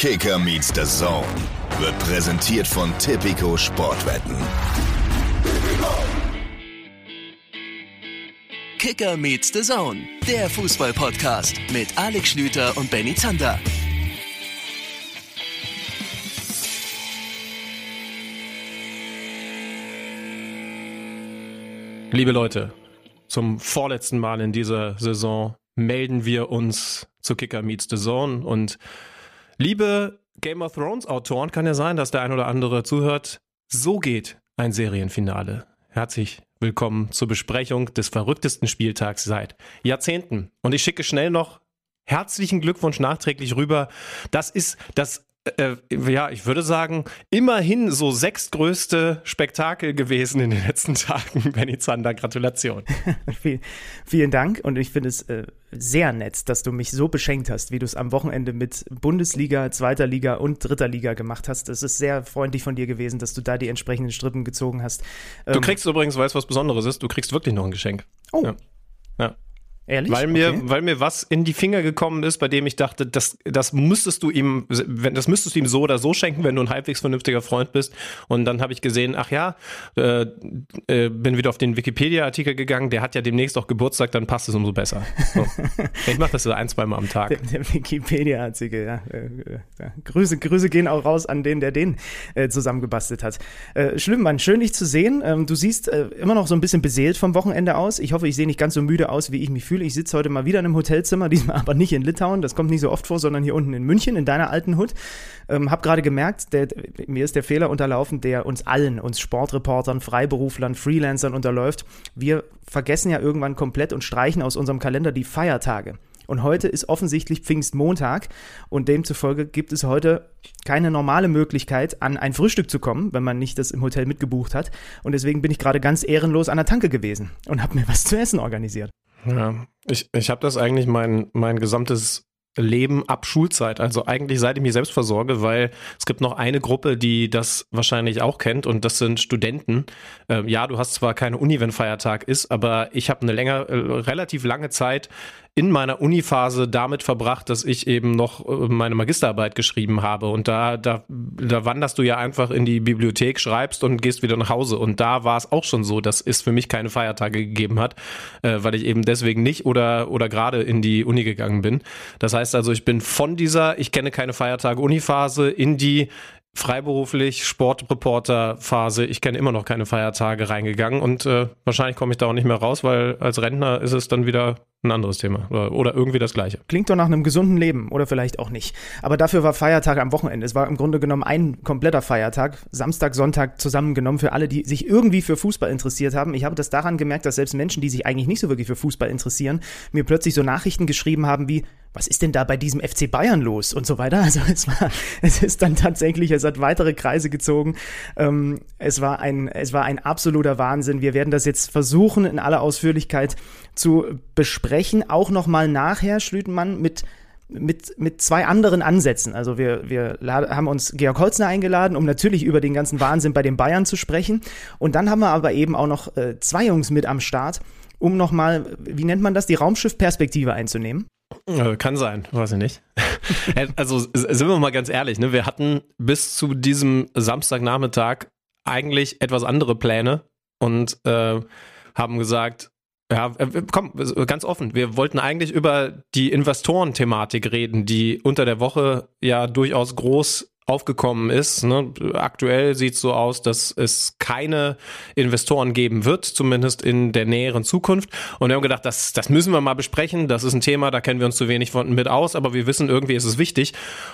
Kicker meets the Zone wird präsentiert von Tipico Sportwetten. Kicker meets the Zone, der Fußball-Podcast mit Alex Schlüter und Benny Zander. Liebe Leute, zum vorletzten Mal in dieser Saison melden wir uns zu Kicker Meets the Zone und liebe Game of Thrones Autoren, kann ja sein, dass der ein oder andere zuhört. So geht ein Serienfinale. Herzlich willkommen zur Besprechung des verrücktesten Spieltags seit Jahrzehnten. Und ich schicke schnell noch herzlichen Glückwunsch nachträglich rüber. Das ist das äh, ja, ich würde sagen, immerhin so sechstgrößte Spektakel gewesen in den letzten Tagen. Benny Zander, Gratulation. Viel, vielen Dank und ich finde es äh, sehr nett, dass du mich so beschenkt hast, wie du es am Wochenende mit Bundesliga, zweiter Liga und dritter Liga gemacht hast. Es ist sehr freundlich von dir gewesen, dass du da die entsprechenden Strippen gezogen hast. Du ähm, kriegst übrigens, weißt du, was Besonderes ist? Du kriegst wirklich noch ein Geschenk. Oh. Ja. ja. Ehrlich? Weil mir, okay. weil mir was in die Finger gekommen ist, bei dem ich dachte, das, das müsstest du ihm, das müsstest du ihm so oder so schenken, wenn du ein halbwegs vernünftiger Freund bist. Und dann habe ich gesehen, ach ja, äh, äh, bin wieder auf den Wikipedia-Artikel gegangen, der hat ja demnächst auch Geburtstag, dann passt es umso besser. So. ich mache das so ein, zweimal am Tag. Der, der Wikipedia-Artikel, ja. Äh, ja. Grüße, Grüße gehen auch raus an den, der den äh, zusammengebastelt hat. Äh, Schlimmmann, schön dich zu sehen. Ähm, du siehst äh, immer noch so ein bisschen beseelt vom Wochenende aus. Ich hoffe, ich sehe nicht ganz so müde aus, wie ich mich fühle. Gefühl, ich sitze heute mal wieder in einem Hotelzimmer, diesmal aber nicht in Litauen, das kommt nicht so oft vor, sondern hier unten in München, in deiner alten Hut. Ähm, hab gerade gemerkt, der, mir ist der Fehler unterlaufen, der uns allen, uns Sportreportern, Freiberuflern, Freelancern unterläuft. Wir vergessen ja irgendwann komplett und streichen aus unserem Kalender die Feiertage. Und heute ist offensichtlich Pfingstmontag und demzufolge gibt es heute keine normale Möglichkeit, an ein Frühstück zu kommen, wenn man nicht das im Hotel mitgebucht hat. Und deswegen bin ich gerade ganz ehrenlos an der Tanke gewesen und habe mir was zu essen organisiert. Ja, ich, ich habe das eigentlich mein, mein gesamtes Leben ab Schulzeit. Also eigentlich seit ich mich selbst versorge, weil es gibt noch eine Gruppe, die das wahrscheinlich auch kennt und das sind Studenten. Ähm, ja, du hast zwar keine Uni, wenn Feiertag ist, aber ich habe eine länger, äh, relativ lange Zeit in meiner Uniphase damit verbracht, dass ich eben noch äh, meine Magisterarbeit geschrieben habe. Und da, da, da wanderst du ja einfach in die Bibliothek, schreibst und gehst wieder nach Hause. Und da war es auch schon so, dass es für mich keine Feiertage gegeben hat, äh, weil ich eben deswegen nicht oder, oder gerade in die Uni gegangen bin. Das heißt also, ich bin von dieser, ich kenne keine Feiertage Uniphase in die freiberuflich Sportreporter-Phase. Ich kenne immer noch keine Feiertage reingegangen und äh, wahrscheinlich komme ich da auch nicht mehr raus, weil als Rentner ist es dann wieder ein anderes Thema oder, oder, irgendwie das gleiche. Klingt doch nach einem gesunden Leben oder vielleicht auch nicht. Aber dafür war Feiertag am Wochenende. Es war im Grunde genommen ein kompletter Feiertag, Samstag, Sonntag zusammengenommen für alle, die sich irgendwie für Fußball interessiert haben. Ich habe das daran gemerkt, dass selbst Menschen, die sich eigentlich nicht so wirklich für Fußball interessieren, mir plötzlich so Nachrichten geschrieben haben wie, was ist denn da bei diesem FC Bayern los und so weiter. Also es war, es ist dann tatsächlich, es hat weitere Kreise gezogen. Ähm, es war ein, es war ein absoluter Wahnsinn. Wir werden das jetzt versuchen in aller Ausführlichkeit zu besprechen, auch nochmal nachher, Schlütenmann, mit mit, mit zwei anderen Ansätzen. Also wir, wir haben uns Georg Holzner eingeladen, um natürlich über den ganzen Wahnsinn bei den Bayern zu sprechen. Und dann haben wir aber eben auch noch äh, zwei Jungs mit am Start, um nochmal, wie nennt man das, die Raumschiffperspektive einzunehmen. Äh, kann sein, weiß ich nicht. also sind wir mal ganz ehrlich, ne? wir hatten bis zu diesem Samstagnachmittag eigentlich etwas andere Pläne und äh, haben gesagt, ja, äh, komm, ganz offen. Wir wollten eigentlich über die Investorenthematik reden, die unter der Woche ja durchaus groß aufgekommen ist. Ne? Aktuell sieht es so aus, dass es keine Investoren geben wird, zumindest in der näheren Zukunft. Und wir haben gedacht, das, das müssen wir mal besprechen. Das ist ein Thema, da kennen wir uns zu wenig von mit aus, aber wir wissen, irgendwie ist es wichtig.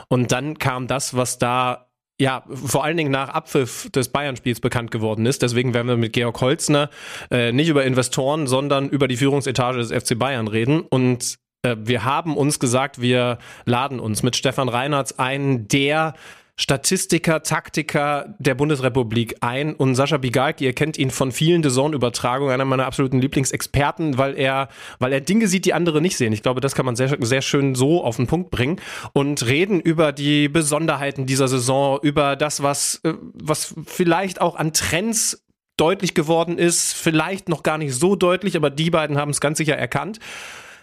Und dann kam das, was da ja, vor allen Dingen nach Abpfiff des Bayern-Spiels bekannt geworden ist. Deswegen werden wir mit Georg Holzner äh, nicht über Investoren, sondern über die Führungsetage des FC Bayern reden. Und äh, wir haben uns gesagt, wir laden uns mit Stefan Reinhardt ein, der Statistiker, Taktiker der Bundesrepublik ein und Sascha Bigalki, ihr kennt ihn von vielen Dazone-Übertragungen, einer meiner absoluten Lieblingsexperten, weil er, weil er Dinge sieht, die andere nicht sehen. Ich glaube, das kann man sehr, sehr schön so auf den Punkt bringen und reden über die Besonderheiten dieser Saison, über das, was, äh, was vielleicht auch an Trends deutlich geworden ist, vielleicht noch gar nicht so deutlich, aber die beiden haben es ganz sicher erkannt.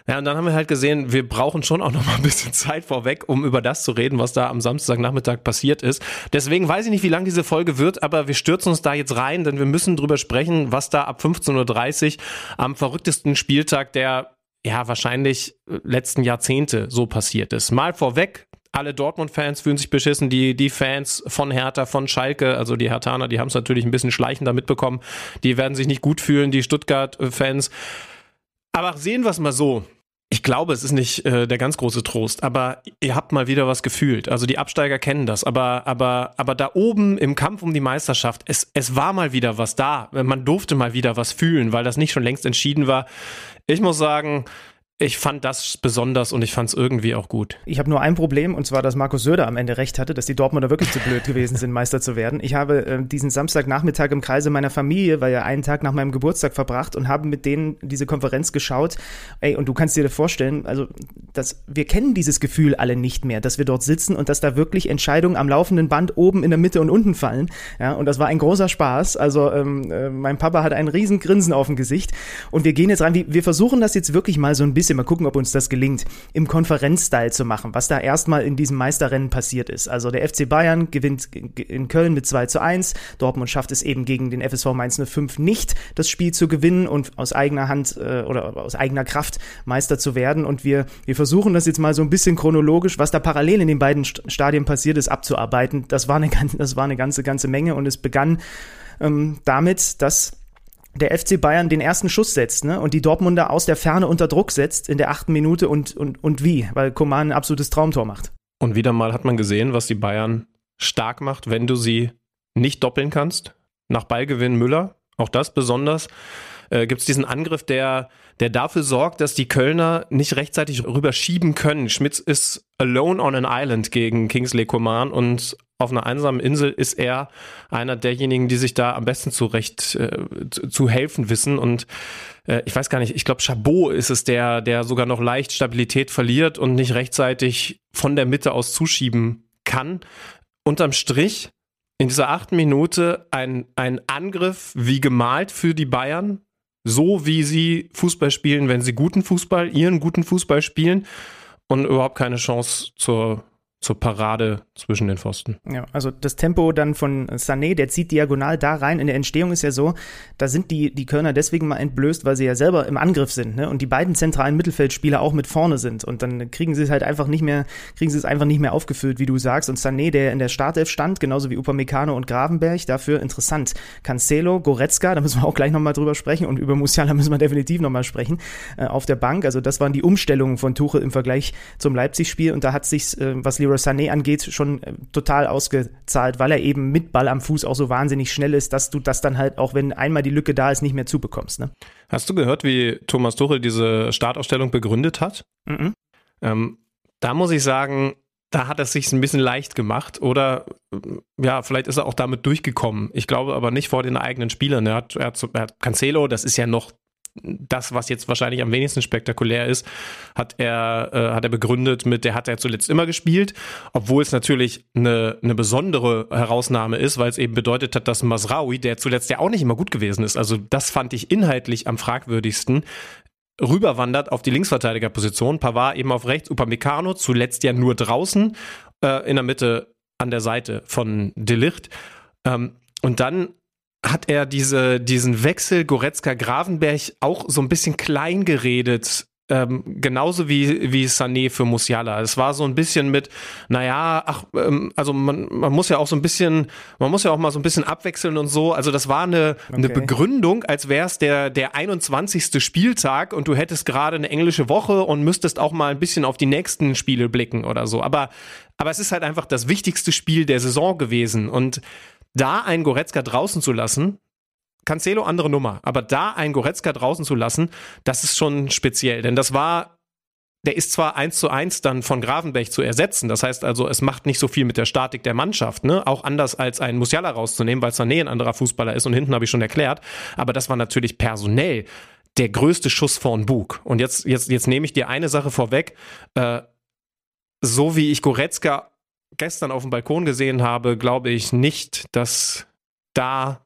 Ja, und dann haben wir halt gesehen, wir brauchen schon auch noch mal ein bisschen Zeit vorweg, um über das zu reden, was da am Samstagnachmittag passiert ist. Deswegen weiß ich nicht, wie lang diese Folge wird, aber wir stürzen uns da jetzt rein, denn wir müssen drüber sprechen, was da ab 15.30 Uhr am verrücktesten Spieltag der ja wahrscheinlich letzten Jahrzehnte so passiert ist. Mal vorweg, alle Dortmund-Fans fühlen sich beschissen, die, die Fans von Hertha, von Schalke, also die Hertaner, die haben es natürlich ein bisschen schleichender mitbekommen, die werden sich nicht gut fühlen, die Stuttgart-Fans. Aber sehen wir es mal so. Ich glaube, es ist nicht äh, der ganz große Trost, aber ihr habt mal wieder was gefühlt. Also die Absteiger kennen das, aber aber aber da oben im Kampf um die Meisterschaft, es es war mal wieder was da. Man durfte mal wieder was fühlen, weil das nicht schon längst entschieden war. Ich muss sagen, ich fand das besonders und ich fand es irgendwie auch gut. Ich habe nur ein Problem und zwar, dass Markus Söder am Ende recht hatte, dass die Dortmunder wirklich zu blöd gewesen sind, Meister zu werden. Ich habe äh, diesen Samstagnachmittag im Kreise meiner Familie, weil ja einen Tag nach meinem Geburtstag verbracht und habe mit denen diese Konferenz geschaut. Ey, und du kannst dir vorstellen, also dass wir kennen dieses Gefühl alle nicht mehr, dass wir dort sitzen und dass da wirklich Entscheidungen am laufenden Band oben in der Mitte und unten fallen. Ja, und das war ein großer Spaß. Also ähm, äh, mein Papa hat einen riesen Grinsen auf dem Gesicht und wir gehen jetzt rein. Wir versuchen das jetzt wirklich mal so ein bisschen bisschen, mal gucken, ob uns das gelingt, im Konferenzstyle zu machen, was da erstmal in diesem Meisterrennen passiert ist. Also der FC Bayern gewinnt in Köln mit 2 zu 1. Dortmund schafft es eben gegen den FSV Mainz 05 nicht, das Spiel zu gewinnen und aus eigener Hand äh, oder aus eigener Kraft Meister zu werden. Und wir, wir versuchen das jetzt mal so ein bisschen chronologisch, was da parallel in den beiden Stadien passiert ist, abzuarbeiten. Das war eine, das war eine ganze, ganze Menge und es begann ähm, damit, dass der FC Bayern den ersten Schuss setzt ne? und die Dortmunder aus der Ferne unter Druck setzt in der achten Minute und, und, und wie, weil Coman ein absolutes Traumtor macht. Und wieder mal hat man gesehen, was die Bayern stark macht, wenn du sie nicht doppeln kannst. Nach Ballgewinn Müller, auch das besonders, äh, gibt es diesen Angriff, der, der dafür sorgt, dass die Kölner nicht rechtzeitig rüberschieben können. Schmitz ist alone on an island gegen Kingsley Coman und auf einer einsamen Insel ist er einer derjenigen, die sich da am besten zurecht äh, zu, helfen wissen. Und äh, ich weiß gar nicht, ich glaube, Chabot ist es, der, der sogar noch leicht Stabilität verliert und nicht rechtzeitig von der Mitte aus zuschieben kann. Unterm Strich in dieser achten Minute ein, ein Angriff wie gemalt für die Bayern, so wie sie Fußball spielen, wenn sie guten Fußball, ihren guten Fußball spielen und überhaupt keine Chance zur zur Parade zwischen den Pfosten. Ja, also das Tempo dann von Sané, der zieht diagonal da rein. In der Entstehung ist ja so, da sind die, die Kölner deswegen mal entblößt, weil sie ja selber im Angriff sind, ne? Und die beiden zentralen Mittelfeldspieler auch mit vorne sind. Und dann kriegen sie es halt einfach nicht mehr, kriegen sie es einfach nicht mehr aufgefüllt, wie du sagst. Und Sané, der in der Startelf stand, genauso wie Upamecano und Gravenberg, dafür interessant. Cancelo, Goretzka, da müssen wir auch gleich nochmal drüber sprechen und über Musiala müssen wir definitiv nochmal sprechen, äh, auf der Bank. Also das waren die Umstellungen von Tuchel im Vergleich zum Leipzig-Spiel. Und da hat sich, äh, was Leroy Sané angeht, schon äh, total ausgezahlt, weil er eben mit Ball am Fuß auch so wahnsinnig schnell ist, dass du das dann halt auch, wenn einmal die Lücke da ist, nicht mehr zubekommst. Ne? Hast du gehört, wie Thomas Tuchel diese Startausstellung begründet hat? Mhm. Ähm, da muss ich sagen, da hat er es sich ein bisschen leicht gemacht oder ja, vielleicht ist er auch damit durchgekommen. Ich glaube aber nicht vor den eigenen Spielern. Er hat, er hat, er hat Cancelo, das ist ja noch das, was jetzt wahrscheinlich am wenigsten spektakulär ist, hat er, äh, hat er begründet mit, der hat er zuletzt immer gespielt, obwohl es natürlich eine, eine besondere Herausnahme ist, weil es eben bedeutet hat, dass Masraoui, der zuletzt ja auch nicht immer gut gewesen ist, also das fand ich inhaltlich am fragwürdigsten, rüberwandert auf die Linksverteidigerposition, Pavard eben auf rechts, Upamecano, zuletzt ja nur draußen, äh, in der Mitte an der Seite von Delicht. Ähm, und dann hat er diese, diesen Wechsel Goretzka-Gravenberg auch so ein bisschen klein geredet. Ähm, genauso wie, wie Sané für Musiala. Es war so ein bisschen mit, naja, ach, ähm, also man, man muss ja auch so ein bisschen, man muss ja auch mal so ein bisschen abwechseln und so. Also das war eine, okay. eine Begründung, als wäre es der, der 21. Spieltag und du hättest gerade eine englische Woche und müsstest auch mal ein bisschen auf die nächsten Spiele blicken oder so. Aber, aber es ist halt einfach das wichtigste Spiel der Saison gewesen und da einen Goretzka draußen zu lassen, Cancelo andere Nummer, aber da einen Goretzka draußen zu lassen, das ist schon speziell, denn das war der ist zwar eins zu eins dann von Gravenberg zu ersetzen. Das heißt also, es macht nicht so viel mit der Statik der Mannschaft, ne? Auch anders als einen Musiala rauszunehmen, weil Sané ein anderer Fußballer ist und hinten habe ich schon erklärt. Aber das war natürlich personell der größte Schuss von Bug. Und jetzt, jetzt, jetzt nehme ich dir eine Sache vorweg. Äh, so wie ich Goretzka gestern auf dem Balkon gesehen habe, glaube ich nicht, dass da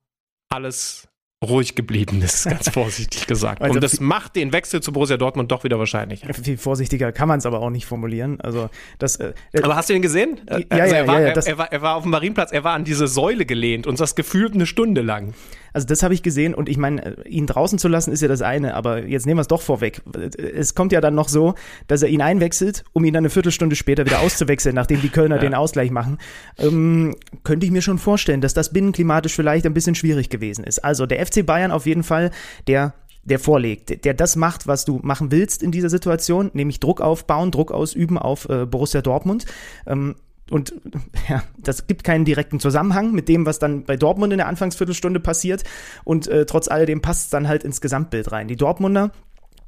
alles ruhig geblieben ist, ganz vorsichtig gesagt. Also und das macht den Wechsel zu Borussia Dortmund doch wieder wahrscheinlicher. Viel vorsichtiger kann man es aber auch nicht formulieren. Also das. Äh, aber hast du ihn gesehen? Ja, also ja, er, war, ja, er, er, war, er war auf dem Marienplatz, er war an diese Säule gelehnt und das gefühlt eine Stunde lang. Also das habe ich gesehen und ich meine, ihn draußen zu lassen ist ja das eine, aber jetzt nehmen wir es doch vorweg. Es kommt ja dann noch so, dass er ihn einwechselt, um ihn dann eine Viertelstunde später wieder auszuwechseln, nachdem die Kölner ja. den Ausgleich machen. Ähm, könnte ich mir schon vorstellen, dass das binnenklimatisch vielleicht ein bisschen schwierig gewesen ist. Also der FC Bayern auf jeden Fall, der der vorlegt, der das macht, was du machen willst in dieser Situation, nämlich Druck aufbauen, Druck ausüben auf äh, Borussia Dortmund. Ähm, und ja, das gibt keinen direkten Zusammenhang mit dem, was dann bei Dortmund in der Anfangsviertelstunde passiert. Und äh, trotz alledem passt es dann halt ins Gesamtbild rein. Die Dortmunder,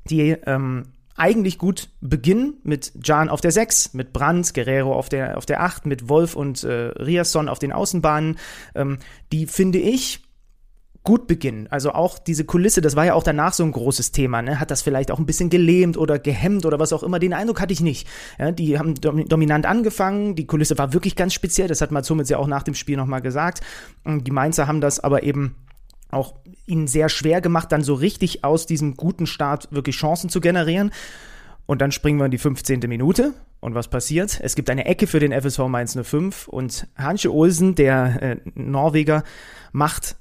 die ähm, eigentlich gut beginnen mit Jan auf der 6, mit Brandt, Guerrero auf der, auf der 8, mit Wolf und äh, Riasson auf den Außenbahnen. Ähm, die finde ich gut beginnen. Also auch diese Kulisse, das war ja auch danach so ein großes Thema, ne? Hat das vielleicht auch ein bisschen gelähmt oder gehemmt oder was auch immer? Den Eindruck hatte ich nicht. Ja, die haben dominant angefangen, die Kulisse war wirklich ganz speziell, das hat Mats Hummels ja auch nach dem Spiel nochmal gesagt. Die Mainzer haben das aber eben auch ihnen sehr schwer gemacht, dann so richtig aus diesem guten Start wirklich Chancen zu generieren. Und dann springen wir in die 15. Minute. Und was passiert? Es gibt eine Ecke für den FSV Mainz 05 und Hansche Olsen, der äh, Norweger, macht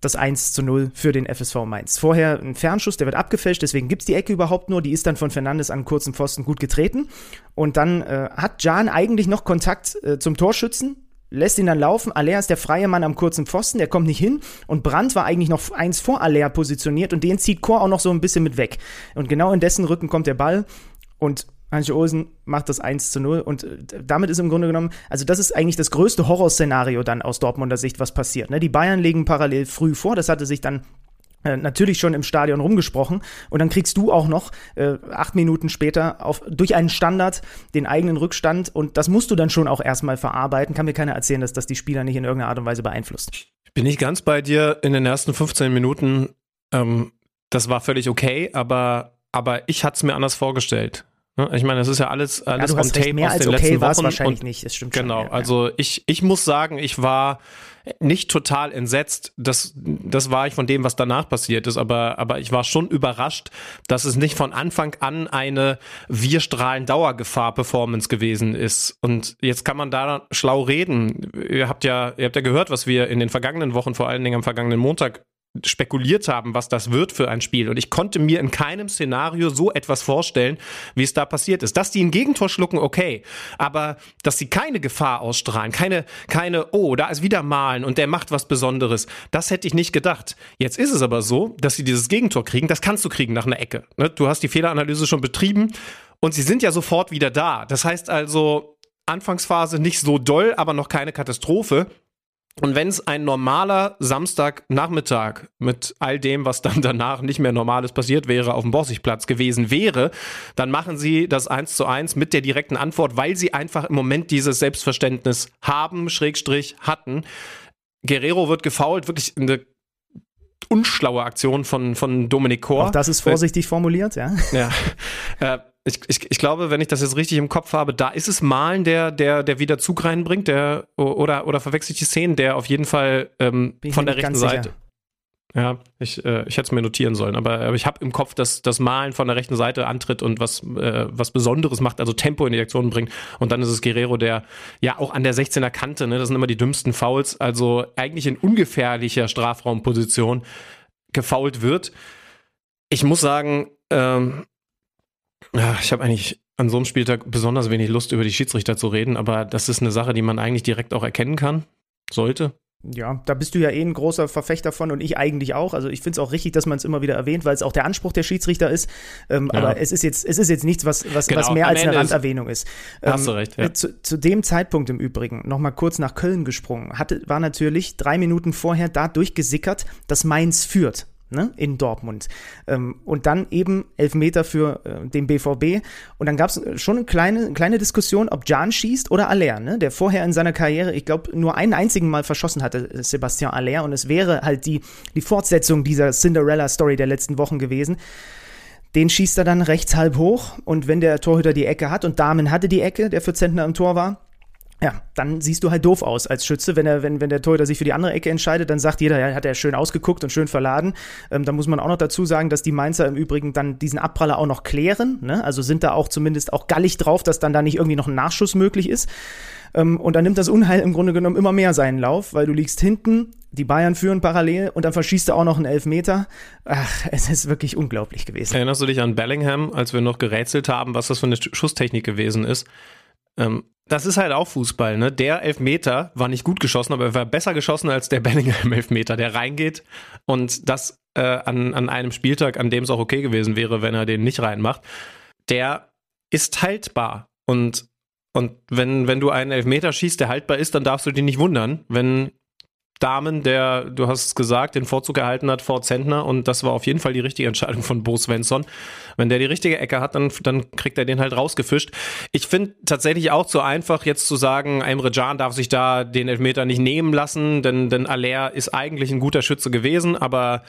das 1 zu 0 für den FSV Mainz. Vorher ein Fernschuss, der wird abgefälscht, deswegen gibt's die Ecke überhaupt nur. Die ist dann von Fernandes an kurzen Pfosten gut getreten. Und dann äh, hat Jan eigentlich noch Kontakt äh, zum Torschützen, lässt ihn dann laufen. Aller ist der freie Mann am kurzen Pfosten, der kommt nicht hin. Und Brandt war eigentlich noch eins vor Aller positioniert und den zieht Chor auch noch so ein bisschen mit weg. Und genau in dessen Rücken kommt der Ball. Und Heinz Olsen macht das 1 zu 0 und äh, damit ist im Grunde genommen, also das ist eigentlich das größte Horrorszenario dann aus Dortmunder Sicht, was passiert. Ne? Die Bayern legen parallel früh vor, das hatte sich dann äh, natürlich schon im Stadion rumgesprochen und dann kriegst du auch noch äh, acht Minuten später auf, durch einen Standard den eigenen Rückstand und das musst du dann schon auch erstmal verarbeiten. Kann mir keiner erzählen, dass das die Spieler nicht in irgendeiner Art und Weise beeinflusst. Ich bin nicht ganz bei dir in den ersten 15 Minuten. Ähm, das war völlig okay, aber, aber ich hatte es mir anders vorgestellt. Ne? Ich meine, es ist ja alles, alles ja, on tape mehr aus als den okay letzten Wochen. wahrscheinlich und, nicht, es stimmt Genau, schon, ja, also ich, ich muss sagen, ich war nicht total entsetzt, das, das war ich von dem, was danach passiert ist, aber, aber ich war schon überrascht, dass es nicht von Anfang an eine Wir strahlen Dauergefahr-Performance gewesen ist. Und jetzt kann man da schlau reden. Ihr habt ja, ihr habt ja gehört, was wir in den vergangenen Wochen, vor allen Dingen am vergangenen Montag spekuliert haben, was das wird für ein Spiel. Und ich konnte mir in keinem Szenario so etwas vorstellen, wie es da passiert ist. Dass die ein Gegentor schlucken, okay. Aber dass sie keine Gefahr ausstrahlen, keine, keine, oh, da ist wieder Malen und der macht was Besonderes, das hätte ich nicht gedacht. Jetzt ist es aber so, dass sie dieses Gegentor kriegen. Das kannst du kriegen nach einer Ecke. Ne? Du hast die Fehleranalyse schon betrieben und sie sind ja sofort wieder da. Das heißt also, Anfangsphase nicht so doll, aber noch keine Katastrophe. Und wenn es ein normaler Samstagnachmittag mit all dem, was dann danach nicht mehr Normales passiert wäre, auf dem Borsigplatz gewesen wäre, dann machen sie das eins zu eins mit der direkten Antwort, weil sie einfach im Moment dieses Selbstverständnis haben, Schrägstrich hatten. Guerrero wird gefault, wirklich eine unschlaue Aktion von, von Dominik Kor. Auch das ist vorsichtig formuliert, ja. Ja. Äh, ich, ich, ich glaube, wenn ich das jetzt richtig im Kopf habe, da ist es Malen, der, der, der wieder Zug reinbringt, der, oder, oder verwechselt die Szenen, der auf jeden Fall ähm, von der rechten Seite. Ja, ich, äh, ich hätte es mir notieren sollen, aber, aber ich habe im Kopf, dass das Malen von der rechten Seite antritt und was, äh, was Besonderes macht, also Tempo in die Aktion bringt. Und dann ist es Guerrero, der ja auch an der 16er Kante, ne, das sind immer die dümmsten Fouls, also eigentlich in ungefährlicher Strafraumposition gefault wird. Ich muss sagen, ähm, ja, ich habe eigentlich an so einem Spieltag besonders wenig Lust, über die Schiedsrichter zu reden, aber das ist eine Sache, die man eigentlich direkt auch erkennen kann. Sollte. Ja, da bist du ja eh ein großer Verfechter von und ich eigentlich auch. Also ich finde es auch richtig, dass man es immer wieder erwähnt, weil es auch der Anspruch der Schiedsrichter ist. Ähm, ja. Aber es ist jetzt, es ist jetzt nichts, was, was, genau, was mehr als eine Randerwähnung ist. Ähm, hast du recht. Ja. Zu, zu, dem Zeitpunkt im Übrigen, nochmal kurz nach Köln gesprungen, hatte, war natürlich drei Minuten vorher da durchgesickert, dass Mainz führt ne, in Dortmund. Ähm, und dann eben Elfmeter für äh, den BVB. Und dann gab es schon eine kleine, kleine Diskussion, ob Jan schießt oder Aller, ne, der vorher in seiner Karriere, ich glaube, nur einen einzigen Mal verschossen hatte, Sebastian Aller. Und es wäre halt die, die Fortsetzung dieser Cinderella-Story der letzten Wochen gewesen. Den schießt er dann rechts halb hoch und wenn der Torhüter die Ecke hat und Damen hatte die Ecke, der für Zentner im Tor war, ja, dann siehst du halt doof aus als Schütze, wenn er, wenn, wenn der Torhüter sich für die andere Ecke entscheidet, dann sagt jeder, ja, hat er schön ausgeguckt und schön verladen. Ähm, da muss man auch noch dazu sagen, dass die Mainzer im Übrigen dann diesen Abpraller auch noch klären, ne? Also sind da auch zumindest auch gallig drauf, dass dann da nicht irgendwie noch ein Nachschuss möglich ist. Ähm, und dann nimmt das Unheil im Grunde genommen immer mehr seinen Lauf, weil du liegst hinten, die Bayern führen parallel und dann verschießt du auch noch einen Elfmeter. Ach, es ist wirklich unglaublich gewesen. Erinnerst du dich an Bellingham, als wir noch gerätselt haben, was das für eine Schusstechnik gewesen ist? Ähm, das ist halt auch Fußball, ne? Der Elfmeter war nicht gut geschossen, aber er war besser geschossen als der Bellingham-Elfmeter, der reingeht und das äh, an, an einem Spieltag, an dem es auch okay gewesen wäre, wenn er den nicht reinmacht. Der ist haltbar und und wenn, wenn du einen Elfmeter schießt, der haltbar ist, dann darfst du dich nicht wundern, wenn Damen, der, du hast es gesagt, den Vorzug erhalten hat vor Zentner und das war auf jeden Fall die richtige Entscheidung von Bo Svensson. Wenn der die richtige Ecke hat, dann, dann kriegt er den halt rausgefischt. Ich finde tatsächlich auch zu einfach, jetzt zu sagen, Emre Can darf sich da den Elfmeter nicht nehmen lassen, denn, denn Aller ist eigentlich ein guter Schütze gewesen, aber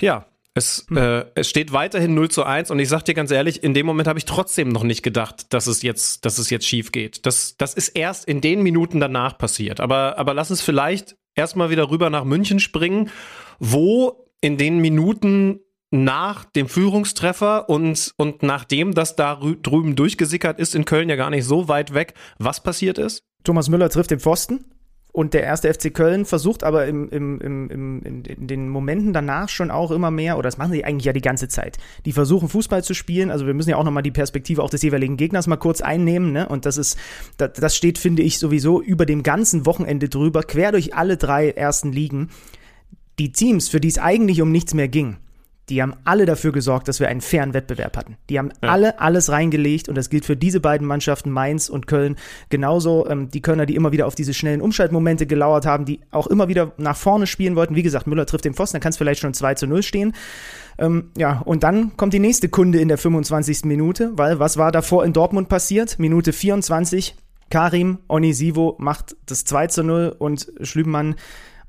ja, es, hm. äh, es steht weiterhin 0 zu 1 und ich sag dir ganz ehrlich, in dem Moment habe ich trotzdem noch nicht gedacht, dass es jetzt, dass es jetzt schief geht. Das, das ist erst in den Minuten danach passiert. Aber, aber lass uns vielleicht erstmal wieder rüber nach München springen, wo in den Minuten nach dem Führungstreffer und, und nachdem das da drüben durchgesickert ist, in Köln ja gar nicht so weit weg, was passiert ist? Thomas Müller trifft den Pfosten und der erste FC Köln versucht aber im, im, im, im, in den Momenten danach schon auch immer mehr, oder das machen sie eigentlich ja die ganze Zeit. Die versuchen Fußball zu spielen. Also wir müssen ja auch nochmal die Perspektive auch des jeweiligen Gegners mal kurz einnehmen. Ne? Und das ist, das, das steht, finde ich, sowieso über dem ganzen Wochenende drüber, quer durch alle drei ersten Ligen. Die Teams, für die es eigentlich um nichts mehr ging, die haben alle dafür gesorgt, dass wir einen fairen Wettbewerb hatten. Die haben ja. alle alles reingelegt und das gilt für diese beiden Mannschaften, Mainz und Köln, genauso. Ähm, die Kölner, die immer wieder auf diese schnellen Umschaltmomente gelauert haben, die auch immer wieder nach vorne spielen wollten. Wie gesagt, Müller trifft den Pfosten, dann kann es vielleicht schon 2 zu 0 stehen. Ähm, ja, und dann kommt die nächste Kunde in der 25. Minute, weil was war davor in Dortmund passiert? Minute 24, Karim Onisivo macht das 2 zu 0 und Schlübenmann,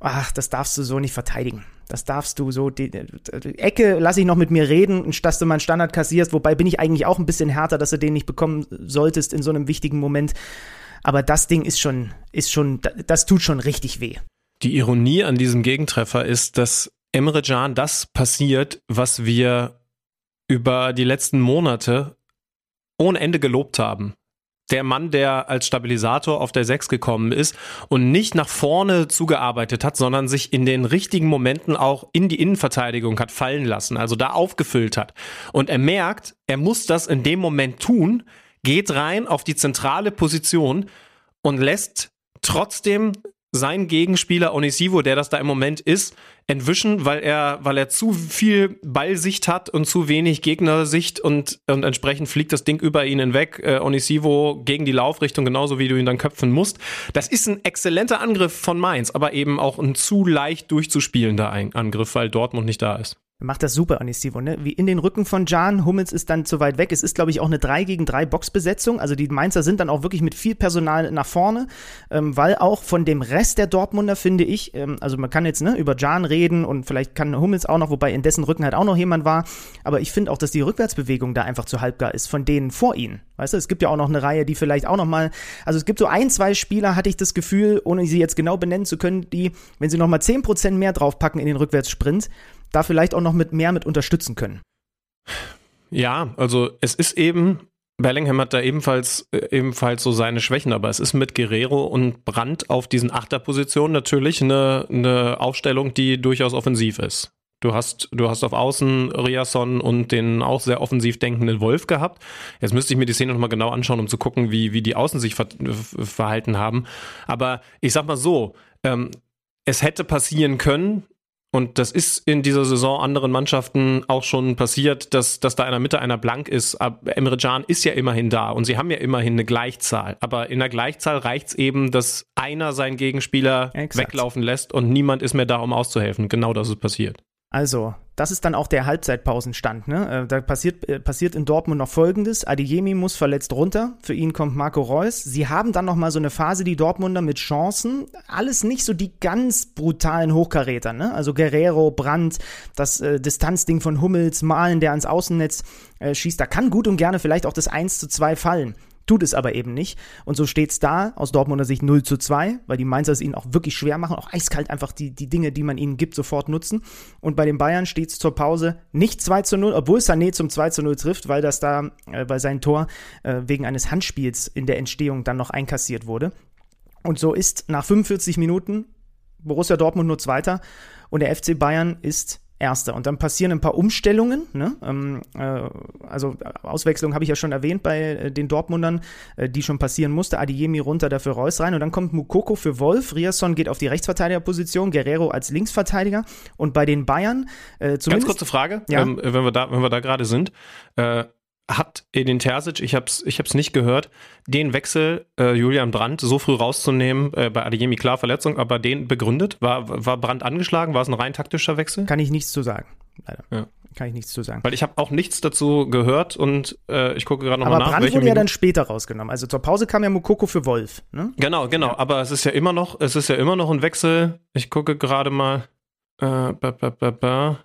ach, das darfst du so nicht verteidigen. Das darfst du so. Die, die Ecke lasse ich noch mit mir reden, dass du mal einen Standard kassierst. Wobei bin ich eigentlich auch ein bisschen härter, dass du den nicht bekommen solltest in so einem wichtigen Moment. Aber das Ding ist schon, ist schon, das tut schon richtig weh. Die Ironie an diesem Gegentreffer ist, dass Emre Can das passiert, was wir über die letzten Monate ohne Ende gelobt haben der Mann, der als Stabilisator auf der 6 gekommen ist und nicht nach vorne zugearbeitet hat, sondern sich in den richtigen Momenten auch in die Innenverteidigung hat fallen lassen, also da aufgefüllt hat. Und er merkt, er muss das in dem Moment tun, geht rein auf die zentrale Position und lässt trotzdem sein Gegenspieler Onisivo, der das da im Moment ist, entwischen, weil er, weil er zu viel Ballsicht hat und zu wenig Gegnersicht und, und entsprechend fliegt das Ding über ihn hinweg. Äh, Onisivo gegen die Laufrichtung, genauso wie du ihn dann köpfen musst. Das ist ein exzellenter Angriff von Mainz, aber eben auch ein zu leicht durchzuspielender Angriff, weil Dortmund nicht da ist macht das super, Onistivo, ne? Wie in den Rücken von Jan, Hummels ist dann zu weit weg. Es ist, glaube ich, auch eine 3 gegen 3 Boxbesetzung. Also die Mainzer sind dann auch wirklich mit viel Personal nach vorne, ähm, weil auch von dem Rest der Dortmunder, finde ich, ähm, also man kann jetzt ne, über Jan reden und vielleicht kann Hummels auch noch, wobei in dessen Rücken halt auch noch jemand war. Aber ich finde auch, dass die Rückwärtsbewegung da einfach zu halbgar ist von denen vor ihnen. Weißt du, es gibt ja auch noch eine Reihe, die vielleicht auch noch mal, also es gibt so ein, zwei Spieler, hatte ich das Gefühl, ohne sie jetzt genau benennen zu können, die, wenn sie noch mal 10% mehr draufpacken in den Rückwärtssprint, da vielleicht auch noch mit mehr mit unterstützen können. Ja, also es ist eben, Bellingham hat da ebenfalls, äh, ebenfalls so seine Schwächen, aber es ist mit Guerrero und Brandt auf diesen Achterpositionen natürlich eine, eine Aufstellung, die durchaus offensiv ist. Du hast, du hast auf Außen Riasson und den auch sehr offensiv denkenden Wolf gehabt. Jetzt müsste ich mir die Szene nochmal genau anschauen, um zu gucken, wie, wie die Außen sich ver verhalten haben. Aber ich sag mal so, ähm, es hätte passieren können, und das ist in dieser Saison anderen Mannschaften auch schon passiert, dass, dass da in der Mitte einer blank ist. Aber Emre Can ist ja immerhin da und sie haben ja immerhin eine Gleichzahl. Aber in der Gleichzahl reicht es eben, dass einer seinen Gegenspieler Exakt. weglaufen lässt und niemand ist mehr da, um auszuhelfen. Genau das ist passiert. Also, das ist dann auch der Halbzeitpausenstand. Ne? Äh, da passiert, äh, passiert in Dortmund noch Folgendes. Adiyemi muss verletzt runter. Für ihn kommt Marco Reus. Sie haben dann noch mal so eine Phase, die Dortmunder mit Chancen. Alles nicht so die ganz brutalen Hochkaräter. Ne? Also Guerrero, Brandt, das äh, Distanzding von Hummels, Malen, der ans Außennetz äh, schießt. Da kann gut und gerne vielleicht auch das 1 zu 2 fallen. Tut es aber eben nicht. Und so steht es da aus Dortmunder Sicht 0 zu 2, weil die Mainzer es ihnen auch wirklich schwer machen, auch eiskalt einfach die, die Dinge, die man ihnen gibt, sofort nutzen. Und bei den Bayern steht es zur Pause nicht 2 zu 0, obwohl Sané zum 2 zu 0 trifft, weil das da äh, bei seinem Tor äh, wegen eines Handspiels in der Entstehung dann noch einkassiert wurde. Und so ist nach 45 Minuten Borussia Dortmund nur Zweiter und der FC Bayern ist Erster. Und dann passieren ein paar Umstellungen. Ne? Ähm, äh, also Auswechslung habe ich ja schon erwähnt bei äh, den Dortmundern, äh, die schon passieren musste. Adiemi runter, dafür Reus rein. Und dann kommt Mukoko für Wolf. Riasson geht auf die Rechtsverteidigerposition, Guerrero als Linksverteidiger. Und bei den Bayern äh, zumindest... Ganz kurze Frage, ja? ähm, wenn wir da, wenn wir da gerade sind. Hat Edin Terzic, ich habe es ich hab's nicht gehört, den Wechsel äh, Julian Brandt so früh rauszunehmen, äh, bei Adeyemi klar Verletzung, aber den begründet? War, war Brandt angeschlagen? War es ein rein taktischer Wechsel? Kann ich nichts zu sagen, leider. Ja. Kann ich nichts zu sagen. Weil ich habe auch nichts dazu gehört und äh, ich gucke gerade nochmal nach. Aber Brandt wurde ja dann später rausgenommen. Also zur Pause kam ja Mukoko für Wolf. Ne? Genau, genau. Ja. Aber es ist ja immer noch, es ist ja immer noch ein Wechsel. Ich gucke gerade mal äh, ba, ba, ba,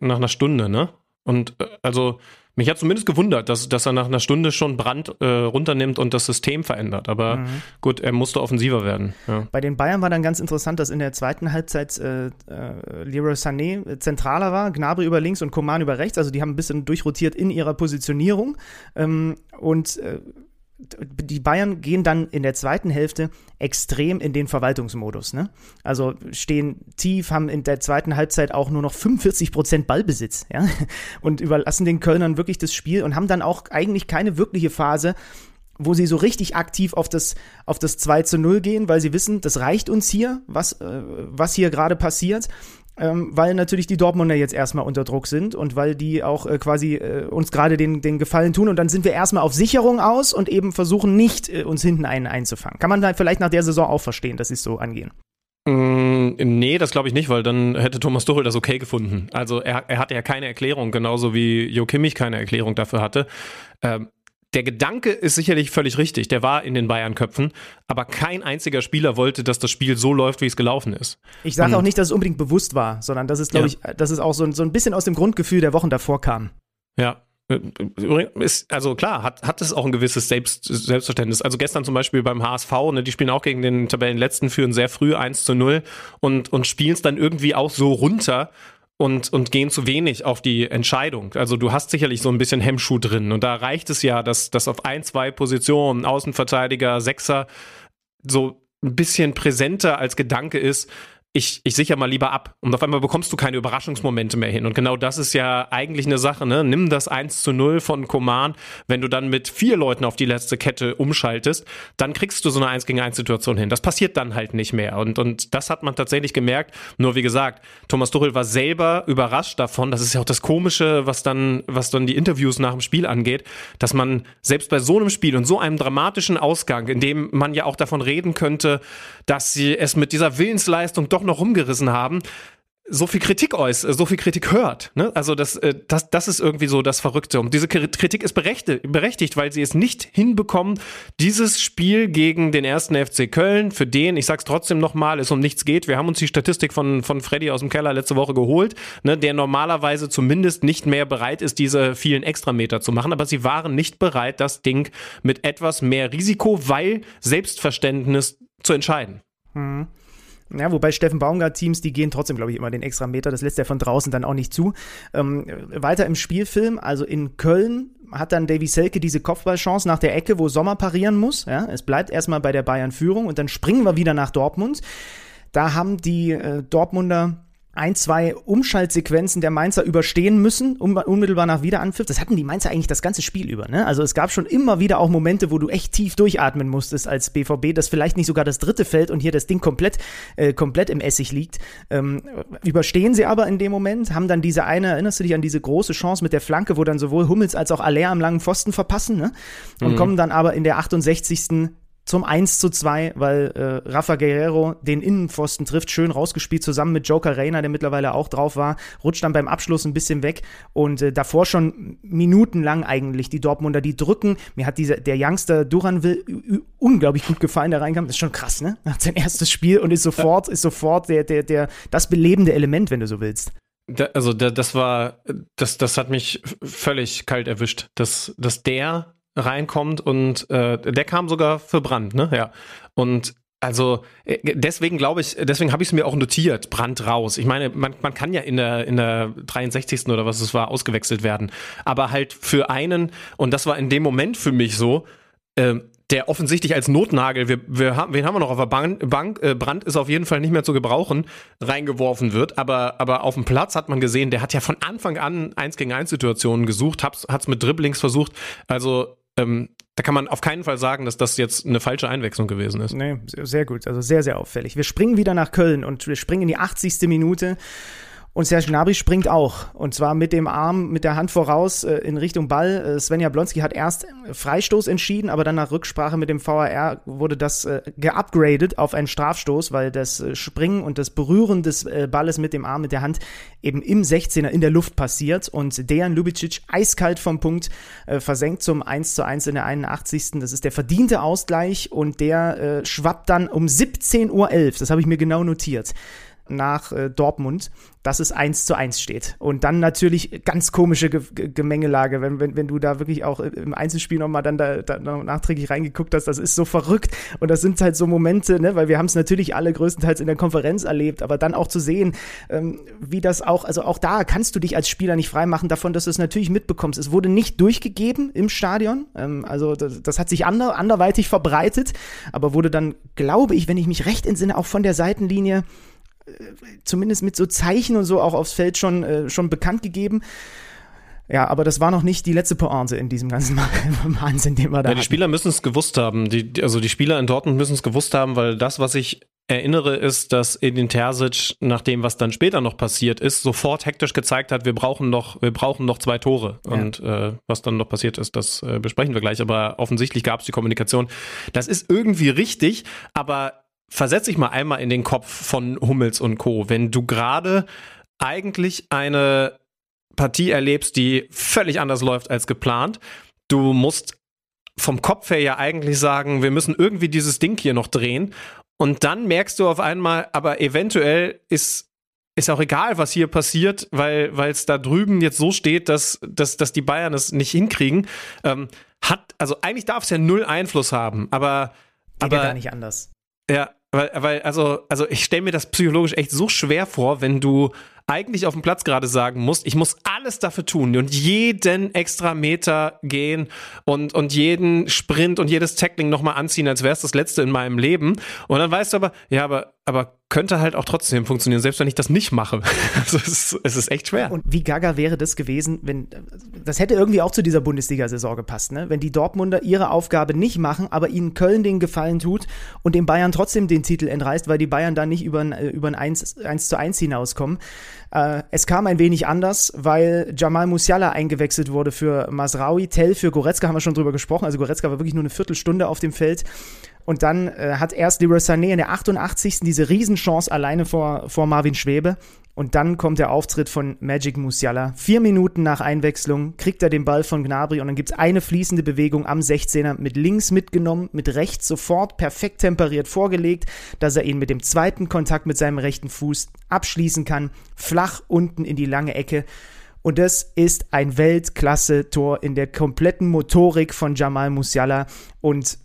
nach einer Stunde, ne? Und äh, also mich hat zumindest gewundert, dass, dass er nach einer Stunde schon Brand äh, runternimmt und das System verändert. Aber mhm. gut, er musste offensiver werden. Ja. Bei den Bayern war dann ganz interessant, dass in der zweiten Halbzeit äh, äh, Leroy Sané äh, zentraler war, Gnabry über links und Coman über rechts. Also die haben ein bisschen durchrotiert in ihrer Positionierung. Ähm, und äh, die Bayern gehen dann in der zweiten Hälfte extrem in den Verwaltungsmodus. Ne? Also stehen tief, haben in der zweiten Halbzeit auch nur noch 45 Prozent Ballbesitz ja? und überlassen den Kölnern wirklich das Spiel und haben dann auch eigentlich keine wirkliche Phase, wo sie so richtig aktiv auf das, auf das 2 zu 0 gehen, weil sie wissen, das reicht uns hier, was, äh, was hier gerade passiert ähm, weil natürlich die Dortmunder jetzt erstmal unter Druck sind und weil die auch äh, quasi äh, uns gerade den, den Gefallen tun und dann sind wir erstmal auf Sicherung aus und eben versuchen nicht, äh, uns hinten einen einzufangen. Kann man vielleicht nach der Saison auch verstehen, dass sie es so angehen? Mm, nee, das glaube ich nicht, weil dann hätte Thomas Tuchel das okay gefunden. Also er, er hatte ja keine Erklärung, genauso wie Jo Kimmich keine Erklärung dafür hatte. Ähm, der Gedanke ist sicherlich völlig richtig, der war in den Bayern-Köpfen, aber kein einziger Spieler wollte, dass das Spiel so läuft, wie es gelaufen ist. Ich sage auch nicht, dass es unbedingt bewusst war, sondern dass es, glaube ja. ich, dass es auch so ein, so ein bisschen aus dem Grundgefühl der Wochen davor kam. Ja, ist, also klar, hat, hat es auch ein gewisses Selbst, Selbstverständnis. Also gestern zum Beispiel beim HSV, ne, die spielen auch gegen den Tabellenletzten, führen sehr früh 1 zu 0 und, und spielen es dann irgendwie auch so runter und, und gehen zu wenig auf die Entscheidung. Also du hast sicherlich so ein bisschen Hemmschuh drin. Und da reicht es ja, dass, dass auf ein, zwei Positionen, Außenverteidiger, Sechser, so ein bisschen präsenter als Gedanke ist, ich, ich sicher mal lieber ab. Und auf einmal bekommst du keine Überraschungsmomente mehr hin. Und genau das ist ja eigentlich eine Sache, ne? Nimm das 1 zu 0 von Koman, wenn du dann mit vier Leuten auf die letzte Kette umschaltest, dann kriegst du so eine 1 gegen 1 Situation hin. Das passiert dann halt nicht mehr. Und, und das hat man tatsächlich gemerkt. Nur wie gesagt, Thomas Tuchel war selber überrascht davon. Das ist ja auch das Komische, was dann, was dann die Interviews nach dem Spiel angeht, dass man selbst bei so einem Spiel und so einem dramatischen Ausgang, in dem man ja auch davon reden könnte, dass sie es mit dieser Willensleistung doch noch rumgerissen haben, so viel Kritik äußert, so viel Kritik hört. Ne? Also das, äh, das, das ist irgendwie so das Verrückte. Und diese Kritik ist berechtigt, berechtigt, weil sie es nicht hinbekommen, dieses Spiel gegen den ersten FC Köln, für den, ich sag's trotzdem nochmal, es um nichts geht. Wir haben uns die Statistik von, von Freddy aus dem Keller letzte Woche geholt, ne, der normalerweise zumindest nicht mehr bereit ist, diese vielen Extrameter zu machen. Aber sie waren nicht bereit, das Ding mit etwas mehr Risiko, weil Selbstverständnis zu entscheiden. Mhm. Ja, wobei Steffen Baumgart-Teams, die gehen trotzdem, glaube ich, immer den extra Meter. Das lässt er von draußen dann auch nicht zu. Ähm, weiter im Spielfilm, also in Köln hat dann Davy Selke diese Kopfballchance nach der Ecke, wo Sommer parieren muss. Ja, es bleibt erstmal bei der Bayern-Führung und dann springen wir wieder nach Dortmund. Da haben die äh, Dortmunder ein, zwei Umschaltsequenzen der Mainzer überstehen müssen, um, unmittelbar nach Wiederanpfiff. Das hatten die Mainzer eigentlich das ganze Spiel über. Ne? Also es gab schon immer wieder auch Momente, wo du echt tief durchatmen musstest als BVB, dass vielleicht nicht sogar das dritte fällt und hier das Ding komplett, äh, komplett im Essig liegt. Ähm, überstehen sie aber in dem Moment, haben dann diese eine, erinnerst du dich an diese große Chance mit der Flanke, wo dann sowohl Hummels als auch Aller am langen Pfosten verpassen ne? und mhm. kommen dann aber in der 68 zum 1 zu 2, weil äh, Rafa Guerrero den Innenpfosten trifft, schön rausgespielt, zusammen mit Joker Reina, der mittlerweile auch drauf war, rutscht dann beim Abschluss ein bisschen weg und äh, davor schon minutenlang eigentlich die Dortmunder, die drücken. Mir hat dieser, der Youngster Duranville unglaublich gut gefallen, der reinkam. Das ist schon krass, ne? Hat sein erstes Spiel und ist sofort, ist sofort der, der, der, das belebende Element, wenn du so willst. Da, also da, das war, das, das hat mich völlig kalt erwischt, dass, dass der reinkommt und äh, der kam sogar für Brand, ne? Ja. Und also äh, deswegen glaube ich, deswegen habe ich es mir auch notiert, Brand raus. Ich meine, man, man kann ja in der, in der 63. oder was es war, ausgewechselt werden. Aber halt für einen, und das war in dem Moment für mich so, äh, der offensichtlich als Notnagel, wir, wir haben, wen haben wir noch auf der Bank, Bank äh, Brand ist auf jeden Fall nicht mehr zu gebrauchen, reingeworfen wird. Aber, aber auf dem Platz hat man gesehen, der hat ja von Anfang an eins gegen eins Situationen gesucht, hat es mit Dribblings versucht. Also ähm, da kann man auf keinen Fall sagen, dass das jetzt eine falsche Einwechslung gewesen ist. Nee, sehr gut. Also sehr, sehr auffällig. Wir springen wieder nach Köln und wir springen in die 80. Minute. Und Serge Gnabry springt auch. Und zwar mit dem Arm, mit der Hand voraus äh, in Richtung Ball. Äh, Svenja Blonski hat erst Freistoß entschieden, aber dann nach Rücksprache mit dem VAR wurde das äh, geupgradet auf einen Strafstoß, weil das äh, Springen und das Berühren des äh, Balles mit dem Arm, mit der Hand eben im 16er in der Luft passiert. Und Dejan Lubicic eiskalt vom Punkt äh, versenkt zum 1 zu 1 in der 81. Das ist der verdiente Ausgleich und der äh, schwappt dann um 17.11 Uhr, das habe ich mir genau notiert, nach äh, Dortmund, dass es 1 zu 1 steht. Und dann natürlich ganz komische Ge Ge Gemengelage, wenn, wenn, wenn du da wirklich auch im Einzelspiel nochmal dann da, da nachträglich reingeguckt hast, das ist so verrückt. Und das sind halt so Momente, ne, weil wir haben es natürlich alle größtenteils in der Konferenz erlebt, aber dann auch zu sehen, ähm, wie das auch, also auch da kannst du dich als Spieler nicht freimachen davon, dass du es natürlich mitbekommst. Es wurde nicht durchgegeben im Stadion, ähm, also das, das hat sich ander, anderweitig verbreitet, aber wurde dann, glaube ich, wenn ich mich recht entsinne, auch von der Seitenlinie zumindest mit so Zeichen und so auch aufs Feld schon, äh, schon bekannt gegeben. Ja, aber das war noch nicht die letzte Pointe in diesem ganzen Wahnsinn, den wir da ja, Die Spieler müssen es gewusst haben. Die, also die Spieler in Dortmund müssen es gewusst haben, weil das, was ich erinnere, ist, dass Edin Terzic nach dem, was dann später noch passiert ist, sofort hektisch gezeigt hat, wir brauchen noch, wir brauchen noch zwei Tore. Ja. Und äh, was dann noch passiert ist, das äh, besprechen wir gleich. Aber offensichtlich gab es die Kommunikation. Das ist irgendwie richtig, aber versetz dich mal einmal in den Kopf von Hummels und Co. Wenn du gerade eigentlich eine Partie erlebst, die völlig anders läuft als geplant, du musst vom Kopf her ja eigentlich sagen, wir müssen irgendwie dieses Ding hier noch drehen. Und dann merkst du auf einmal, aber eventuell ist ist auch egal, was hier passiert, weil es da drüben jetzt so steht, dass, dass, dass die Bayern es nicht hinkriegen. Ähm, hat, also eigentlich darf es ja null Einfluss haben, aber. Geht aber, ja gar nicht anders. Ja, weil, weil also, also ich stelle mir das psychologisch echt so schwer vor, wenn du eigentlich auf dem Platz gerade sagen musst, ich muss alles dafür tun und jeden extra Meter gehen und, und jeden Sprint und jedes Tackling nochmal anziehen, als wäre es das letzte in meinem Leben. Und dann weißt du aber, ja, aber, aber könnte halt auch trotzdem funktionieren, selbst wenn ich das nicht mache. Also es ist, es ist echt schwer. Und wie gaga wäre das gewesen, wenn das hätte irgendwie auch zu dieser Bundesliga-Saison gepasst, ne? Wenn die Dortmunder ihre Aufgabe nicht machen, aber ihnen Köln den Gefallen tut und den Bayern trotzdem den Titel entreißt, weil die Bayern dann nicht über ein, über ein 1, 1 zu 1 hinauskommen. Äh, es kam ein wenig anders, weil Jamal Musiala eingewechselt wurde für Masraoui, Tell für Goretzka haben wir schon drüber gesprochen. Also Goretzka war wirklich nur eine Viertelstunde auf dem Feld. Und dann äh, hat erst Leroy Sané in der 88. diese Riesenchance alleine vor, vor Marvin Schwebe. Und dann kommt der Auftritt von Magic Musiala. Vier Minuten nach Einwechslung kriegt er den Ball von Gnabry und dann gibt es eine fließende Bewegung am 16er mit links mitgenommen, mit rechts sofort perfekt temperiert vorgelegt, dass er ihn mit dem zweiten Kontakt mit seinem rechten Fuß abschließen kann. Flach unten in die lange Ecke. Und das ist ein Weltklasse-Tor in der kompletten Motorik von Jamal Musiala. Und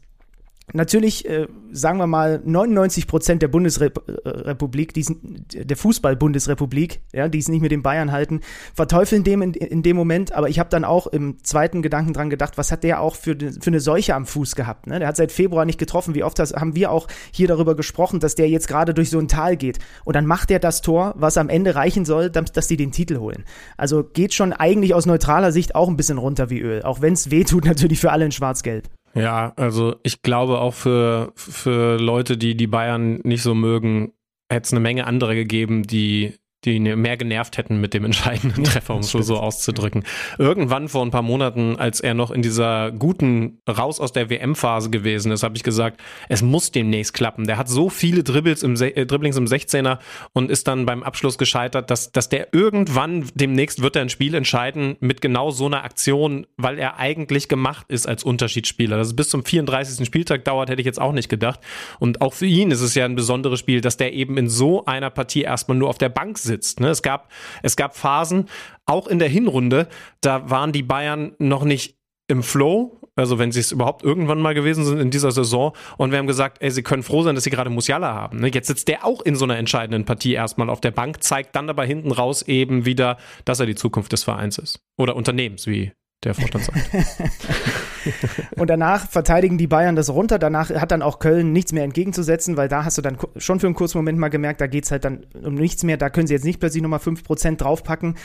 Natürlich, äh, sagen wir mal, 99 Prozent der Bundesrepublik, diesen, der Fußball-Bundesrepublik, ja, die es nicht mit den Bayern halten, verteufeln dem in, in dem Moment. Aber ich habe dann auch im zweiten Gedanken dran gedacht, was hat der auch für, für eine Seuche am Fuß gehabt? Ne? Der hat seit Februar nicht getroffen. Wie oft das, haben wir auch hier darüber gesprochen, dass der jetzt gerade durch so ein Tal geht. Und dann macht er das Tor, was am Ende reichen soll, dass, die den Titel holen. Also geht schon eigentlich aus neutraler Sicht auch ein bisschen runter wie Öl. Auch wenn es weh tut natürlich für alle in Schwarz-Gelb. Ja, also ich glaube auch für, für Leute, die die Bayern nicht so mögen, hätte es eine Menge andere gegeben, die die mehr genervt hätten mit dem entscheidenden Treffer, um es so auszudrücken. Irgendwann vor ein paar Monaten, als er noch in dieser guten raus aus der WM-Phase gewesen ist, habe ich gesagt, es muss demnächst klappen. Der hat so viele Dribbles im äh, Dribblings im 16er und ist dann beim Abschluss gescheitert, dass, dass der irgendwann demnächst wird er ein Spiel entscheiden mit genau so einer Aktion, weil er eigentlich gemacht ist als Unterschiedsspieler. Dass es bis zum 34. Spieltag dauert, hätte ich jetzt auch nicht gedacht. Und auch für ihn ist es ja ein besonderes Spiel, dass der eben in so einer Partie erstmal nur auf der Bank sitzt sitzt. Ne? Es, gab, es gab Phasen, auch in der Hinrunde, da waren die Bayern noch nicht im Flow also wenn sie es überhaupt irgendwann mal gewesen sind in dieser Saison. Und wir haben gesagt, ey, sie können froh sein, dass sie gerade Musiala haben. Ne? Jetzt sitzt der auch in so einer entscheidenden Partie erstmal auf der Bank, zeigt dann dabei hinten raus eben wieder, dass er die Zukunft des Vereins ist. Oder Unternehmens, wie der Vorstand sagt. und danach verteidigen die Bayern das runter. Danach hat dann auch Köln nichts mehr entgegenzusetzen, weil da hast du dann schon für einen kurzen Moment mal gemerkt, da geht es halt dann um nichts mehr. Da können sie jetzt nicht plötzlich nochmal 5% draufpacken.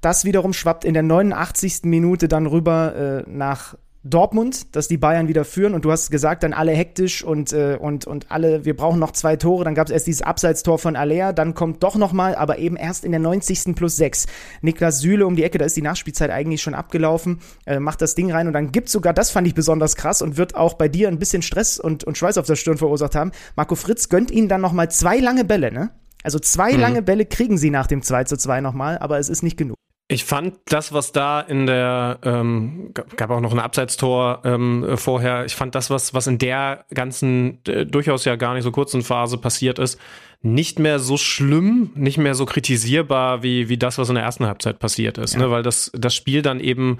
Das wiederum schwappt in der 89. Minute dann rüber äh, nach Dortmund, dass die Bayern wieder führen und du hast gesagt, dann alle hektisch und, äh, und, und alle, wir brauchen noch zwei Tore, dann gab es erst dieses Abseitstor von Alea, dann kommt doch nochmal, aber eben erst in der 90. plus 6. Niklas Süle um die Ecke, da ist die Nachspielzeit eigentlich schon abgelaufen, äh, macht das Ding rein und dann gibt sogar, das fand ich besonders krass und wird auch bei dir ein bisschen Stress und, und Schweiß auf der Stirn verursacht haben. Marco Fritz gönnt ihnen dann nochmal zwei lange Bälle, ne? Also zwei mhm. lange Bälle kriegen sie nach dem 2 zu 2 nochmal, aber es ist nicht genug. Ich fand das, was da in der, ähm, gab auch noch ein Abseitstor ähm, vorher, ich fand das, was, was in der ganzen, äh, durchaus ja gar nicht so kurzen Phase passiert ist, nicht mehr so schlimm, nicht mehr so kritisierbar wie, wie das, was in der ersten Halbzeit passiert ist. Ja. Ne? Weil das, das Spiel dann eben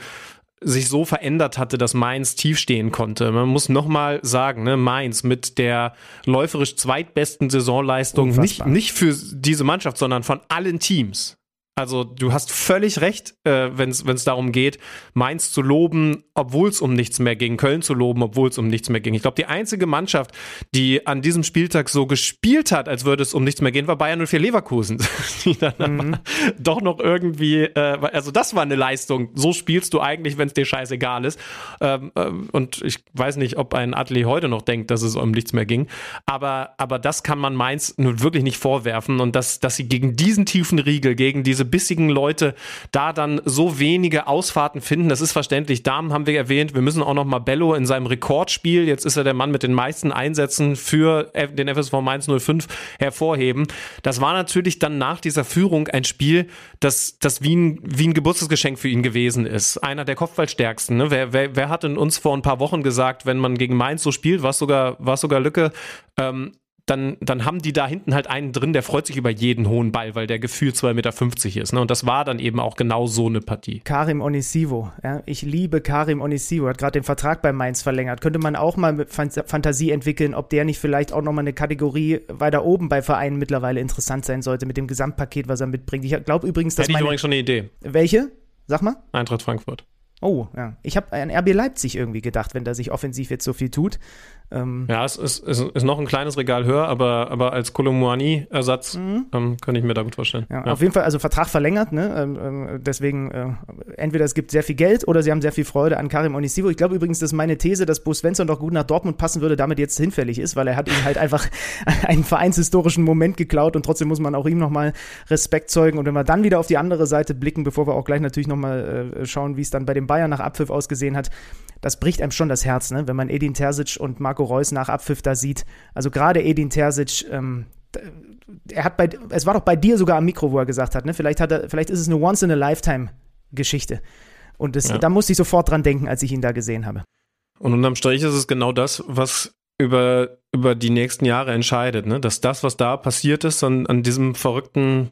sich so verändert hatte, dass Mainz tief stehen konnte. Man muss nochmal sagen, ne, Mainz mit der läuferisch zweitbesten Saisonleistung, nicht, nicht für diese Mannschaft, sondern von allen Teams. Also du hast völlig recht, äh, wenn es darum geht, Mainz zu loben, obwohl es um nichts mehr ging, Köln zu loben, obwohl es um nichts mehr ging. Ich glaube, die einzige Mannschaft, die an diesem Spieltag so gespielt hat, als würde es um nichts mehr gehen, war Bayern 04 Leverkusen. die dann mhm. doch noch irgendwie, äh, also das war eine Leistung. So spielst du eigentlich, wenn es dir scheißegal ist. Ähm, äh, und ich weiß nicht, ob ein Atelier heute noch denkt, dass es um nichts mehr ging. Aber, aber das kann man Mainz nun wirklich nicht vorwerfen. Und dass, dass sie gegen diesen tiefen Riegel, gegen diese diese bissigen Leute da dann so wenige Ausfahrten finden. Das ist verständlich. Damen haben wir erwähnt. Wir müssen auch noch mal Bello in seinem Rekordspiel, jetzt ist er der Mann mit den meisten Einsätzen für den FSV Mainz 05 hervorheben. Das war natürlich dann nach dieser Führung ein Spiel, das, das wie, ein, wie ein Geburtstagsgeschenk für ihn gewesen ist. Einer der Kopfballstärksten. Ne? Wer, wer, wer hat in uns vor ein paar Wochen gesagt, wenn man gegen Mainz so spielt, war sogar, war sogar Lücke, ähm, dann, dann haben die da hinten halt einen drin, der freut sich über jeden hohen Ball, weil der gefühlt 2,50 Meter ist. Ne? Und das war dann eben auch genau so eine Partie. Karim Onisivo, ja, ich liebe Karim Onisivo, hat gerade den Vertrag bei Mainz verlängert. Könnte man auch mal mit Fantasie entwickeln, ob der nicht vielleicht auch nochmal eine Kategorie weiter oben bei Vereinen mittlerweile interessant sein sollte mit dem Gesamtpaket, was er mitbringt. Ich glaube übrigens, dass Hätte ich übrigens schon eine Idee. Welche? Sag mal. Eintracht Frankfurt. Oh, ja. Ich habe an RB Leipzig irgendwie gedacht, wenn da sich offensiv jetzt so viel tut. Ähm, ja, es ist, es ist, noch ein kleines Regal höher, aber, aber als Kolomuani-Ersatz mhm. ähm, könnte ich mir da gut vorstellen. Ja, ja. Auf jeden Fall, also Vertrag verlängert, ne? Ähm, ähm, deswegen, äh, entweder es gibt sehr viel Geld oder sie haben sehr viel Freude an Karim Onisivo. Ich glaube übrigens, dass meine These, dass Bo Svensson doch gut nach Dortmund passen würde, damit jetzt hinfällig ist, weil er hat ihm halt einfach einen vereinshistorischen Moment geklaut und trotzdem muss man auch ihm nochmal Respekt zeugen. Und wenn wir dann wieder auf die andere Seite blicken, bevor wir auch gleich natürlich nochmal äh, schauen, wie es dann bei den Bayern nach Abpfiff ausgesehen hat, das bricht einem schon das Herz, ne? wenn man Edin Terzic und Marco Reus nach Abpfiff da sieht. Also gerade Edin Terzic, ähm, er hat bei, es war doch bei dir sogar am Mikro, wo er gesagt hat, ne? vielleicht, hat er, vielleicht ist es eine Once-in-a-Lifetime-Geschichte. Und das, ja. da musste ich sofort dran denken, als ich ihn da gesehen habe. Und unterm Strich ist es genau das, was über, über die nächsten Jahre entscheidet, ne? dass das, was da passiert ist, an, an diesem verrückten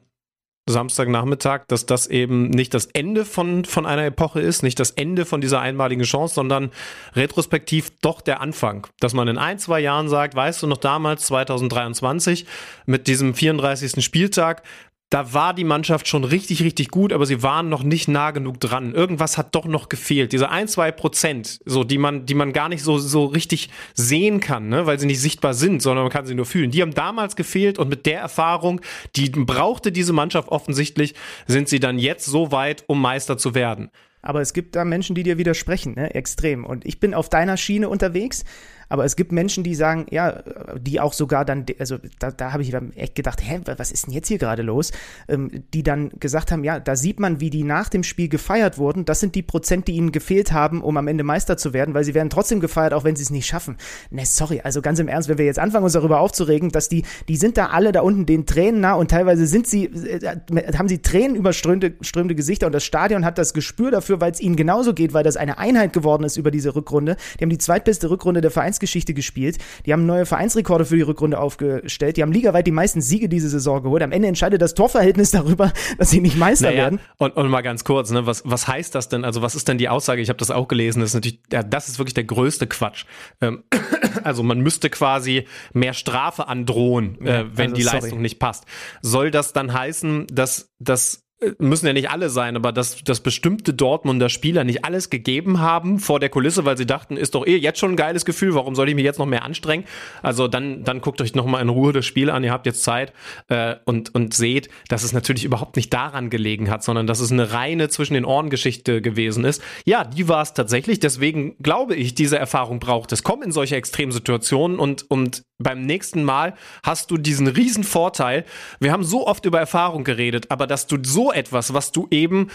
Samstagnachmittag, dass das eben nicht das Ende von, von einer Epoche ist, nicht das Ende von dieser einmaligen Chance, sondern retrospektiv doch der Anfang. Dass man in ein, zwei Jahren sagt, weißt du noch damals, 2023, mit diesem 34. Spieltag, da war die Mannschaft schon richtig, richtig gut, aber sie waren noch nicht nah genug dran. Irgendwas hat doch noch gefehlt. Diese ein, zwei Prozent, so, die man, die man gar nicht so, so richtig sehen kann, ne, weil sie nicht sichtbar sind, sondern man kann sie nur fühlen. Die haben damals gefehlt und mit der Erfahrung, die brauchte diese Mannschaft offensichtlich, sind sie dann jetzt so weit, um Meister zu werden. Aber es gibt da Menschen, die dir widersprechen, ne? extrem. Und ich bin auf deiner Schiene unterwegs. Aber es gibt Menschen, die sagen, ja, die auch sogar dann, also da, da habe ich echt gedacht, hä, was ist denn jetzt hier gerade los? Ähm, die dann gesagt haben, ja, da sieht man, wie die nach dem Spiel gefeiert wurden. Das sind die Prozent, die ihnen gefehlt haben, um am Ende Meister zu werden, weil sie werden trotzdem gefeiert, auch wenn sie es nicht schaffen. Ne, sorry, also ganz im Ernst, wenn wir jetzt anfangen, uns darüber aufzuregen, dass die, die sind da alle da unten den Tränen nah und teilweise sind sie, äh, haben sie Tränen überströmte strömte Gesichter und das Stadion hat das Gespür dafür, weil es ihnen genauso geht, weil das eine Einheit geworden ist über diese Rückrunde. Die haben die zweitbeste Rückrunde der Vereinsgeschichte gespielt. Die haben neue Vereinsrekorde für die Rückrunde aufgestellt. Die haben ligaweit die meisten Siege diese Saison geholt. Am Ende entscheidet das Torverhältnis darüber, dass sie nicht Meister naja, werden. Und, und mal ganz kurz, ne, was, was heißt das denn? Also was ist denn die Aussage? Ich habe das auch gelesen. Das ist natürlich, ja, das ist wirklich der größte Quatsch. Ähm, also man müsste quasi mehr Strafe androhen, ja, äh, wenn also, die Leistung sorry. nicht passt. Soll das dann heißen, dass, dass müssen ja nicht alle sein, aber dass, dass bestimmte Dortmunder Spieler nicht alles gegeben haben vor der Kulisse, weil sie dachten, ist doch eh jetzt schon ein geiles Gefühl, warum soll ich mich jetzt noch mehr anstrengen? Also dann, dann guckt euch nochmal in Ruhe das Spiel an, ihr habt jetzt Zeit äh, und, und seht, dass es natürlich überhaupt nicht daran gelegen hat, sondern dass es eine reine zwischen den Ohren Geschichte gewesen ist. Ja, die war es tatsächlich, deswegen glaube ich, diese Erfahrung braucht es. Komm in solche Extremsituationen und, und beim nächsten Mal hast du diesen riesen Vorteil. Wir haben so oft über Erfahrung geredet, aber dass du so etwas, was du eben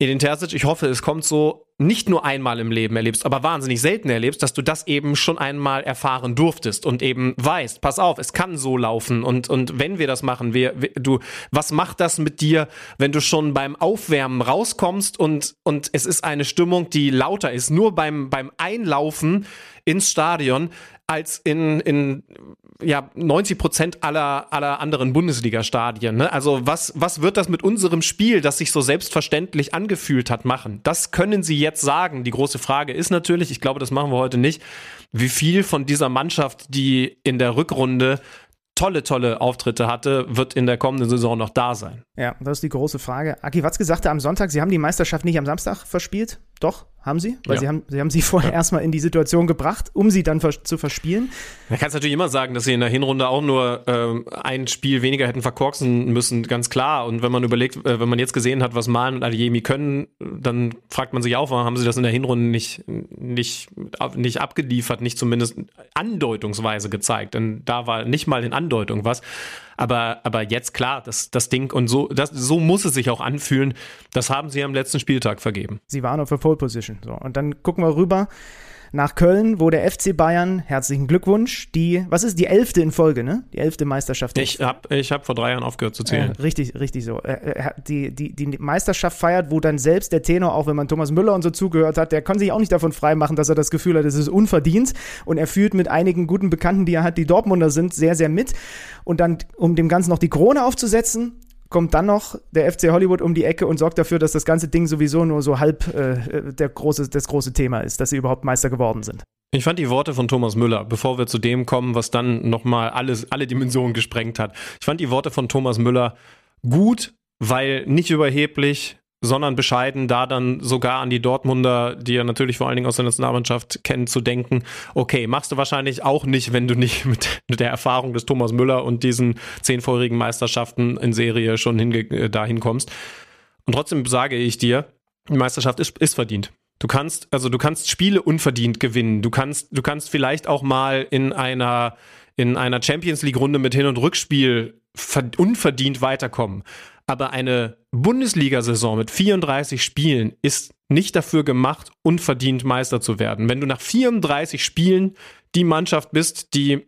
in den Terzic, ich hoffe, es kommt so, nicht nur einmal im Leben erlebst, aber wahnsinnig selten erlebst, dass du das eben schon einmal erfahren durftest und eben weißt, pass auf, es kann so laufen und, und wenn wir das machen, wir, wir, du, was macht das mit dir, wenn du schon beim Aufwärmen rauskommst und, und es ist eine Stimmung, die lauter ist, nur beim, beim Einlaufen ins Stadion als in, in ja, 90 Prozent aller, aller anderen Bundesliga-Stadien. Ne? Also was, was wird das mit unserem Spiel, das sich so selbstverständlich angefühlt hat, machen? Das können Sie jetzt sagen. Die große Frage ist natürlich, ich glaube, das machen wir heute nicht, wie viel von dieser Mannschaft, die in der Rückrunde tolle, tolle Auftritte hatte, wird in der kommenden Saison noch da sein. Ja, das ist die große Frage. Aki Watzke sagte am Sonntag, Sie haben die Meisterschaft nicht am Samstag verspielt. Doch, haben sie, weil ja. sie, haben, sie haben sie vorher ja. erstmal in die Situation gebracht, um sie dann vers zu verspielen. Man kann es natürlich immer sagen, dass sie in der Hinrunde auch nur ähm, ein Spiel weniger hätten verkorksen müssen, ganz klar. Und wenn man überlegt, äh, wenn man jetzt gesehen hat, was Malen und Adiemi können, dann fragt man sich auch, warum haben sie das in der Hinrunde nicht, nicht, nicht abgeliefert, nicht zumindest andeutungsweise gezeigt. Denn da war nicht mal in Andeutung was. Aber, aber jetzt klar, das, das Ding und so, das, so muss es sich auch anfühlen. Das haben sie am letzten Spieltag vergeben. Sie waren auf der Pole Position. So. Und dann gucken wir rüber nach Köln, wo der FC Bayern, herzlichen Glückwunsch, die, was ist die elfte in Folge, ne? Die elfte Meisterschaft. Ich habe ich hab vor drei Jahren aufgehört zu zählen. Äh, richtig, richtig so. Äh, die, die, die Meisterschaft feiert, wo dann selbst der Tenor, auch wenn man Thomas Müller und so zugehört hat, der kann sich auch nicht davon freimachen, dass er das Gefühl hat, es ist unverdient. Und er fühlt mit einigen guten Bekannten, die er hat, die Dortmunder sind, sehr, sehr mit. Und dann, um dem Ganzen noch die Krone aufzusetzen, kommt dann noch der FC Hollywood um die Ecke und sorgt dafür, dass das ganze Ding sowieso nur so halb äh, der große, das große Thema ist, dass sie überhaupt Meister geworden sind. Ich fand die Worte von Thomas Müller, bevor wir zu dem kommen, was dann nochmal alles, alle Dimensionen gesprengt hat. Ich fand die Worte von Thomas Müller gut, weil nicht überheblich, sondern bescheiden, da dann sogar an die Dortmunder, die er natürlich vor allen Dingen aus der Nationalmannschaft kennt, zu denken, okay, machst du wahrscheinlich auch nicht, wenn du nicht mit der Erfahrung des Thomas Müller und diesen zehn vorherigen Meisterschaften in Serie schon äh, dahin kommst. Und trotzdem sage ich dir, die Meisterschaft ist, ist verdient. Du kannst, also du kannst Spiele unverdient gewinnen. Du kannst, du kannst vielleicht auch mal in einer, in einer Champions League Runde mit Hin- und Rückspiel unverdient weiterkommen. Aber eine Bundesliga-Saison mit 34 Spielen ist nicht dafür gemacht, unverdient Meister zu werden. Wenn du nach 34 Spielen die Mannschaft bist, die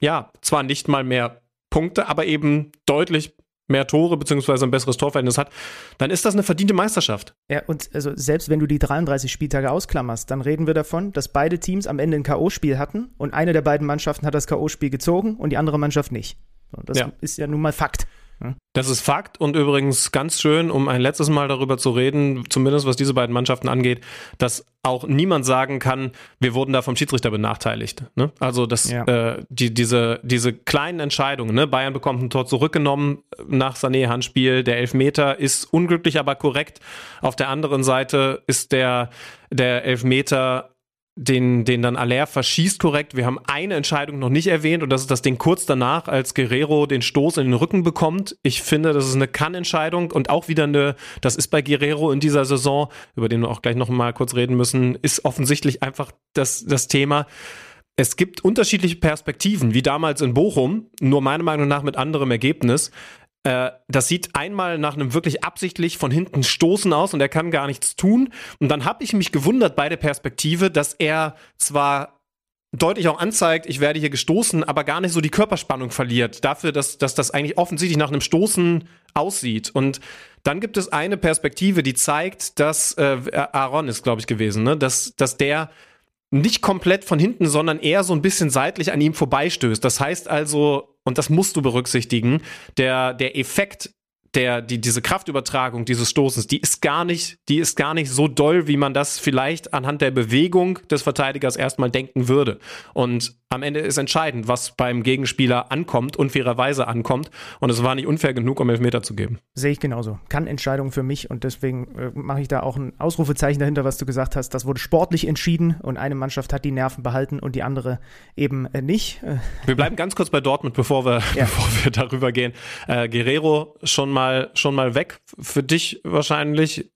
ja zwar nicht mal mehr Punkte, aber eben deutlich mehr Tore beziehungsweise ein besseres Torverhältnis hat, dann ist das eine verdiente Meisterschaft. Ja, und also selbst wenn du die 33 Spieltage ausklammerst, dann reden wir davon, dass beide Teams am Ende ein K.O.-Spiel hatten und eine der beiden Mannschaften hat das K.O.-Spiel gezogen und die andere Mannschaft nicht. das ja. ist ja nun mal Fakt. Das ist Fakt und übrigens ganz schön, um ein letztes Mal darüber zu reden, zumindest was diese beiden Mannschaften angeht, dass auch niemand sagen kann, wir wurden da vom Schiedsrichter benachteiligt. Ne? Also dass ja. äh, die, diese, diese kleinen Entscheidungen, ne? Bayern bekommt ein Tor zurückgenommen nach Sané-Handspiel, der Elfmeter ist unglücklich, aber korrekt. Auf der anderen Seite ist der, der Elfmeter den, den dann Aller verschießt korrekt. Wir haben eine Entscheidung noch nicht erwähnt und das ist das Ding kurz danach, als Guerrero den Stoß in den Rücken bekommt. Ich finde, das ist eine Kann-Entscheidung und auch wieder eine, das ist bei Guerrero in dieser Saison, über den wir auch gleich noch mal kurz reden müssen, ist offensichtlich einfach das, das Thema. Es gibt unterschiedliche Perspektiven, wie damals in Bochum, nur meiner Meinung nach mit anderem Ergebnis. Äh, das sieht einmal nach einem wirklich absichtlich von hinten Stoßen aus und er kann gar nichts tun. Und dann habe ich mich gewundert bei der Perspektive, dass er zwar deutlich auch anzeigt, ich werde hier gestoßen, aber gar nicht so die Körperspannung verliert. Dafür, dass, dass das eigentlich offensichtlich nach einem Stoßen aussieht. Und dann gibt es eine Perspektive, die zeigt, dass äh, Aaron ist, glaube ich, gewesen, ne? dass, dass der nicht komplett von hinten, sondern eher so ein bisschen seitlich an ihm vorbeistößt. Das heißt also, und das musst du berücksichtigen, der, der Effekt der, die, diese Kraftübertragung dieses Stoßens, die ist gar nicht, die ist gar nicht so doll, wie man das vielleicht anhand der Bewegung des Verteidigers erstmal denken würde. Und am Ende ist entscheidend, was beim Gegenspieler ankommt, unfairerweise ankommt. Und es war nicht unfair genug, um Elfmeter zu geben. Sehe ich genauso. Kann Entscheidung für mich und deswegen äh, mache ich da auch ein Ausrufezeichen dahinter, was du gesagt hast. Das wurde sportlich entschieden und eine Mannschaft hat die Nerven behalten und die andere eben äh, nicht. Äh, wir bleiben ganz kurz bei Dortmund, bevor wir, ja. bevor wir darüber gehen. Äh, Guerrero schon mal, schon mal weg. Für dich wahrscheinlich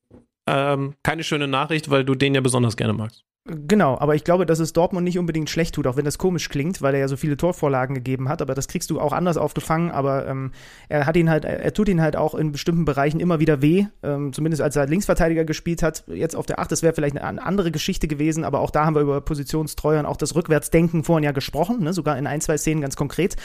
ähm, keine schöne Nachricht, weil du den ja besonders gerne magst. Genau, aber ich glaube, dass es Dortmund nicht unbedingt schlecht tut, auch wenn das komisch klingt, weil er ja so viele Torvorlagen gegeben hat, aber das kriegst du auch anders aufgefangen, aber ähm, er hat ihn halt, er tut ihn halt auch in bestimmten Bereichen immer wieder weh, ähm, zumindest als er Linksverteidiger gespielt hat, jetzt auf der 8, das wäre vielleicht eine andere Geschichte gewesen, aber auch da haben wir über Positionstreuer und auch das Rückwärtsdenken vorhin ja gesprochen, ne? sogar in ein, zwei Szenen ganz konkret,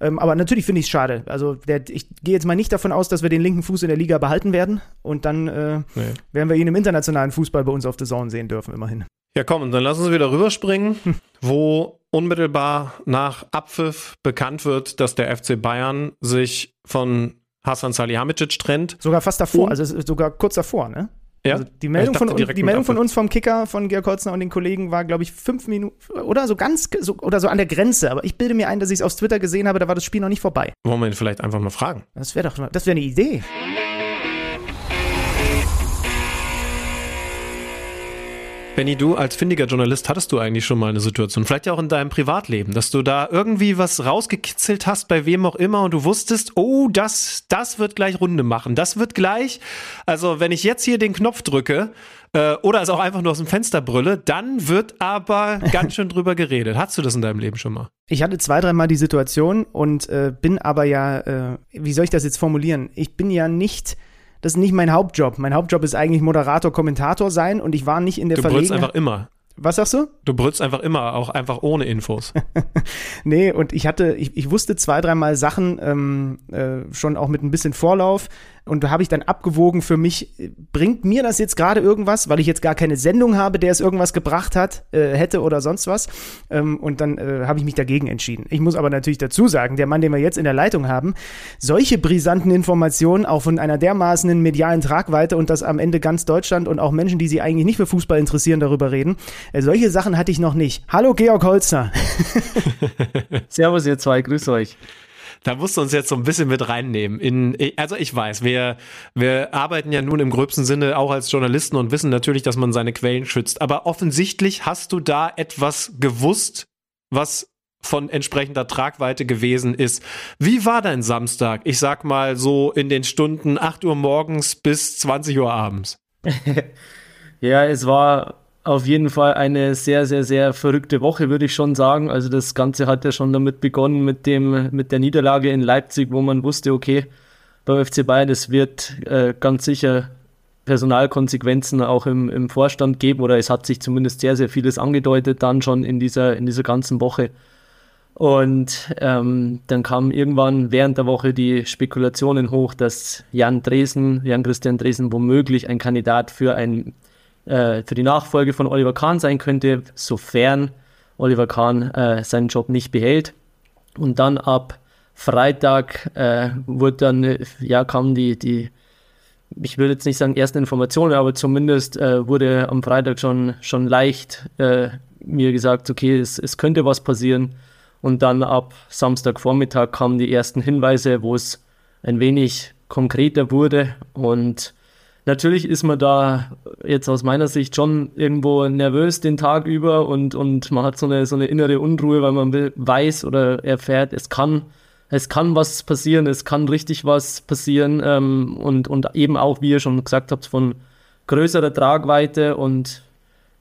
ähm, aber natürlich finde ich es schade, also der, ich gehe jetzt mal nicht davon aus, dass wir den linken Fuß in der Liga behalten werden und dann äh, nee. werden wir ihn im internationalen Fußball bei uns auf der Zone sehen dürfen, immerhin. Ja, komm, und dann lass uns wieder rüberspringen, wo unmittelbar nach Abpfiff bekannt wird, dass der FC Bayern sich von Hasan Salihamidzic trennt. Sogar fast davor, und, also sogar kurz davor, ne? Ja. Also die Meldung, von, die Meldung von uns vom Kicker, von Georg Holzner und den Kollegen war, glaube ich, fünf Minuten oder so ganz so, oder so an der Grenze. Aber ich bilde mir ein, dass ich es auf Twitter gesehen habe, da war das Spiel noch nicht vorbei. Wollen wir ihn vielleicht einfach mal fragen? Das wäre doch, das wäre eine Idee. Benny, du als findiger Journalist hattest du eigentlich schon mal eine Situation, vielleicht ja auch in deinem Privatleben, dass du da irgendwie was rausgekitzelt hast, bei wem auch immer, und du wusstest, oh, das, das wird gleich Runde machen. Das wird gleich, also wenn ich jetzt hier den Knopf drücke, äh, oder es auch einfach nur aus dem Fenster brülle, dann wird aber ganz schön drüber geredet. Hattest du das in deinem Leben schon mal? Ich hatte zwei, dreimal die Situation und äh, bin aber ja, äh, wie soll ich das jetzt formulieren? Ich bin ja nicht das ist nicht mein Hauptjob. Mein Hauptjob ist eigentlich Moderator, Kommentator sein und ich war nicht in der du Verlegenheit. Du einfach immer. Was sagst du? Du brüllst einfach immer, auch einfach ohne Infos. nee, und ich hatte, ich, ich wusste zwei, dreimal Sachen ähm, äh, schon auch mit ein bisschen Vorlauf und da habe ich dann abgewogen für mich, bringt mir das jetzt gerade irgendwas, weil ich jetzt gar keine Sendung habe, der es irgendwas gebracht hat, äh, hätte oder sonst was. Ähm, und dann äh, habe ich mich dagegen entschieden. Ich muss aber natürlich dazu sagen, der Mann, den wir jetzt in der Leitung haben, solche brisanten Informationen auch von einer dermaßenen medialen Tragweite und dass am Ende ganz Deutschland und auch Menschen, die sich eigentlich nicht für Fußball interessieren, darüber reden. Äh, solche Sachen hatte ich noch nicht. Hallo Georg Holzer. Servus ihr zwei, grüß euch da musst du uns jetzt so ein bisschen mit reinnehmen. In, also ich weiß, wir, wir arbeiten ja nun im gröbsten Sinne auch als Journalisten und wissen natürlich, dass man seine Quellen schützt. Aber offensichtlich hast du da etwas gewusst, was von entsprechender Tragweite gewesen ist. Wie war dein Samstag? Ich sag mal so in den Stunden 8 Uhr morgens bis 20 Uhr abends. ja, es war auf jeden Fall eine sehr, sehr, sehr verrückte Woche, würde ich schon sagen. Also das Ganze hat ja schon damit begonnen mit dem, mit der Niederlage in Leipzig, wo man wusste, okay, beim FC Bayern, es wird äh, ganz sicher Personalkonsequenzen auch im, im Vorstand geben oder es hat sich zumindest sehr, sehr vieles angedeutet dann schon in dieser, in dieser ganzen Woche. Und ähm, dann kamen irgendwann während der Woche die Spekulationen hoch, dass Jan Dresen, Jan Christian Dresen womöglich ein Kandidat für ein äh, für die Nachfolge von Oliver Kahn sein könnte, sofern Oliver Kahn äh, seinen Job nicht behält. Und dann ab Freitag äh, wurde dann, ja, kam die, die, ich will jetzt nicht sagen ersten Informationen, aber zumindest äh, wurde am Freitag schon, schon leicht äh, mir gesagt, okay, es, es könnte was passieren. Und dann ab Samstagvormittag kamen die ersten Hinweise, wo es ein wenig konkreter wurde und Natürlich ist man da jetzt aus meiner Sicht schon irgendwo nervös den Tag über und, und man hat so eine, so eine innere Unruhe, weil man weiß oder erfährt, es kann, es kann was passieren, es kann richtig was passieren ähm, und, und eben auch, wie ihr schon gesagt habt, von größerer Tragweite und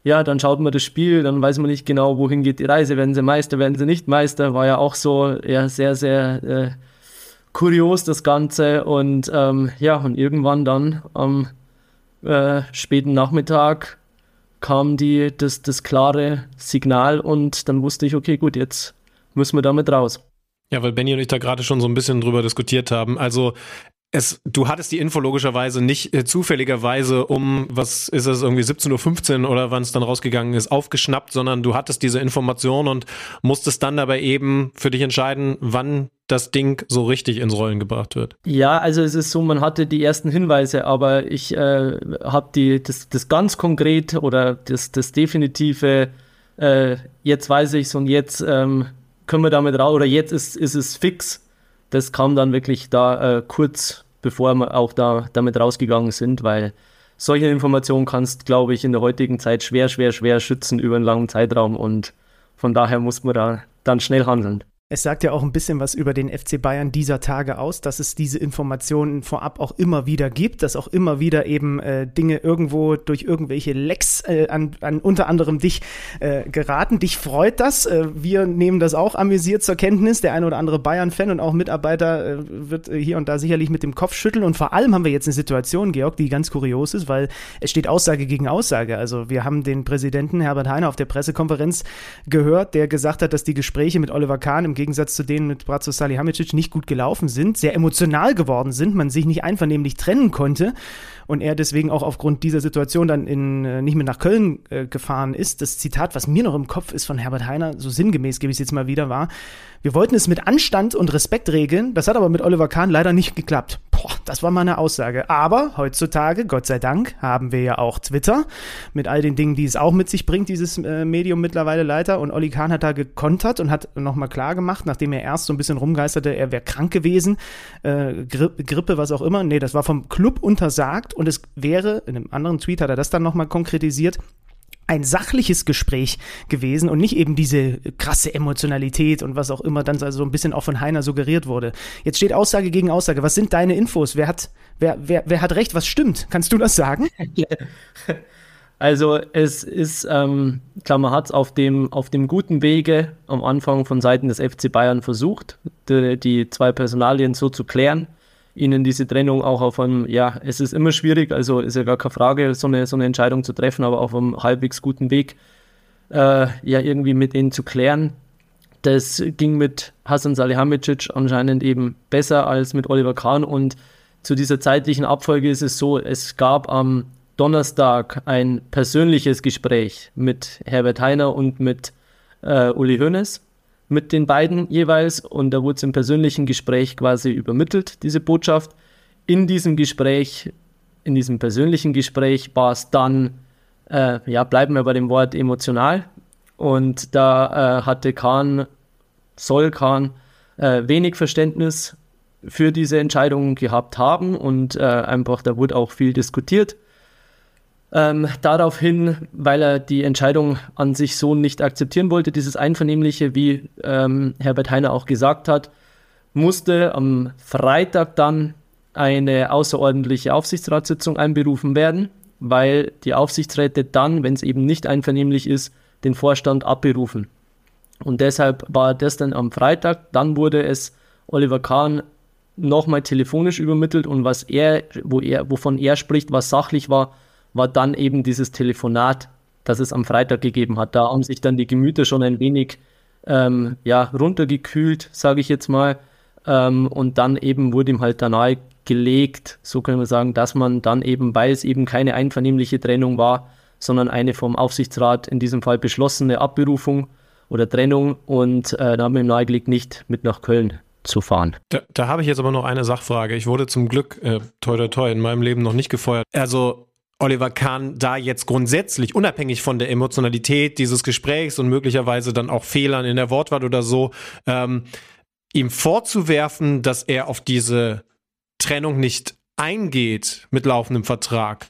ja, dann schaut man das Spiel, dann weiß man nicht genau, wohin geht die Reise. Werden sie Meister, werden sie nicht Meister, war ja auch so ja, sehr, sehr äh, kurios das Ganze und ähm, ja, und irgendwann dann am äh, späten Nachmittag kam die, das, das klare Signal und dann wusste ich, okay, gut, jetzt müssen wir damit raus. Ja, weil Benny und ich da gerade schon so ein bisschen drüber diskutiert haben. Also es, du hattest die Info logischerweise nicht äh, zufälligerweise um, was ist es, irgendwie 17.15 Uhr oder wann es dann rausgegangen ist, aufgeschnappt, sondern du hattest diese Information und musstest dann dabei eben für dich entscheiden, wann das Ding so richtig ins Rollen gebracht wird. Ja, also es ist so, man hatte die ersten Hinweise, aber ich äh, habe das, das ganz konkret oder das, das definitive, äh, jetzt weiß ich's und jetzt ähm, können wir damit raus oder jetzt ist, ist es fix das kam dann wirklich da äh, kurz bevor wir auch da damit rausgegangen sind, weil solche Informationen kannst, glaube ich, in der heutigen Zeit schwer, schwer, schwer schützen über einen langen Zeitraum und von daher muss man da dann schnell handeln. Es sagt ja auch ein bisschen was über den FC Bayern dieser Tage aus, dass es diese Informationen vorab auch immer wieder gibt, dass auch immer wieder eben äh, Dinge irgendwo durch irgendwelche Lecks äh, an, an unter anderem dich äh, geraten. Dich freut das. Äh, wir nehmen das auch amüsiert zur Kenntnis. Der eine oder andere Bayern-Fan und auch Mitarbeiter äh, wird äh, hier und da sicherlich mit dem Kopf schütteln. Und vor allem haben wir jetzt eine Situation, Georg, die ganz kurios ist, weil es steht Aussage gegen Aussage. Also wir haben den Präsidenten Herbert Heiner auf der Pressekonferenz gehört, der gesagt hat, dass die Gespräche mit Oliver Kahn im Gegensatz zu denen mit Bratzo Salihamidzic nicht gut gelaufen sind, sehr emotional geworden sind, man sich nicht einvernehmlich trennen konnte und er deswegen auch aufgrund dieser Situation dann in, äh, nicht mehr nach Köln äh, gefahren ist. Das Zitat, was mir noch im Kopf ist von Herbert Heiner, so sinngemäß gebe ich es jetzt mal wieder, war, wir wollten es mit Anstand und Respekt regeln, das hat aber mit Oliver Kahn leider nicht geklappt. Boah, das war mal eine Aussage. Aber heutzutage, Gott sei Dank, haben wir ja auch Twitter mit all den Dingen, die es auch mit sich bringt, dieses äh, Medium mittlerweile Leiter. Und Olli Kahn hat da gekontert und hat nochmal klar gemacht, nachdem er erst so ein bisschen rumgeisterte, er wäre krank gewesen, äh, Gri Grippe, was auch immer. Nee, das war vom Club untersagt und es wäre, in einem anderen Tweet hat er das dann nochmal konkretisiert, ein sachliches Gespräch gewesen und nicht eben diese krasse Emotionalität und was auch immer dann so ein bisschen auch von Heiner suggeriert wurde. Jetzt steht Aussage gegen Aussage. Was sind deine Infos? Wer hat, wer, wer, wer hat recht? Was stimmt? Kannst du das sagen? Also es ist, ähm, klar, man hat es auf dem, auf dem guten Wege am Anfang von Seiten des FC Bayern versucht, die, die zwei Personalien so zu klären ihnen diese Trennung auch auf einem, ja, es ist immer schwierig, also ist ja gar keine Frage, so eine, so eine Entscheidung zu treffen, aber auf einem halbwegs guten Weg, äh, ja, irgendwie mit ihnen zu klären. Das ging mit Hasan Salihamidzic anscheinend eben besser als mit Oliver Kahn und zu dieser zeitlichen Abfolge ist es so, es gab am Donnerstag ein persönliches Gespräch mit Herbert Heiner und mit äh, Uli Hoeneß mit den beiden jeweils. Und da wurde es im persönlichen Gespräch quasi übermittelt, diese Botschaft. In diesem Gespräch, in diesem persönlichen Gespräch war es dann, äh, ja, bleiben wir bei dem Wort emotional. Und da äh, hatte Kahn, soll Kahn, äh, wenig Verständnis für diese Entscheidungen gehabt haben. Und äh, einfach, da wurde auch viel diskutiert ähm, daraufhin, weil er die Entscheidung an sich so nicht akzeptieren wollte, dieses Einvernehmliche, wie ähm, Herbert Heiner auch gesagt hat, musste am Freitag dann eine außerordentliche Aufsichtsratssitzung einberufen werden, weil die Aufsichtsräte dann, wenn es eben nicht einvernehmlich ist, den Vorstand abberufen. Und deshalb war das dann am Freitag. Dann wurde es Oliver Kahn nochmal telefonisch übermittelt und was er, wo er, wovon er spricht, was sachlich war, war dann eben dieses Telefonat, das es am Freitag gegeben hat. Da haben sich dann die Gemüter schon ein wenig ähm, ja, runtergekühlt, sage ich jetzt mal. Ähm, und dann eben wurde ihm halt danach gelegt, so können wir sagen, dass man dann eben, weil es eben keine einvernehmliche Trennung war, sondern eine vom Aufsichtsrat in diesem Fall beschlossene Abberufung oder Trennung und äh, da haben wir ihm nahegelegt, nicht mit nach Köln zu fahren. Da, da habe ich jetzt aber noch eine Sachfrage. Ich wurde zum Glück, äh, toi toi toi, in meinem Leben noch nicht gefeuert. Also Oliver Kahn da jetzt grundsätzlich, unabhängig von der Emotionalität dieses Gesprächs und möglicherweise dann auch Fehlern in der Wortwahl oder so, ähm, ihm vorzuwerfen, dass er auf diese Trennung nicht eingeht mit laufendem Vertrag,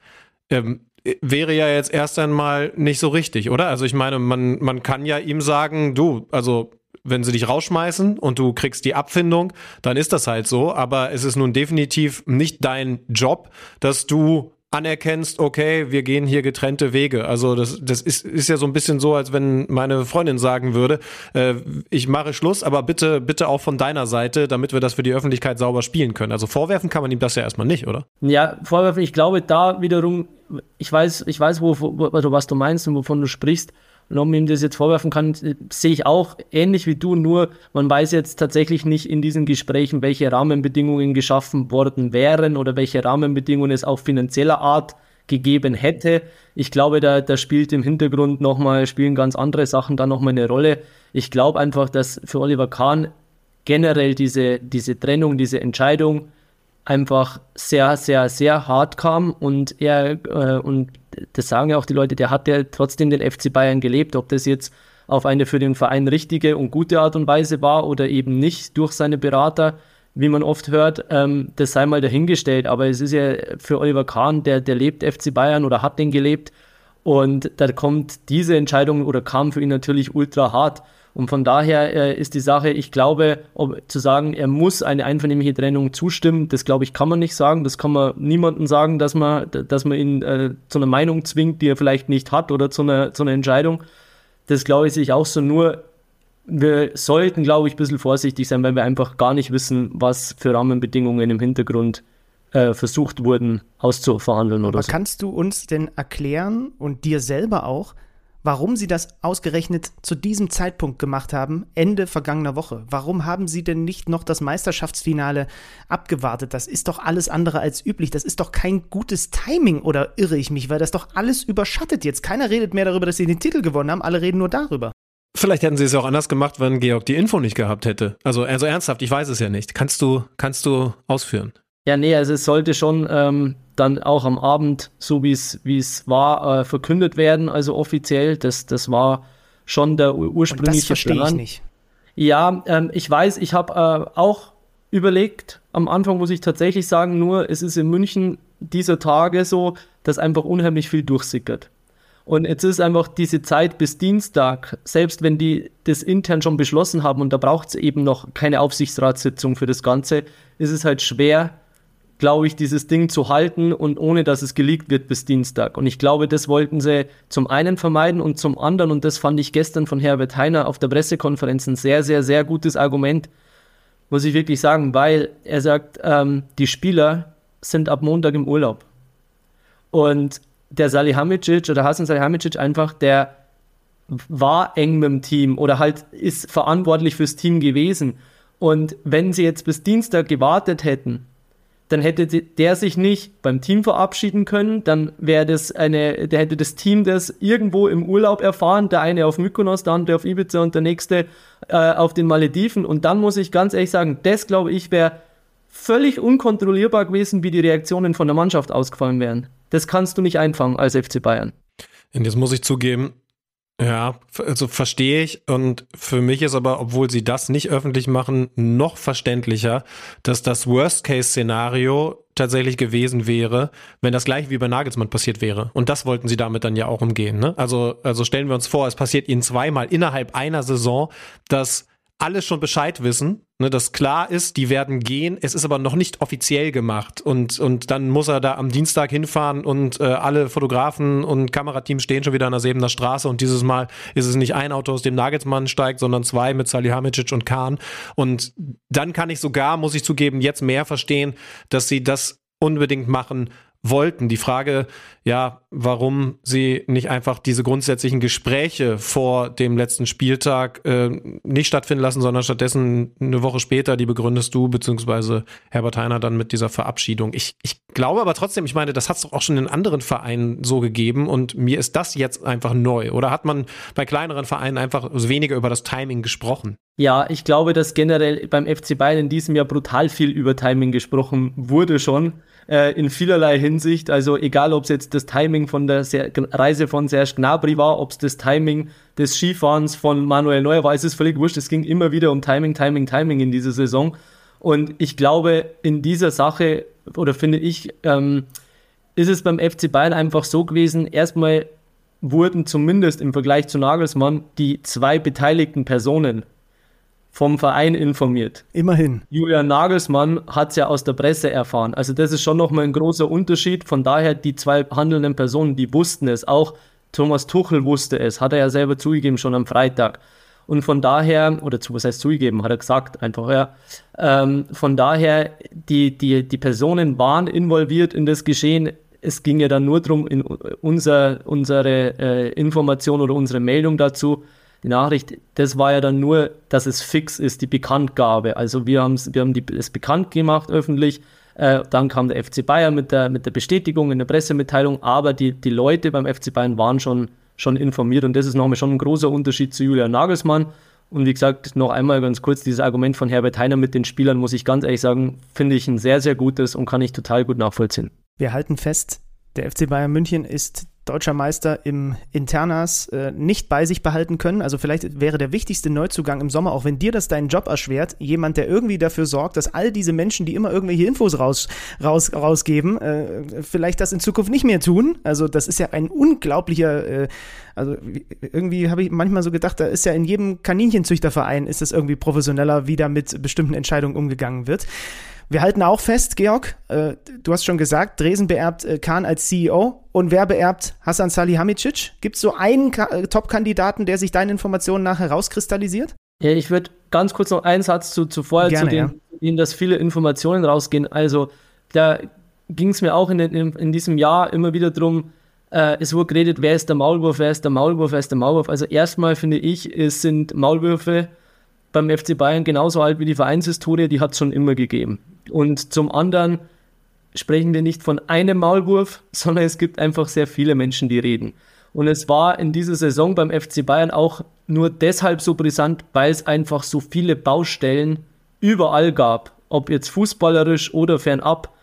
ähm, wäre ja jetzt erst einmal nicht so richtig, oder? Also ich meine, man, man kann ja ihm sagen, du, also wenn sie dich rausschmeißen und du kriegst die Abfindung, dann ist das halt so. Aber es ist nun definitiv nicht dein Job, dass du anerkennst, okay, wir gehen hier getrennte Wege. Also das, das ist, ist ja so ein bisschen so, als wenn meine Freundin sagen würde, äh, ich mache Schluss, aber bitte, bitte auch von deiner Seite, damit wir das für die Öffentlichkeit sauber spielen können. Also vorwerfen kann man ihm das ja erstmal nicht, oder? Ja, vorwerfen, ich glaube da wiederum, ich weiß, ich weiß, wo, wo, was du meinst und wovon du sprichst. Und ob man ihm das jetzt vorwerfen kann, sehe ich auch ähnlich wie du, nur man weiß jetzt tatsächlich nicht in diesen Gesprächen, welche Rahmenbedingungen geschaffen worden wären oder welche Rahmenbedingungen es auch finanzieller Art gegeben hätte. Ich glaube, da, da spielt im Hintergrund nochmal, spielen ganz andere Sachen da nochmal eine Rolle. Ich glaube einfach, dass für Oliver Kahn generell diese, diese Trennung, diese Entscheidung einfach sehr, sehr, sehr hart kam und er, äh, und das sagen ja auch die Leute, der hat ja trotzdem den FC Bayern gelebt, ob das jetzt auf eine für den Verein richtige und gute Art und Weise war oder eben nicht durch seine Berater, wie man oft hört, ähm, das sei mal dahingestellt. Aber es ist ja für Oliver Kahn, der, der lebt FC Bayern oder hat den gelebt. Und da kommt diese Entscheidung oder kam für ihn natürlich ultra hart. Und von daher äh, ist die Sache, ich glaube, ob, zu sagen, er muss eine einvernehmliche Trennung zustimmen, das glaube ich, kann man nicht sagen. Das kann man niemandem sagen, dass man, dass man ihn äh, zu einer Meinung zwingt, die er vielleicht nicht hat oder zu einer, zu einer Entscheidung. Das glaube ich sich auch so. Nur wir sollten, glaube ich, ein bisschen vorsichtig sein, weil wir einfach gar nicht wissen, was für Rahmenbedingungen im Hintergrund äh, versucht wurden auszuverhandeln oder Aber so. Kannst du uns denn erklären und dir selber auch, warum Sie das ausgerechnet zu diesem Zeitpunkt gemacht haben, Ende vergangener Woche. Warum haben Sie denn nicht noch das Meisterschaftsfinale abgewartet? Das ist doch alles andere als üblich. Das ist doch kein gutes Timing, oder irre ich mich, weil das doch alles überschattet jetzt. Keiner redet mehr darüber, dass Sie den Titel gewonnen haben, alle reden nur darüber. Vielleicht hätten sie es auch anders gemacht, wenn Georg die Info nicht gehabt hätte. Also, also ernsthaft, ich weiß es ja nicht. Kannst du, kannst du ausführen? Ja, nee, also es sollte schon ähm, dann auch am Abend, so wie es wie es war, äh, verkündet werden, also offiziell. Das, das war schon der ur- Und das ursprüngliche verstehe ich Plan. nicht. Ja, ähm, ich weiß, ich habe äh, auch überlegt, am Anfang muss ich tatsächlich sagen, nur es ist in München dieser Tage so, dass einfach unheimlich viel durchsickert. Und jetzt ist einfach diese Zeit bis Dienstag, selbst wenn die das intern schon beschlossen haben und da braucht es eben noch keine Aufsichtsratssitzung für das Ganze, ist es halt schwer, glaube ich, dieses Ding zu halten und ohne dass es geleakt wird bis Dienstag. Und ich glaube, das wollten sie zum einen vermeiden und zum anderen, und das fand ich gestern von Herbert Heiner auf der Pressekonferenz ein sehr, sehr, sehr gutes Argument, muss ich wirklich sagen, weil er sagt, ähm, die Spieler sind ab Montag im Urlaub. Und der Salihamidzic oder Hasan Salihamidzic einfach, der war eng mit dem Team oder halt ist verantwortlich fürs Team gewesen. Und wenn sie jetzt bis Dienstag gewartet hätten, dann hätte der sich nicht beim Team verabschieden können, dann wäre das eine, der hätte das Team das irgendwo im Urlaub erfahren, der eine auf Mykonos, der andere auf Ibiza und der nächste äh, auf den Malediven. Und dann muss ich ganz ehrlich sagen, das glaube ich wäre völlig unkontrollierbar gewesen, wie die Reaktionen von der Mannschaft ausgefallen wären. Das kannst du nicht einfangen als FC Bayern. Und jetzt muss ich zugeben, ja, also verstehe ich. Und für mich ist aber, obwohl sie das nicht öffentlich machen, noch verständlicher, dass das Worst-Case-Szenario tatsächlich gewesen wäre, wenn das gleich wie bei Nagelsmann passiert wäre. Und das wollten sie damit dann ja auch umgehen. Ne? Also, also stellen wir uns vor, es passiert ihnen zweimal innerhalb einer Saison, dass alle schon Bescheid wissen, ne, dass klar ist, die werden gehen, es ist aber noch nicht offiziell gemacht. Und, und dann muss er da am Dienstag hinfahren und äh, alle Fotografen und Kamerateams stehen schon wieder an der Sebener Straße. Und dieses Mal ist es nicht ein Auto, aus dem Nagelsmann steigt, sondern zwei mit Salihamidzic und Kahn. Und dann kann ich sogar, muss ich zugeben, jetzt mehr verstehen, dass sie das unbedingt machen wollten. Die Frage, ja, warum sie nicht einfach diese grundsätzlichen Gespräche vor dem letzten Spieltag äh, nicht stattfinden lassen, sondern stattdessen eine Woche später, die begründest du, beziehungsweise Herbert Heiner dann mit dieser Verabschiedung. Ich, ich glaube aber trotzdem, ich meine, das hat es doch auch schon in anderen Vereinen so gegeben und mir ist das jetzt einfach neu. Oder hat man bei kleineren Vereinen einfach weniger über das Timing gesprochen? Ja, ich glaube, dass generell beim FC Bayern in diesem Jahr brutal viel über Timing gesprochen wurde schon, äh, in vielerlei Hinsicht. Also egal, ob es jetzt das Timing von der Ser Reise von Serge Gnabry war, ob es das Timing des Skifahrens von Manuel Neuer war, es ist völlig wurscht. Es ging immer wieder um Timing, Timing, Timing in dieser Saison. Und ich glaube, in dieser Sache, oder finde ich, ähm, ist es beim FC Bayern einfach so gewesen, erstmal wurden zumindest im Vergleich zu Nagelsmann die zwei beteiligten Personen vom Verein informiert. Immerhin. Julian Nagelsmann hat es ja aus der Presse erfahren. Also das ist schon nochmal ein großer Unterschied. Von daher, die zwei handelnden Personen, die wussten es. Auch Thomas Tuchel wusste es, hat er ja selber zugegeben schon am Freitag. Und von daher, oder zu, was heißt zugegeben, hat er gesagt, einfach, ja. Ähm, von daher, die, die, die Personen waren involviert in das Geschehen. Es ging ja dann nur darum, in unser, unsere äh, Information oder unsere Meldung dazu, die Nachricht, das war ja dann nur, dass es fix ist, die Bekanntgabe. Also wir, wir haben es bekannt gemacht öffentlich. Äh, dann kam der FC Bayern mit der, mit der Bestätigung in der Pressemitteilung, aber die, die Leute beim FC Bayern waren schon schon informiert. Und das ist nochmal schon ein großer Unterschied zu Julian Nagelsmann. Und wie gesagt, noch einmal ganz kurz, dieses Argument von Herbert Heiner mit den Spielern, muss ich ganz ehrlich sagen, finde ich ein sehr, sehr gutes und kann ich total gut nachvollziehen. Wir halten fest, der FC Bayern München ist deutscher Meister im Internas äh, nicht bei sich behalten können. Also vielleicht wäre der wichtigste Neuzugang im Sommer, auch wenn dir das deinen Job erschwert, jemand, der irgendwie dafür sorgt, dass all diese Menschen, die immer irgendwelche Infos raus, raus, rausgeben, äh, vielleicht das in Zukunft nicht mehr tun. Also das ist ja ein unglaublicher, äh, also irgendwie habe ich manchmal so gedacht, da ist ja in jedem Kaninchenzüchterverein ist es irgendwie professioneller, wie da mit bestimmten Entscheidungen umgegangen wird. Wir halten auch fest, Georg, äh, du hast schon gesagt, Dresen beerbt äh, Kahn als CEO und wer beerbt Hassan Salihamidzic? Gibt es so einen Ka äh, Top-Kandidaten, der sich deinen Informationen nach herauskristallisiert? Ja, ich würde ganz kurz noch einen Satz zu, zuvor Gerne, zu den, ja. dass viele Informationen rausgehen. Also da ging es mir auch in, in, in, diesem Jahr immer wieder darum, äh, es wurde geredet, wer ist der Maulwurf, wer ist der Maulwurf, wer ist der Maulwurf. Also erstmal finde ich, es sind Maulwürfe beim FC Bayern genauso alt wie die Vereinshistorie, die hat es schon immer gegeben. Und zum anderen sprechen wir nicht von einem Maulwurf, sondern es gibt einfach sehr viele Menschen, die reden. Und es war in dieser Saison beim FC Bayern auch nur deshalb so brisant, weil es einfach so viele Baustellen überall gab, ob jetzt fußballerisch oder fernab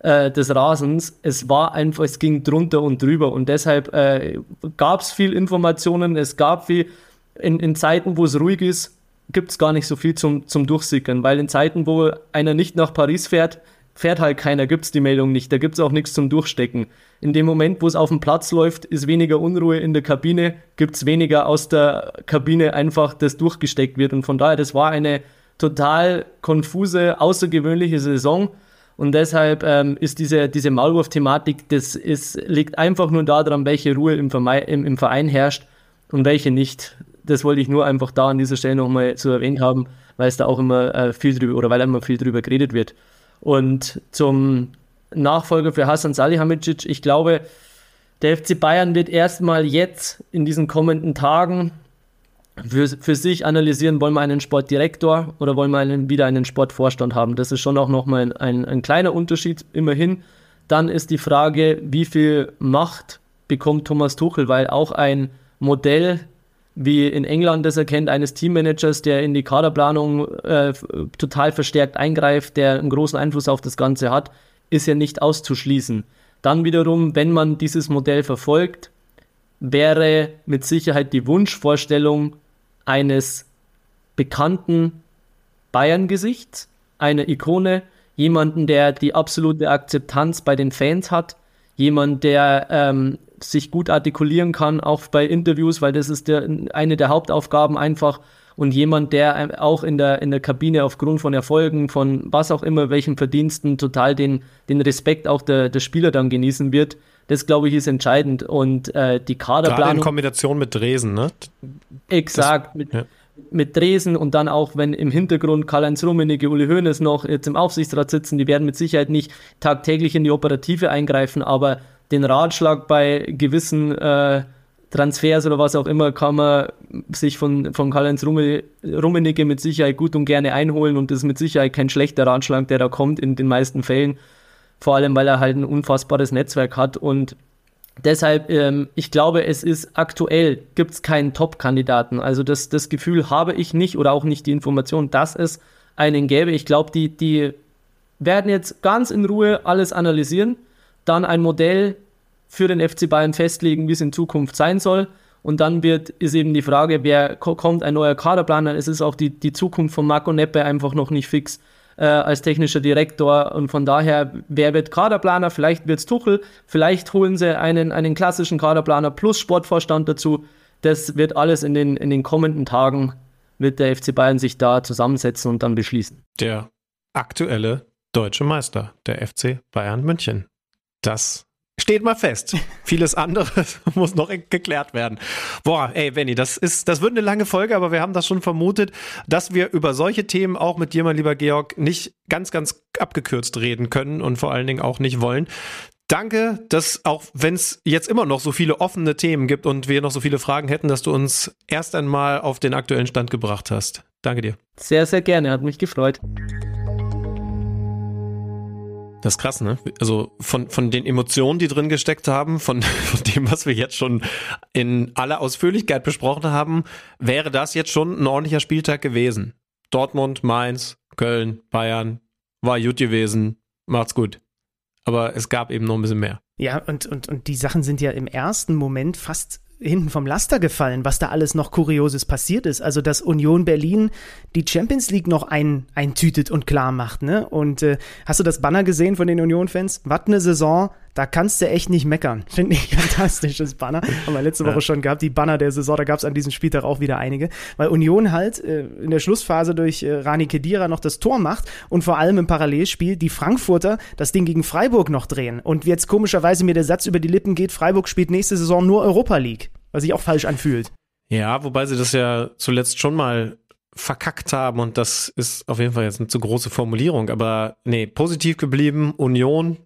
äh, des Rasens. Es war einfach, es ging drunter und drüber und deshalb äh, gab es viel Informationen, es gab viel in, in Zeiten, wo es ruhig ist, gibt es gar nicht so viel zum, zum Durchsickern, weil in Zeiten, wo einer nicht nach Paris fährt, fährt halt keiner, gibt es die Meldung nicht, da gibt es auch nichts zum Durchstecken. In dem Moment, wo es auf dem Platz läuft, ist weniger Unruhe in der Kabine, gibt es weniger aus der Kabine einfach, das durchgesteckt wird. Und von daher, das war eine total konfuse, außergewöhnliche Saison. Und deshalb ähm, ist diese, diese Maulwurf-Thematik, das ist, liegt einfach nur daran, welche Ruhe im, im, im Verein herrscht und welche nicht das wollte ich nur einfach da an dieser Stelle nochmal zu erwähnt haben, weil es da auch immer äh, viel drüber oder weil immer viel drüber geredet wird. Und zum Nachfolger für Hassan Salihamidzic, ich glaube, der FC Bayern wird erstmal jetzt in diesen kommenden Tagen für, für sich analysieren, wollen wir einen Sportdirektor oder wollen wir einen, wieder einen Sportvorstand haben. Das ist schon auch nochmal ein, ein, ein kleiner Unterschied, immerhin. Dann ist die Frage, wie viel Macht bekommt Thomas Tuchel, weil auch ein Modell wie in England das erkennt, eines Teammanagers, der in die Kaderplanung äh, total verstärkt eingreift, der einen großen Einfluss auf das Ganze hat, ist ja nicht auszuschließen. Dann wiederum, wenn man dieses Modell verfolgt, wäre mit Sicherheit die Wunschvorstellung eines bekannten Bayern-Gesichts, einer Ikone, jemanden, der die absolute Akzeptanz bei den Fans hat, jemand, der ähm, sich gut artikulieren kann, auch bei Interviews, weil das ist der, eine der Hauptaufgaben einfach. Und jemand, der auch in der, in der Kabine aufgrund von Erfolgen, von was auch immer, welchen Verdiensten, total den, den Respekt auch der, der Spieler dann genießen wird. Das, glaube ich, ist entscheidend. Und äh, die Kaderplanung. Gerade in Kombination mit Dresen, ne? Exakt. Das, mit, ja. mit Dresen und dann auch, wenn im Hintergrund Karl-Heinz Rummenigge, Uli Hoeneß noch jetzt im Aufsichtsrat sitzen, die werden mit Sicherheit nicht tagtäglich in die Operative eingreifen, aber den Ratschlag bei gewissen äh, Transfers oder was auch immer kann man sich von, von Karl-Heinz Rummenigge mit Sicherheit gut und gerne einholen und das ist mit Sicherheit kein schlechter Ratschlag, der da kommt in den meisten Fällen. Vor allem, weil er halt ein unfassbares Netzwerk hat und deshalb, ähm, ich glaube, es ist aktuell, gibt es keinen Top-Kandidaten. Also das, das Gefühl habe ich nicht oder auch nicht die Information, dass es einen gäbe. Ich glaube, die, die werden jetzt ganz in Ruhe alles analysieren dann ein Modell für den FC Bayern festlegen, wie es in Zukunft sein soll. Und dann wird, ist eben die Frage, wer kommt ein neuer Kaderplaner? Es ist auch die, die Zukunft von Marco Neppe einfach noch nicht fix äh, als technischer Direktor. Und von daher, wer wird Kaderplaner? Vielleicht wird es Tuchel, vielleicht holen sie einen, einen klassischen Kaderplaner plus Sportvorstand dazu. Das wird alles in den, in den kommenden Tagen wird der FC Bayern sich da zusammensetzen und dann beschließen. Der aktuelle deutsche Meister, der FC Bayern München. Das steht mal fest. Vieles andere muss noch geklärt werden. Boah, ey, Benny, das ist, das wird eine lange Folge, aber wir haben das schon vermutet, dass wir über solche Themen auch mit dir, mein lieber Georg, nicht ganz, ganz abgekürzt reden können und vor allen Dingen auch nicht wollen. Danke, dass auch wenn es jetzt immer noch so viele offene Themen gibt und wir noch so viele Fragen hätten, dass du uns erst einmal auf den aktuellen Stand gebracht hast. Danke dir. Sehr, sehr gerne, hat mich gefreut. Das ist krass, ne? Also von, von den Emotionen, die drin gesteckt haben, von, von dem, was wir jetzt schon in aller Ausführlichkeit besprochen haben, wäre das jetzt schon ein ordentlicher Spieltag gewesen. Dortmund, Mainz, Köln, Bayern, war gut gewesen, macht's gut. Aber es gab eben noch ein bisschen mehr. Ja, und, und, und die Sachen sind ja im ersten Moment fast hinten vom Laster gefallen, was da alles noch Kurioses passiert ist. Also, dass Union Berlin die Champions League noch ein, eintütet und klar macht, ne? Und äh, hast du das Banner gesehen von den Union-Fans? Was eine Saison, da kannst du echt nicht meckern. Finde ich fantastisches Banner. Haben wir letzte Woche ja. schon gehabt, die Banner der Saison, da gab es an diesem Spieltag auch wieder einige. Weil Union halt äh, in der Schlussphase durch äh, Rani Kedira noch das Tor macht und vor allem im Parallelspiel die Frankfurter das Ding gegen Freiburg noch drehen. Und jetzt komischerweise mir der Satz über die Lippen geht, Freiburg spielt nächste Saison nur Europa League. Was sich auch falsch anfühlt. Ja, wobei sie das ja zuletzt schon mal verkackt haben und das ist auf jeden Fall jetzt eine zu große Formulierung, aber nee, positiv geblieben, Union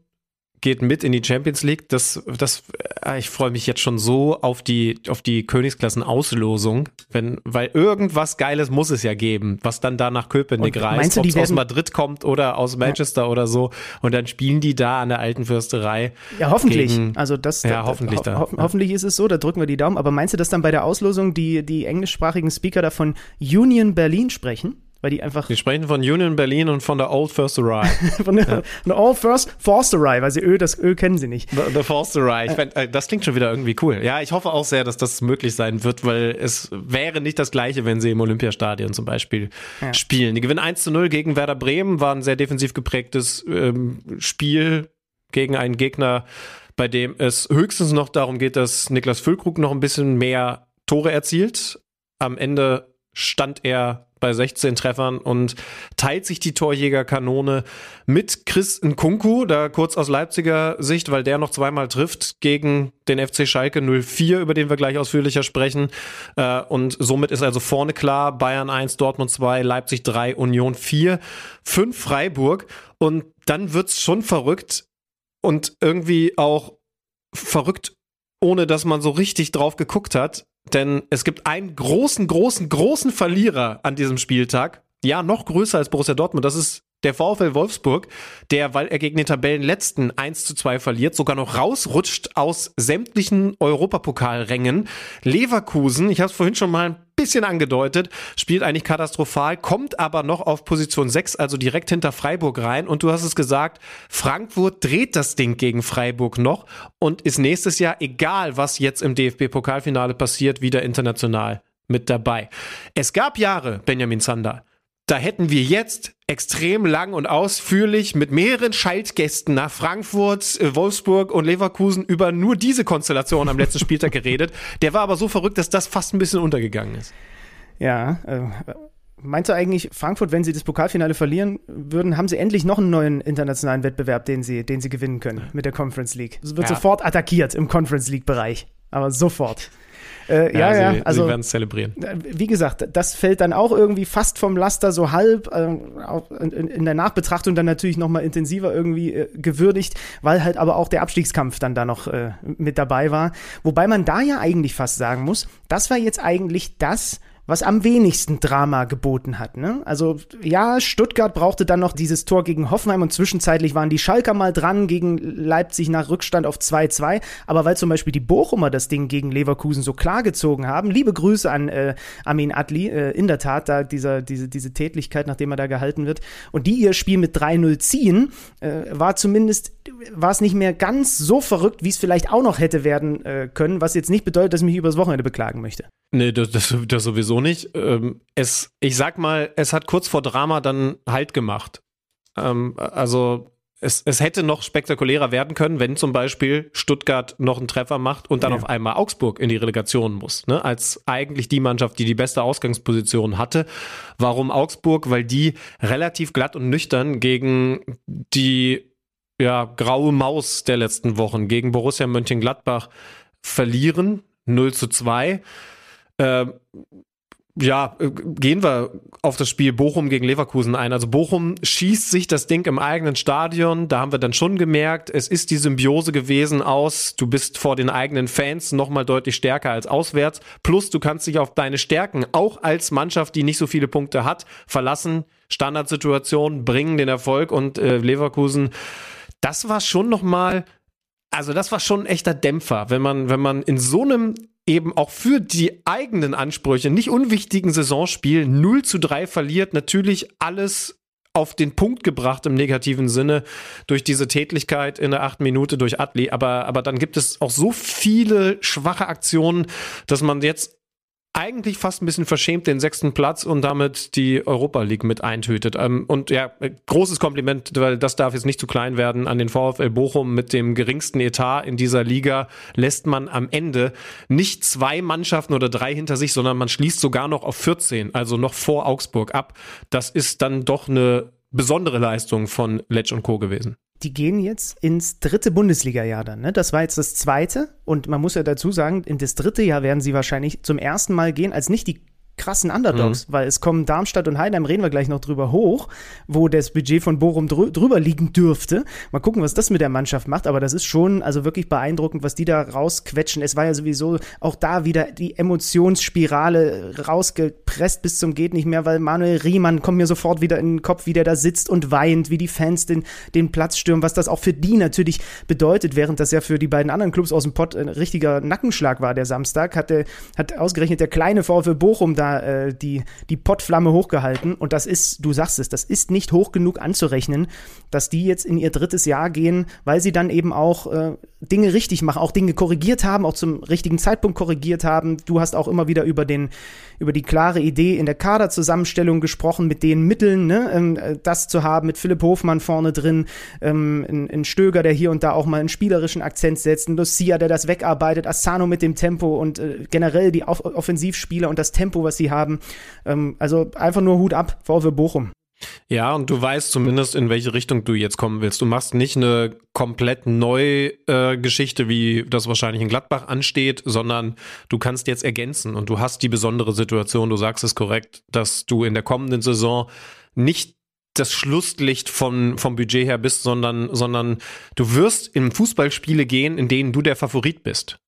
geht mit in die Champions League. Das, das, äh, ich freue mich jetzt schon so auf die, auf die Königsklassen-Auslosung, wenn, weil irgendwas Geiles muss es ja geben, was dann da nach Köpenick und reist, ob es aus Madrid kommt oder aus Manchester ja. oder so. Und dann spielen die da an der alten Fürsterei. Ja, hoffentlich. Gegen, also das, ja, hoffentlich da. Ho hoffentlich ist es so, da drücken wir die Daumen. Aber meinst du, dass dann bei der Auslosung die, die englischsprachigen Speaker da von Union Berlin sprechen? Weil die einfach. Wir sprechen von Union Berlin und von der Old Forstery. von, der, ja. von der Old First Forstery, weil sie Öl, das Öl kennen sie nicht. The, the Forstery. Ich find, äh, das klingt schon wieder irgendwie cool. Ja, ich hoffe auch sehr, dass das möglich sein wird, weil es wäre nicht das Gleiche, wenn sie im Olympiastadion zum Beispiel ja. spielen. Die gewinnen 1 zu 0 gegen Werder Bremen, war ein sehr defensiv geprägtes ähm, Spiel gegen einen Gegner, bei dem es höchstens noch darum geht, dass Niklas Füllkrug noch ein bisschen mehr Tore erzielt. Am Ende stand er bei 16 Treffern und teilt sich die Torjägerkanone mit Chris Nkunku, da kurz aus Leipziger Sicht, weil der noch zweimal trifft gegen den FC Schalke 04, über den wir gleich ausführlicher sprechen. Äh, und somit ist also vorne klar, Bayern 1, Dortmund 2, Leipzig 3, Union 4, 5 Freiburg. Und dann wird's schon verrückt und irgendwie auch verrückt, ohne dass man so richtig drauf geguckt hat. Denn es gibt einen großen, großen, großen Verlierer an diesem Spieltag. Ja, noch größer als Borussia Dortmund. Das ist der VfL Wolfsburg, der, weil er gegen den Tabellenletzten 1 zu 2 verliert, sogar noch rausrutscht aus sämtlichen Europapokalrängen. Leverkusen, ich habe es vorhin schon mal ein bisschen angedeutet, spielt eigentlich katastrophal, kommt aber noch auf Position 6, also direkt hinter Freiburg rein. Und du hast es gesagt, Frankfurt dreht das Ding gegen Freiburg noch und ist nächstes Jahr, egal was jetzt im DFB-Pokalfinale passiert, wieder international mit dabei. Es gab Jahre, Benjamin Zander, da hätten wir jetzt extrem lang und ausführlich mit mehreren Schaltgästen nach Frankfurt, äh, Wolfsburg und Leverkusen über nur diese Konstellation am letzten Spieltag geredet. Der war aber so verrückt, dass das fast ein bisschen untergegangen ist. Ja, äh, Meinst du eigentlich, Frankfurt, wenn sie das Pokalfinale verlieren würden, haben sie endlich noch einen neuen internationalen Wettbewerb, den sie, den sie gewinnen können mit der Conference League? Es wird ja. sofort attackiert im Conference League-Bereich. Aber sofort. Äh, ja, ja, sie, also. Sie werden es zelebrieren. Wie gesagt, das fällt dann auch irgendwie fast vom Laster so halb, äh, in, in, der Nachbetrachtung dann natürlich nochmal intensiver irgendwie äh, gewürdigt, weil halt aber auch der Abstiegskampf dann da noch äh, mit dabei war. Wobei man da ja eigentlich fast sagen muss, das war jetzt eigentlich das, was am wenigsten Drama geboten hat. Ne? Also ja, Stuttgart brauchte dann noch dieses Tor gegen Hoffenheim und zwischenzeitlich waren die Schalker mal dran gegen Leipzig nach Rückstand auf 2-2. Aber weil zum Beispiel die Bochumer das Ding gegen Leverkusen so klar gezogen haben, liebe Grüße an äh, Amin Adli, äh, in der Tat, da dieser, diese, diese Tätlichkeit, nachdem er da gehalten wird, und die ihr Spiel mit 3-0 ziehen, äh, war zumindest, war es nicht mehr ganz so verrückt, wie es vielleicht auch noch hätte werden äh, können, was jetzt nicht bedeutet, dass ich mich übers Wochenende beklagen möchte. Nee, das, das, das sowieso nicht. Ähm, es, ich sag mal, es hat kurz vor Drama dann Halt gemacht. Ähm, also es, es hätte noch spektakulärer werden können, wenn zum Beispiel Stuttgart noch einen Treffer macht und dann Ja. auf einmal Augsburg in die Relegation muss, ne? als eigentlich die Mannschaft, die die beste Ausgangsposition hatte. Warum Augsburg? Weil die relativ glatt und nüchtern gegen die ja, graue Maus der letzten Wochen, gegen Borussia Mönchengladbach verlieren, 0 zu 2. Ähm, ja, äh, gehen wir auf das Spiel Bochum gegen Leverkusen ein. Also Bochum schießt sich das Ding im eigenen Stadion. Da haben wir dann schon gemerkt, es ist die Symbiose gewesen aus, du bist vor den eigenen Fans nochmal deutlich stärker als auswärts. Plus du kannst dich auf deine Stärken, auch als Mannschaft, die nicht so viele Punkte hat, verlassen. Standardsituation, bringen den Erfolg und äh, Leverkusen, das war schon nochmal, also das war schon ein echter Dämpfer, wenn man, wenn man in so einem eben auch für die eigenen Ansprüche nicht unwichtigen Saisonspiel 0 zu 3 verliert, natürlich alles auf den Punkt gebracht im negativen Sinne durch diese Tätlichkeit in der achten Minute durch Atli. Aber, aber dann gibt es auch so viele schwache Aktionen, dass man jetzt eigentlich fast ein bisschen verschämt den sechsten Platz und damit die Europa League mit eintötet. Ähm, und ja, großes Kompliment, weil das darf jetzt nicht zu klein werden an den VfL Bochum mit dem geringsten Etat in dieser Liga lässt man am Ende nicht zwei Mannschaften oder drei hinter sich, sondern man schließt sogar noch auf 14, also noch vor Augsburg ab. Das ist dann doch eine besondere Leistung von Letsch und Co. gewesen. Die gehen jetzt ins dritte Bundesliga-Jahr dann. Ne? Das war jetzt das zweite. Und man muss ja dazu sagen, in das dritte Jahr werden sie wahrscheinlich zum ersten Mal gehen, als nicht die krassen Underdogs, weil es kommen Darmstadt und Heidenheim, reden wir gleich noch drüber hoch, wo das Budget von Bochum drü drüber liegen dürfte. Mal gucken, was das mit der Mannschaft macht, aber das ist schon also wirklich beeindruckend, was die da rausquetschen. Es war ja sowieso auch da wieder die Emotionsspirale rausgepresst bis zum geht nicht mehr, weil Manuel Riemann kommt mir sofort wieder in den Kopf, wie der da sitzt und weint, wie die Fans den, den Platz stürmen, was das auch für die natürlich bedeutet, während das ja für die beiden anderen Clubs aus dem Pott ein richtiger Nackenschlag war der Samstag, hat, der, hat ausgerechnet der kleine VfL Bochum da äh, die, die Pottflamme hochgehalten und das ist, du sagst es, das ist nicht hoch genug anzurechnen, dass die jetzt in ihr drittes Jahr gehen, weil sie dann eben auch äh, Dinge richtig machen, auch Dinge korrigiert haben, auch zum richtigen Zeitpunkt korrigiert haben. Du hast auch immer wieder über den, über die klare Idee in der Kaderzusammenstellung gesprochen, mit den Mitteln, ne, ähm, äh, das zu haben, mit Philipp Hofmann vorne drin, ähm, ein, ein Stöger, der hier und da auch mal einen spielerischen Akzent setzt, ein Lucia, der das wegarbeitet, Asano mit dem Tempo und äh, generell die Off Offensivspieler und das Tempo, was sie haben. Ähm, also einfach nur Hut ab, VfL Bochum. Ja, und du weißt zumindest, in welche Richtung du jetzt kommen willst. Du machst nicht eine komplett neue äh, Geschichte, wie das wahrscheinlich in Gladbach ansteht, sondern du kannst jetzt ergänzen und du hast die besondere Situation, du sagst es korrekt, dass du in der kommenden Saison nicht das Schlusslicht von, vom Budget her bist, sondern, sondern du wirst in Fußballspiele gehen, in denen du der Favorit bist.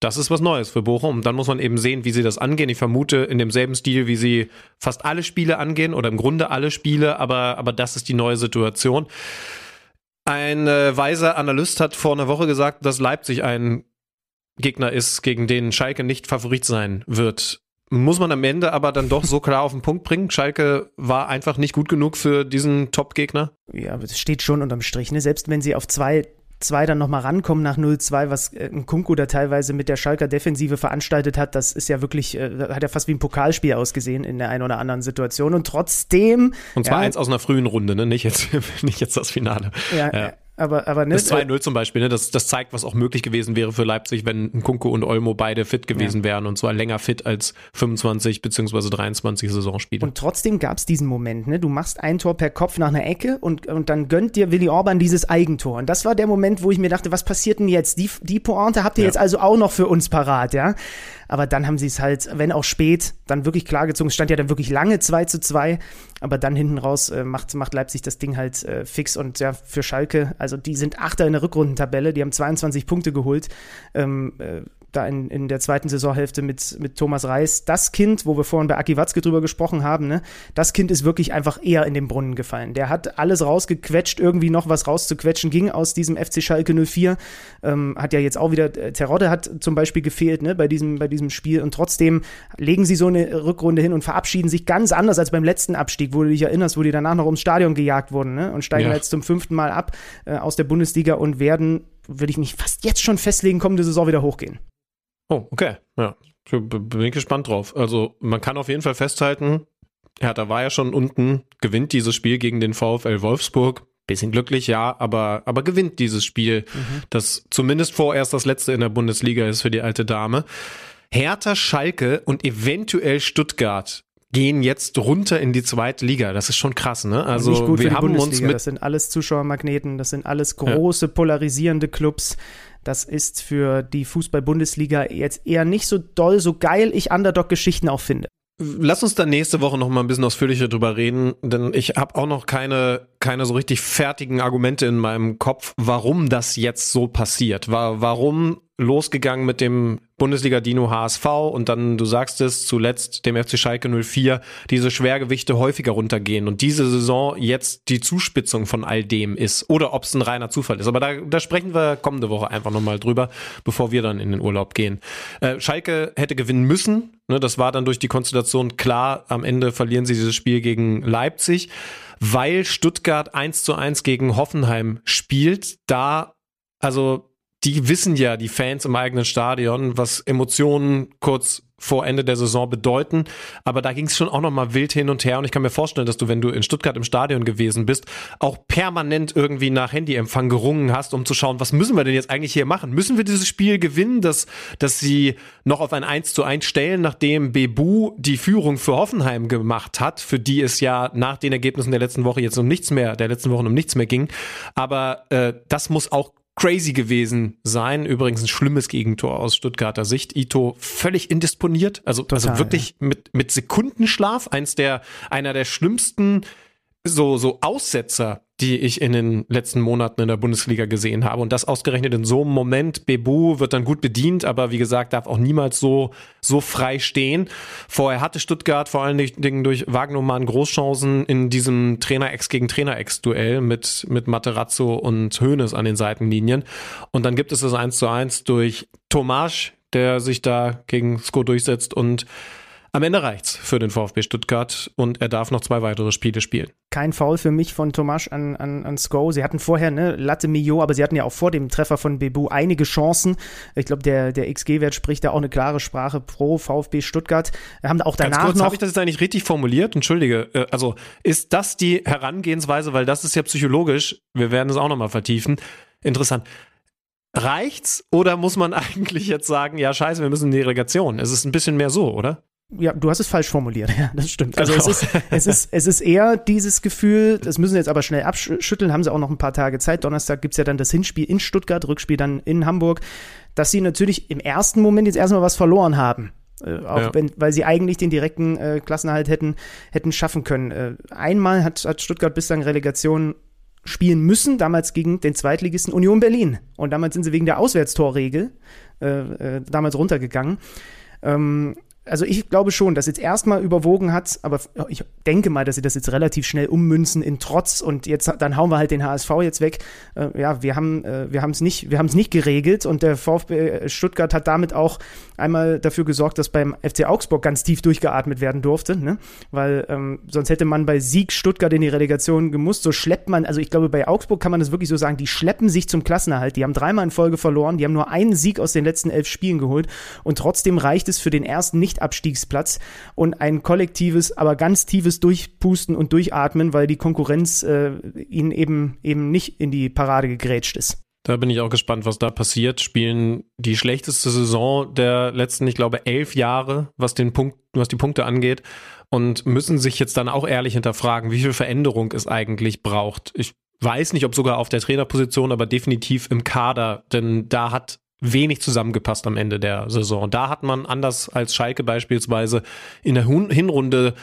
Das ist was Neues für Bochum. Dann muss man eben sehen, wie sie das angehen. Ich vermute in demselben Stil, wie sie fast alle Spiele angehen oder im Grunde alle Spiele, aber, aber das ist die neue Situation. Ein äh, weiser Analyst hat vor einer Woche gesagt, dass Leipzig ein Gegner ist, gegen den Schalke nicht Favorit sein wird. Muss man am Ende aber dann doch so klar auf den Punkt bringen. Schalke war einfach nicht gut genug für diesen Top-Gegner. Ja, aber das steht schon unterm Strich. Ne? Selbst wenn sie auf zwei zwei dann nochmal rankommen nach 0-2, was äh, ein Kunku da teilweise mit der Schalker Defensive veranstaltet hat, das ist ja wirklich, äh, hat ja fast wie ein Pokalspiel ausgesehen in der einen oder anderen Situation. Und trotzdem. Und zwar ja, eins aus einer frühen Runde, ne? Nicht jetzt, nicht jetzt das Finale. Ja, Ja. Aber, aber ne, Das 2-0 zum Beispiel, ne? das, das zeigt, was auch möglich gewesen wäre für Leipzig, wenn Kunko und Olmo beide fit gewesen wären und zwar länger fit als 25 beziehungsweise 23 Saisonspiele. Und trotzdem gab es diesen Moment, ne? Du machst ein Tor per Kopf nach einer Ecke und, und dann gönnt dir Willi Orban dieses Eigentor. Und das war der Moment, wo ich mir dachte, was passiert denn jetzt? Die, die Pointe habt ihr Ja. jetzt also auch noch für uns parat, ja? Aber dann haben sie es halt, wenn auch spät, dann wirklich klargezogen. Es stand ja dann wirklich lange 2 zu 2, aber dann hinten raus äh, macht, macht Leipzig das Ding halt äh, fix. Und ja, für Schalke, also die sind Achter in der Rückrundentabelle, die haben 22 Punkte geholt. Ähm, äh, da in, in der zweiten Saisonhälfte mit, mit Thomas Reis. Das Kind, wo wir vorhin bei Aki Watzke drüber gesprochen haben, ne, das Kind ist wirklich einfach eher in den Brunnen gefallen. Der hat alles rausgequetscht, irgendwie noch was rauszuquetschen ging aus diesem FC Schalke 04. Ähm, hat ja jetzt auch wieder, äh, Terodde hat zum Beispiel gefehlt, ne, bei diesem, bei diesem Spiel. Und trotzdem legen sie so eine Rückrunde hin und verabschieden sich ganz anders als beim letzten Abstieg, wo du dich erinnerst, wo die danach noch ums Stadion gejagt wurden, ne, und steigen Ja. jetzt zum fünften Mal ab äh, aus der Bundesliga und werden, würde ich mich fast jetzt schon festlegen, kommende Saison wieder hochgehen. Oh, okay. Ja. Ich bin gespannt drauf. Also man kann auf jeden Fall festhalten, Hertha war ja schon unten, gewinnt dieses Spiel gegen den VfL Wolfsburg. bisschen glücklich, ja, aber, aber gewinnt dieses Spiel, mhm. das zumindest vorerst das letzte in der Bundesliga ist für die alte Dame. Hertha, Schalke und eventuell Stuttgart gehen jetzt runter in die zweite Liga. Das ist schon krass, ne? Also wir haben uns mit das sind alles Zuschauermagneten, das sind alles große ja. polarisierende Clubs. Das ist für die Fußball-Bundesliga jetzt eher nicht so doll, so geil ich Underdog-Geschichten auch finde. Lass uns dann nächste Woche noch mal ein bisschen ausführlicher drüber reden, denn ich habe auch noch keine keine so richtig fertigen Argumente in meinem Kopf, warum das jetzt so passiert. War, warum losgegangen mit dem Bundesliga-Dino HSV und dann, du sagst es, zuletzt dem FC Schalke 04, diese Schwergewichte häufiger runtergehen und diese Saison jetzt die Zuspitzung von all dem ist oder ob es ein reiner Zufall ist. Aber da, da sprechen wir kommende Woche einfach nochmal drüber, bevor wir dann in den Urlaub gehen. Äh, Schalke hätte gewinnen müssen, ne, das war dann durch die Konstellation klar, am Ende verlieren sie dieses Spiel gegen Leipzig weil Stuttgart 1 zu 1 gegen Hoffenheim spielt. Da, also die wissen ja, die Fans im eigenen Stadion, was Emotionen kurz vor Ende der Saison bedeuten. Aber da ging es schon auch noch mal wild hin und her. Und ich kann mir vorstellen, dass du, wenn du in Stuttgart im Stadion gewesen bist, auch permanent irgendwie nach Handyempfang gerungen hast, um zu schauen, was müssen wir denn jetzt eigentlich hier machen? Müssen wir dieses Spiel gewinnen, dass, dass sie noch auf ein 1 zu 1 stellen, nachdem Bebu die Führung für Hoffenheim gemacht hat, für die es ja nach den Ergebnissen der letzten Woche jetzt um nichts mehr, der letzten Wochen um nichts mehr ging. Aber äh, das muss auch crazy gewesen sein. Übrigens ein schlimmes Gegentor aus Stuttgarter Sicht. Ito völlig indisponiert, also, also Total, also wirklich ja. mit, mit Sekundenschlaf. Eins der, einer der schlimmsten so, so Aussetzer, die ich in den letzten Monaten in der Bundesliga gesehen habe. Und das ausgerechnet in so einem Moment. Bebu wird dann gut bedient, aber wie gesagt, darf auch niemals so, so frei stehen. Vorher hatte Stuttgart vor allen Dingen durch Wagnermann Großchancen in diesem Trainer-Ex gegen Trainer-Ex-Duell mit, mit Materazzo und Hoeneß an den Seitenlinien. Und dann gibt es das 1 zu 1 durch Tomasch, der sich da gegen Sko durchsetzt und am Ende reicht's für den VfB Stuttgart und er darf noch zwei weitere Spiele spielen. Kein Foul für mich von Tomasch an, an, an Sko. Sie hatten vorher ne, Latte Mio, aber sie hatten ja auch vor dem Treffer von Bebu einige Chancen. Ich glaube, der, der XG-Wert spricht da auch eine klare Sprache pro VfB Stuttgart. Wir haben auch danach Ganz kurz, habe ich das jetzt eigentlich richtig formuliert? Entschuldige. Äh, also ist das die Herangehensweise, weil das ist ja psychologisch, wir werden es auch nochmal vertiefen, interessant. Reicht's oder muss man eigentlich jetzt sagen, ja scheiße, wir müssen in die Relegation? Es ist ein bisschen mehr so, oder? Ja, du hast es falsch formuliert, ja, das stimmt. Also genau. es, ist, es, ist, es ist eher dieses Gefühl, das müssen sie jetzt aber schnell abschütteln, haben sie auch noch ein paar Tage Zeit. Donnerstag gibt's ja dann das Hinspiel in Stuttgart, Rückspiel dann in Hamburg, dass sie natürlich im ersten Moment jetzt erstmal was verloren haben. Äh, auch ja. wenn, weil sie eigentlich den direkten äh, Klassenerhalt hätten, hätten schaffen können. Äh, einmal hat, hat Stuttgart bislang Relegation spielen müssen, damals gegen den Zweitligisten Union Berlin. Und damals sind sie wegen der Auswärtstorregel äh, äh, damals runtergegangen. Ähm, also ich glaube schon, dass jetzt erstmal überwogen hat, aber ich denke mal, dass sie das jetzt relativ schnell ummünzen in Trotz und jetzt dann hauen wir halt den HSV jetzt weg. Äh, ja, wir haben äh, wir haben es nicht wir haben es nicht geregelt und der VfB Stuttgart hat damit auch einmal dafür gesorgt, dass beim FC Augsburg ganz tief durchgeatmet werden durfte, ne? Weil ähm, sonst hätte man bei Sieg Stuttgart in die Relegation gemusst. So schleppt man, also ich glaube bei Augsburg kann man das wirklich so sagen, die schleppen sich zum Klassenerhalt. Die haben dreimal in Folge verloren, die haben nur einen Sieg aus den letzten elf Spielen geholt und trotzdem reicht es für den ersten nicht Abstiegsplatz und ein kollektives, aber ganz tiefes Durchpusten und Durchatmen, weil die Konkurrenz äh, ihnen eben, eben nicht in die Parade gegrätscht ist. Da bin ich auch gespannt, was da passiert. Spielen die schlechteste Saison der letzten, ich glaube, elf Jahre, was den Punkt, was die Punkte angeht, und müssen sich jetzt dann auch ehrlich hinterfragen, wie viel Veränderung es eigentlich braucht. Ich weiß nicht, ob sogar auf der Trainerposition, aber definitiv im Kader, denn da hat wenig zusammengepasst am Ende der Saison. Da hat man anders als Schalke beispielsweise in der Hinrunde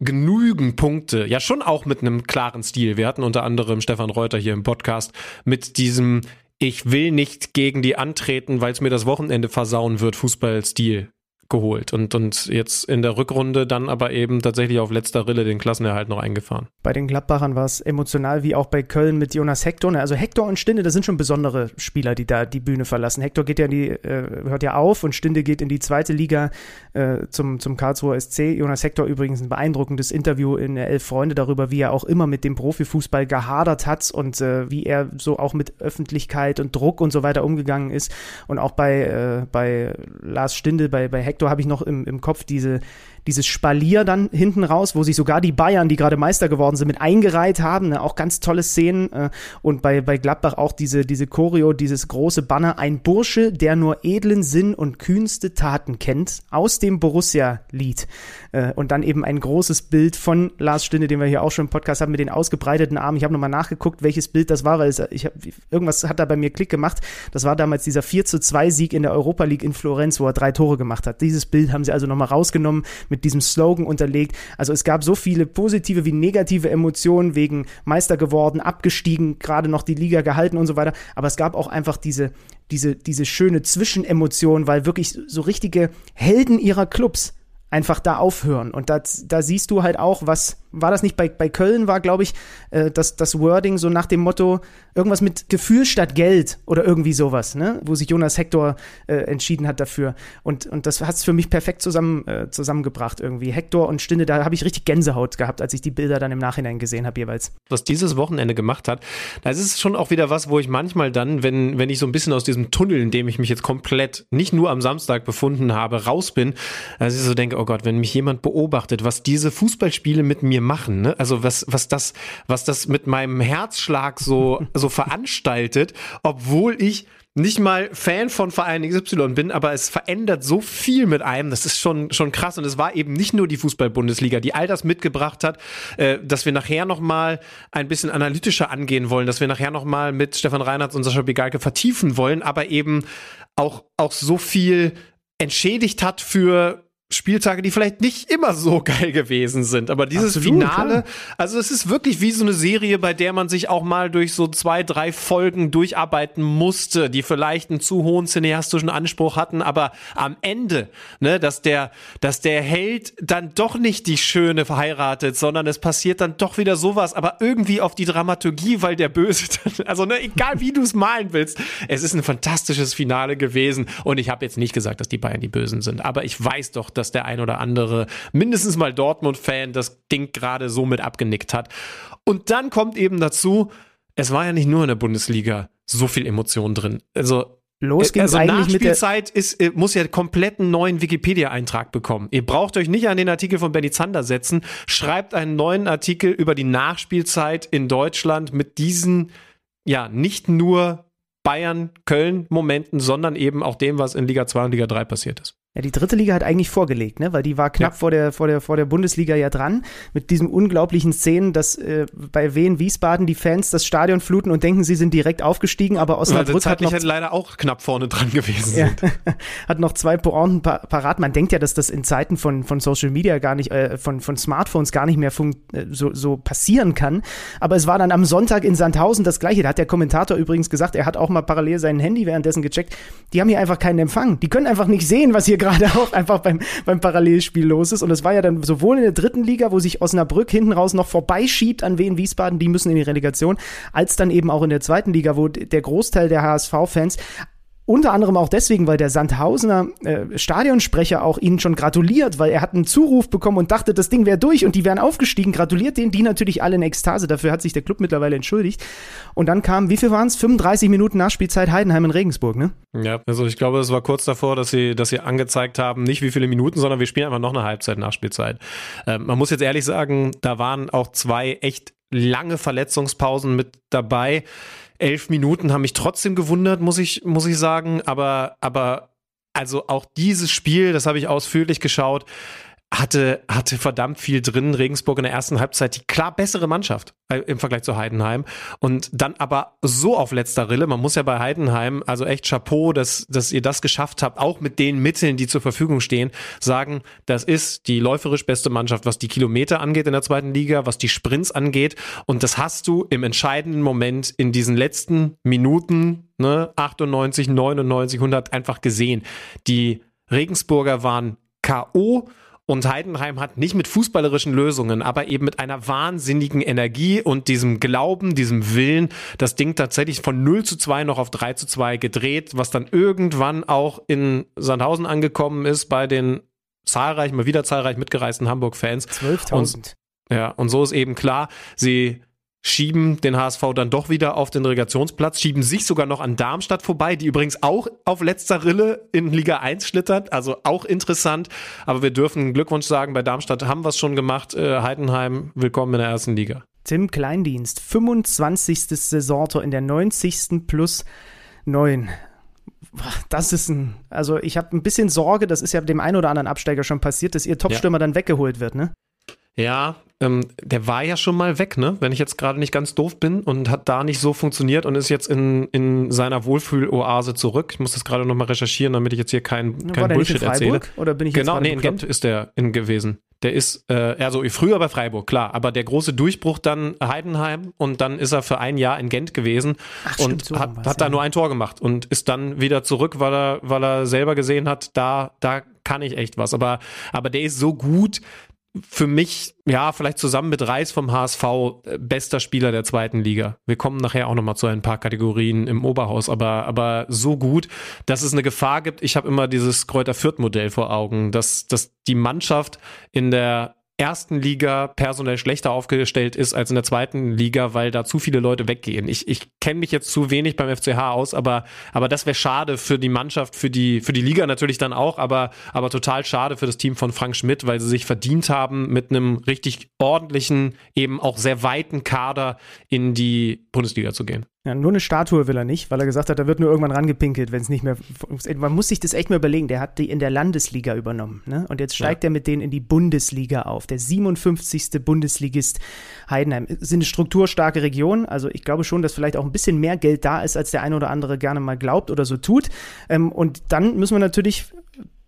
genügend Punkte, ja schon auch mit einem klaren Stil. Wir hatten unter anderem Stefan Reuter hier im Podcast mit diesem ich will nicht gegen die antreten, weil es mir das Wochenende versauen wird, Fußballstil geholt und, und jetzt in der Rückrunde dann aber eben tatsächlich auf letzter Rille den Klassenerhalt noch eingefahren. Bei den Gladbachern war es emotional wie auch bei Köln mit Jonas Hector. Also Hector und Stinde, das sind schon besondere Spieler, die da die Bühne verlassen. Hector geht ja die, äh, hört ja auf und Stinde geht in die zweite Liga äh, zum, zum Karlsruher SC. Jonas Hector übrigens ein beeindruckendes Interview in der Elf Freunde darüber, wie er auch immer mit dem Profifußball gehadert hat und äh, wie er so auch mit Öffentlichkeit und Druck und so weiter umgegangen ist. Und auch bei, äh, bei Lars Stinde, bei, bei Hector Hector habe ich noch im, im Kopf diese, dieses Spalier dann hinten raus, wo sich sogar die Bayern, die gerade Meister geworden sind, mit eingereiht haben. Ne? Auch ganz tolle Szenen. Äh, und bei, bei Gladbach auch diese, diese Choreo, dieses große Banner. Ein Bursche, der nur edlen Sinn und kühnste Taten kennt, aus dem Borussia-Lied. Äh, und dann eben ein großes Bild von Lars Stinde, den wir hier auch schon im Podcast haben, mit den ausgebreiteten Armen. Ich habe nochmal nachgeguckt, welches Bild das war, weil es, ich hab, irgendwas hat da bei mir Klick gemacht. Das war damals dieser 4 zu 2 Sieg in der Europa League in Florenz, wo er drei Tore gemacht hat. Dieses Bild haben sie also nochmal rausgenommen, mit diesem Slogan unterlegt. Also es gab so viele positive wie negative Emotionen wegen Meister geworden, abgestiegen, gerade noch die Liga gehalten und so weiter. Aber es gab auch einfach diese, diese, diese schöne Zwischenemotion, weil wirklich so richtige Helden ihrer Clubs einfach da aufhören. Und da, da siehst du halt auch, was, war das nicht bei, bei Köln, war, glaube ich, äh, das, das Wording so nach dem Motto, irgendwas mit Gefühl statt Geld oder irgendwie sowas, ne? Wo sich Jonas Hector äh, entschieden hat dafür. Und, und das hat es für mich perfekt zusammen, äh, zusammengebracht irgendwie. Hector und Stinde, da habe ich richtig Gänsehaut gehabt, als ich die Bilder dann im Nachhinein gesehen habe jeweils. Was dieses Wochenende gemacht hat, das ist schon auch wieder was, wo ich manchmal dann, wenn, wenn ich so ein bisschen aus diesem Tunnel, in dem ich mich jetzt komplett nicht nur am Samstag befunden habe, raus bin, dass ich so denke, oh Gott, wenn mich jemand beobachtet, was diese Fußballspiele mit mir machen, ne? Also was, was das, was das mit meinem Herzschlag so, so veranstaltet, obwohl ich nicht mal Fan von Verein XY bin, aber es verändert so viel mit einem. Das ist schon, schon krass. Und es war eben nicht nur die Fußball-Bundesliga, die all das mitgebracht hat, äh, dass wir nachher nochmal ein bisschen analytischer angehen wollen, dass wir nachher nochmal mit Stefan Reinhardt und Sascha Begalke vertiefen wollen, aber eben auch, auch so viel entschädigt hat für Spieltage, die vielleicht nicht immer so geil gewesen sind. Aber dieses Absolut, Finale, klar. also es ist wirklich wie so eine Serie, bei der man sich auch mal durch so zwei, drei Folgen durcharbeiten musste, die vielleicht einen zu hohen cineastischen Anspruch hatten, aber am Ende, ne, dass der, dass der Held dann doch nicht die Schöne verheiratet, sondern es passiert dann doch wieder sowas, aber irgendwie auf die Dramaturgie, weil der Böse, dann, also ne, egal wie du es malen willst, es ist ein fantastisches Finale gewesen und ich habe jetzt nicht gesagt, dass die Bayern die Bösen sind, aber ich weiß doch, dass der ein oder andere, mindestens mal Dortmund-Fan, das Ding gerade so mit abgenickt hat. Und dann kommt eben dazu, es war ja nicht nur in der Bundesliga so viel Emotion drin. Also Los geht's also eigentlich Nachspielzeit ist, äh, muss ja komplett einen neuen Wikipedia-Eintrag bekommen. Ihr braucht euch nicht an den Artikel von Benny Zander setzen. Schreibt einen neuen Artikel über die Nachspielzeit in Deutschland mit diesen, ja, nicht nur Bayern-Köln-Momenten, sondern eben auch dem, was in Liga 2 und Liga 3 passiert ist. Ja, die dritte Liga hat eigentlich vorgelegt, ne? weil die war knapp ja. vor, der, vor, der, vor der Bundesliga ja dran, mit diesen unglaublichen Szenen, dass äh, bei Wien Wiesbaden die Fans das Stadion fluten und denken, sie sind direkt aufgestiegen, aber Osnabrück hat noch... Halt leider auch knapp vorne dran gewesen ja, hat noch zwei Pointen parat. Man denkt ja, dass das in Zeiten von, von Social Media gar nicht, äh, von, von Smartphones gar nicht mehr äh, so, so passieren kann. Aber es war dann am Sonntag in Sandhausen das Gleiche. Da hat der Kommentator übrigens gesagt, er hat auch mal parallel sein Handy währenddessen gecheckt. Die haben hier einfach keinen Empfang. Die können einfach nicht sehen, was hier gerade auch einfach beim, beim Parallelspiel los ist. Und es war ja dann sowohl in der dritten Liga, wo sich Osnabrück hinten raus noch vorbeischiebt an Wien Wiesbaden, die müssen in die Relegation, als dann eben auch in der zweiten Liga, wo der Großteil der HSV-Fans unter anderem auch deswegen, weil der Sandhausener äh, Stadionsprecher auch ihnen schon gratuliert, weil er hat einen Zuruf bekommen und dachte, das Ding wäre durch und die wären aufgestiegen. Gratuliert denen, die natürlich alle in Ekstase. Dafür hat sich der Club mittlerweile entschuldigt. Und dann kam, wie viel waren es? 35 Minuten Nachspielzeit Heidenheim in Regensburg, ne? Ja, also ich glaube, es war kurz davor, dass sie, dass sie angezeigt haben, nicht wie viele Minuten, sondern wir spielen einfach noch eine Halbzeit Nachspielzeit. Ähm, man muss jetzt ehrlich sagen, da waren auch zwei echt lange Verletzungspausen mit dabei elf Minuten haben mich trotzdem gewundert, muss ich, muss ich sagen. Aber, aber also auch dieses Spiel, das habe ich ausführlich geschaut, hatte, hatte verdammt viel drin. Regensburg in der ersten Halbzeit die klar bessere Mannschaft äh, im Vergleich zu Heidenheim. Und dann aber so auf letzter Rille. Man muss ja bei Heidenheim, also echt Chapeau, dass, dass ihr das geschafft habt, auch mit den Mitteln, die zur Verfügung stehen, sagen, das ist die läuferisch beste Mannschaft, was die Kilometer angeht in der zweiten Liga, was die Sprints angeht. Und das hast du im entscheidenden Moment in diesen letzten Minuten, ne, 98, 99, 100 einfach gesehen. Die Regensburger waren K.O., und Heidenheim hat nicht mit fußballerischen Lösungen, aber eben mit einer wahnsinnigen Energie und diesem Glauben, diesem Willen, das Ding tatsächlich von 0 zu 2 noch auf 3 zu 2 gedreht, was dann irgendwann auch in Sandhausen angekommen ist bei den zahlreich, mal wieder zahlreich mitgereisten Hamburg-Fans. 12.000. Ja, und so ist eben klar, sie schieben den HSV dann doch wieder auf den Relegationsplatz, schieben sich sogar noch an Darmstadt vorbei, die übrigens auch auf letzter Rille in Liga 1 schlittert, also auch interessant. Aber wir dürfen Glückwunsch sagen, bei Darmstadt haben wir es schon gemacht. Äh, Heidenheim, willkommen in der ersten Liga. Tim Kleindienst, 25. Saisontor in der 90. plus 9. Das ist ein, also ich habe ein bisschen Sorge, das ist ja dem einen oder anderen Absteiger schon passiert, dass ihr Topstürmer ja. dann weggeholt wird, ne? Ja, ähm, der war ja schon mal weg, ne? Wenn ich jetzt gerade nicht ganz doof bin und hat da nicht so funktioniert und ist jetzt in, in seiner Wohlfühloase zurück. Ich muss das gerade nochmal recherchieren, damit ich jetzt hier kein, kein Bullshit erzähle. Oder bin ich genau, jetzt nee, in Gent ist der in gewesen. Der ist, äh, also früher bei Freiburg, klar, aber der große Durchbruch dann Heidenheim und dann ist er für ein Jahr in Gent gewesen Ach, und stimmt, so hat, was, hat ja. da nur ein Tor gemacht und ist dann wieder zurück, weil er, weil er selber gesehen hat, da, da kann ich echt was. Aber, aber der ist so gut, für mich, ja, vielleicht zusammen mit Reis vom HSV, äh, bester Spieler der zweiten Liga. Wir kommen nachher auch nochmal zu ein paar Kategorien im Oberhaus, aber, aber so gut, dass es eine Gefahr gibt. Ich habe immer dieses Kräuter Fürth-Modell vor Augen, dass, dass die Mannschaft in der ersten Liga personell schlechter aufgestellt ist als in der zweiten Liga, weil da zu viele Leute weggehen. Ich, ich kenne mich jetzt zu wenig beim FCH aus, aber, aber das wäre schade für die Mannschaft, für die, für die Liga natürlich dann auch, aber, aber total schade für das Team von Frank Schmidt, weil sie sich verdient haben, mit einem richtig ordentlichen, eben auch sehr weiten Kader in die Bundesliga zu gehen. Ja, nur eine Statue will er nicht, weil er gesagt hat, da wird nur irgendwann rangepinkelt, wenn es nicht mehr. Man muss sich das echt mal überlegen. Der hat die in der Landesliga übernommen. Ne? Und jetzt steigt ja. er mit denen in die Bundesliga auf. Der 57. Bundesligist Heidenheim. Sind eine strukturstarke Region. Also ich glaube schon, dass vielleicht auch ein bisschen mehr Geld da ist, als der eine oder andere gerne mal glaubt oder so tut. Ähm, und dann müssen wir natürlich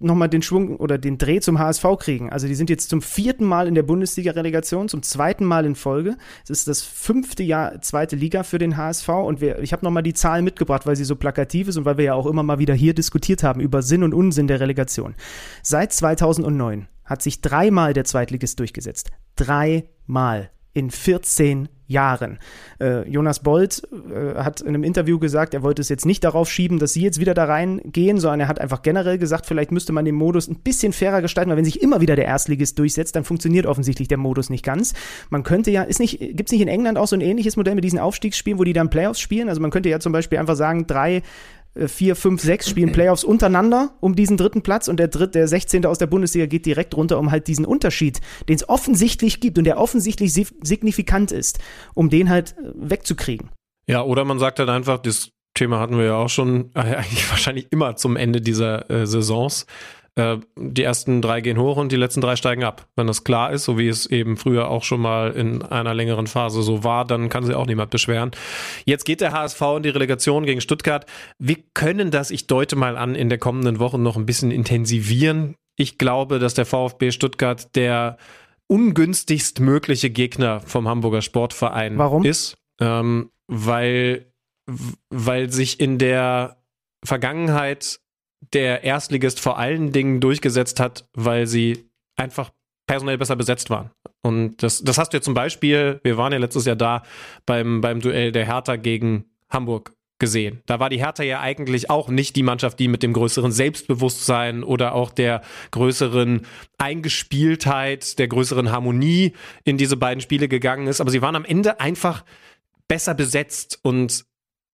nochmal den Schwung oder den Dreh zum HSV kriegen. Also die sind jetzt zum vierten Mal in der Bundesliga-Relegation, zum zweiten Mal in Folge. Es ist das fünfte Jahr zweite Liga für den HSV und wir, ich habe nochmal die Zahlen mitgebracht, weil sie so plakativ ist und weil wir ja auch immer mal wieder hier diskutiert haben über Sinn und Unsinn der Relegation. Seit 2009 hat sich dreimal der Zweitligist durchgesetzt. Dreimal in 14 Jahren. Äh, Jonas Bolt äh, hat in einem Interview gesagt, er wollte es jetzt nicht darauf schieben, dass sie jetzt wieder da reingehen, sondern er hat einfach generell gesagt, vielleicht müsste man den Modus ein bisschen fairer gestalten, weil wenn sich immer wieder der Erstligist durchsetzt, dann funktioniert offensichtlich der Modus nicht ganz. Man könnte ja, ist nicht, gibt es nicht in England auch so ein ähnliches Modell mit diesen Aufstiegsspielen, wo die dann Playoffs spielen? Also man könnte ja zum Beispiel einfach sagen, drei vier, fünf, sechs spielen Playoffs untereinander um diesen dritten Platz und der dritte, der 16. aus der Bundesliga geht direkt runter, um halt diesen Unterschied, den es offensichtlich gibt und der offensichtlich signifikant ist, um den halt äh, wegzukriegen. Ja, oder man sagt halt einfach, das Thema hatten wir ja auch schon äh, eigentlich wahrscheinlich immer zum Ende dieser äh, Saisons. Äh, die ersten drei gehen hoch und die letzten drei steigen ab. Wenn das klar ist, so wie es eben früher auch schon mal in einer längeren Phase so war, dann kann sich auch niemand beschweren. Jetzt geht der HSV in die Relegation gegen Stuttgart. Wir können das, ich deute mal an, in der kommenden Woche noch ein bisschen intensivieren. Ich glaube, dass der VfB Stuttgart der ungünstigst mögliche Gegner vom Hamburger Sportverein Warum? ist. Ähm, weil, weil sich in der Vergangenheit der Erstligist vor allen Dingen durchgesetzt hat, weil sie einfach personell besser besetzt waren. Und das, das hast du ja zum Beispiel, wir waren ja letztes Jahr da beim, beim Duell der Hertha gegen Hamburg gesehen. Da war die Hertha ja eigentlich auch nicht die Mannschaft, die mit dem größeren Selbstbewusstsein oder auch der größeren Eingespieltheit, der größeren Harmonie in diese beiden Spiele gegangen ist. Aber sie waren am Ende einfach besser besetzt und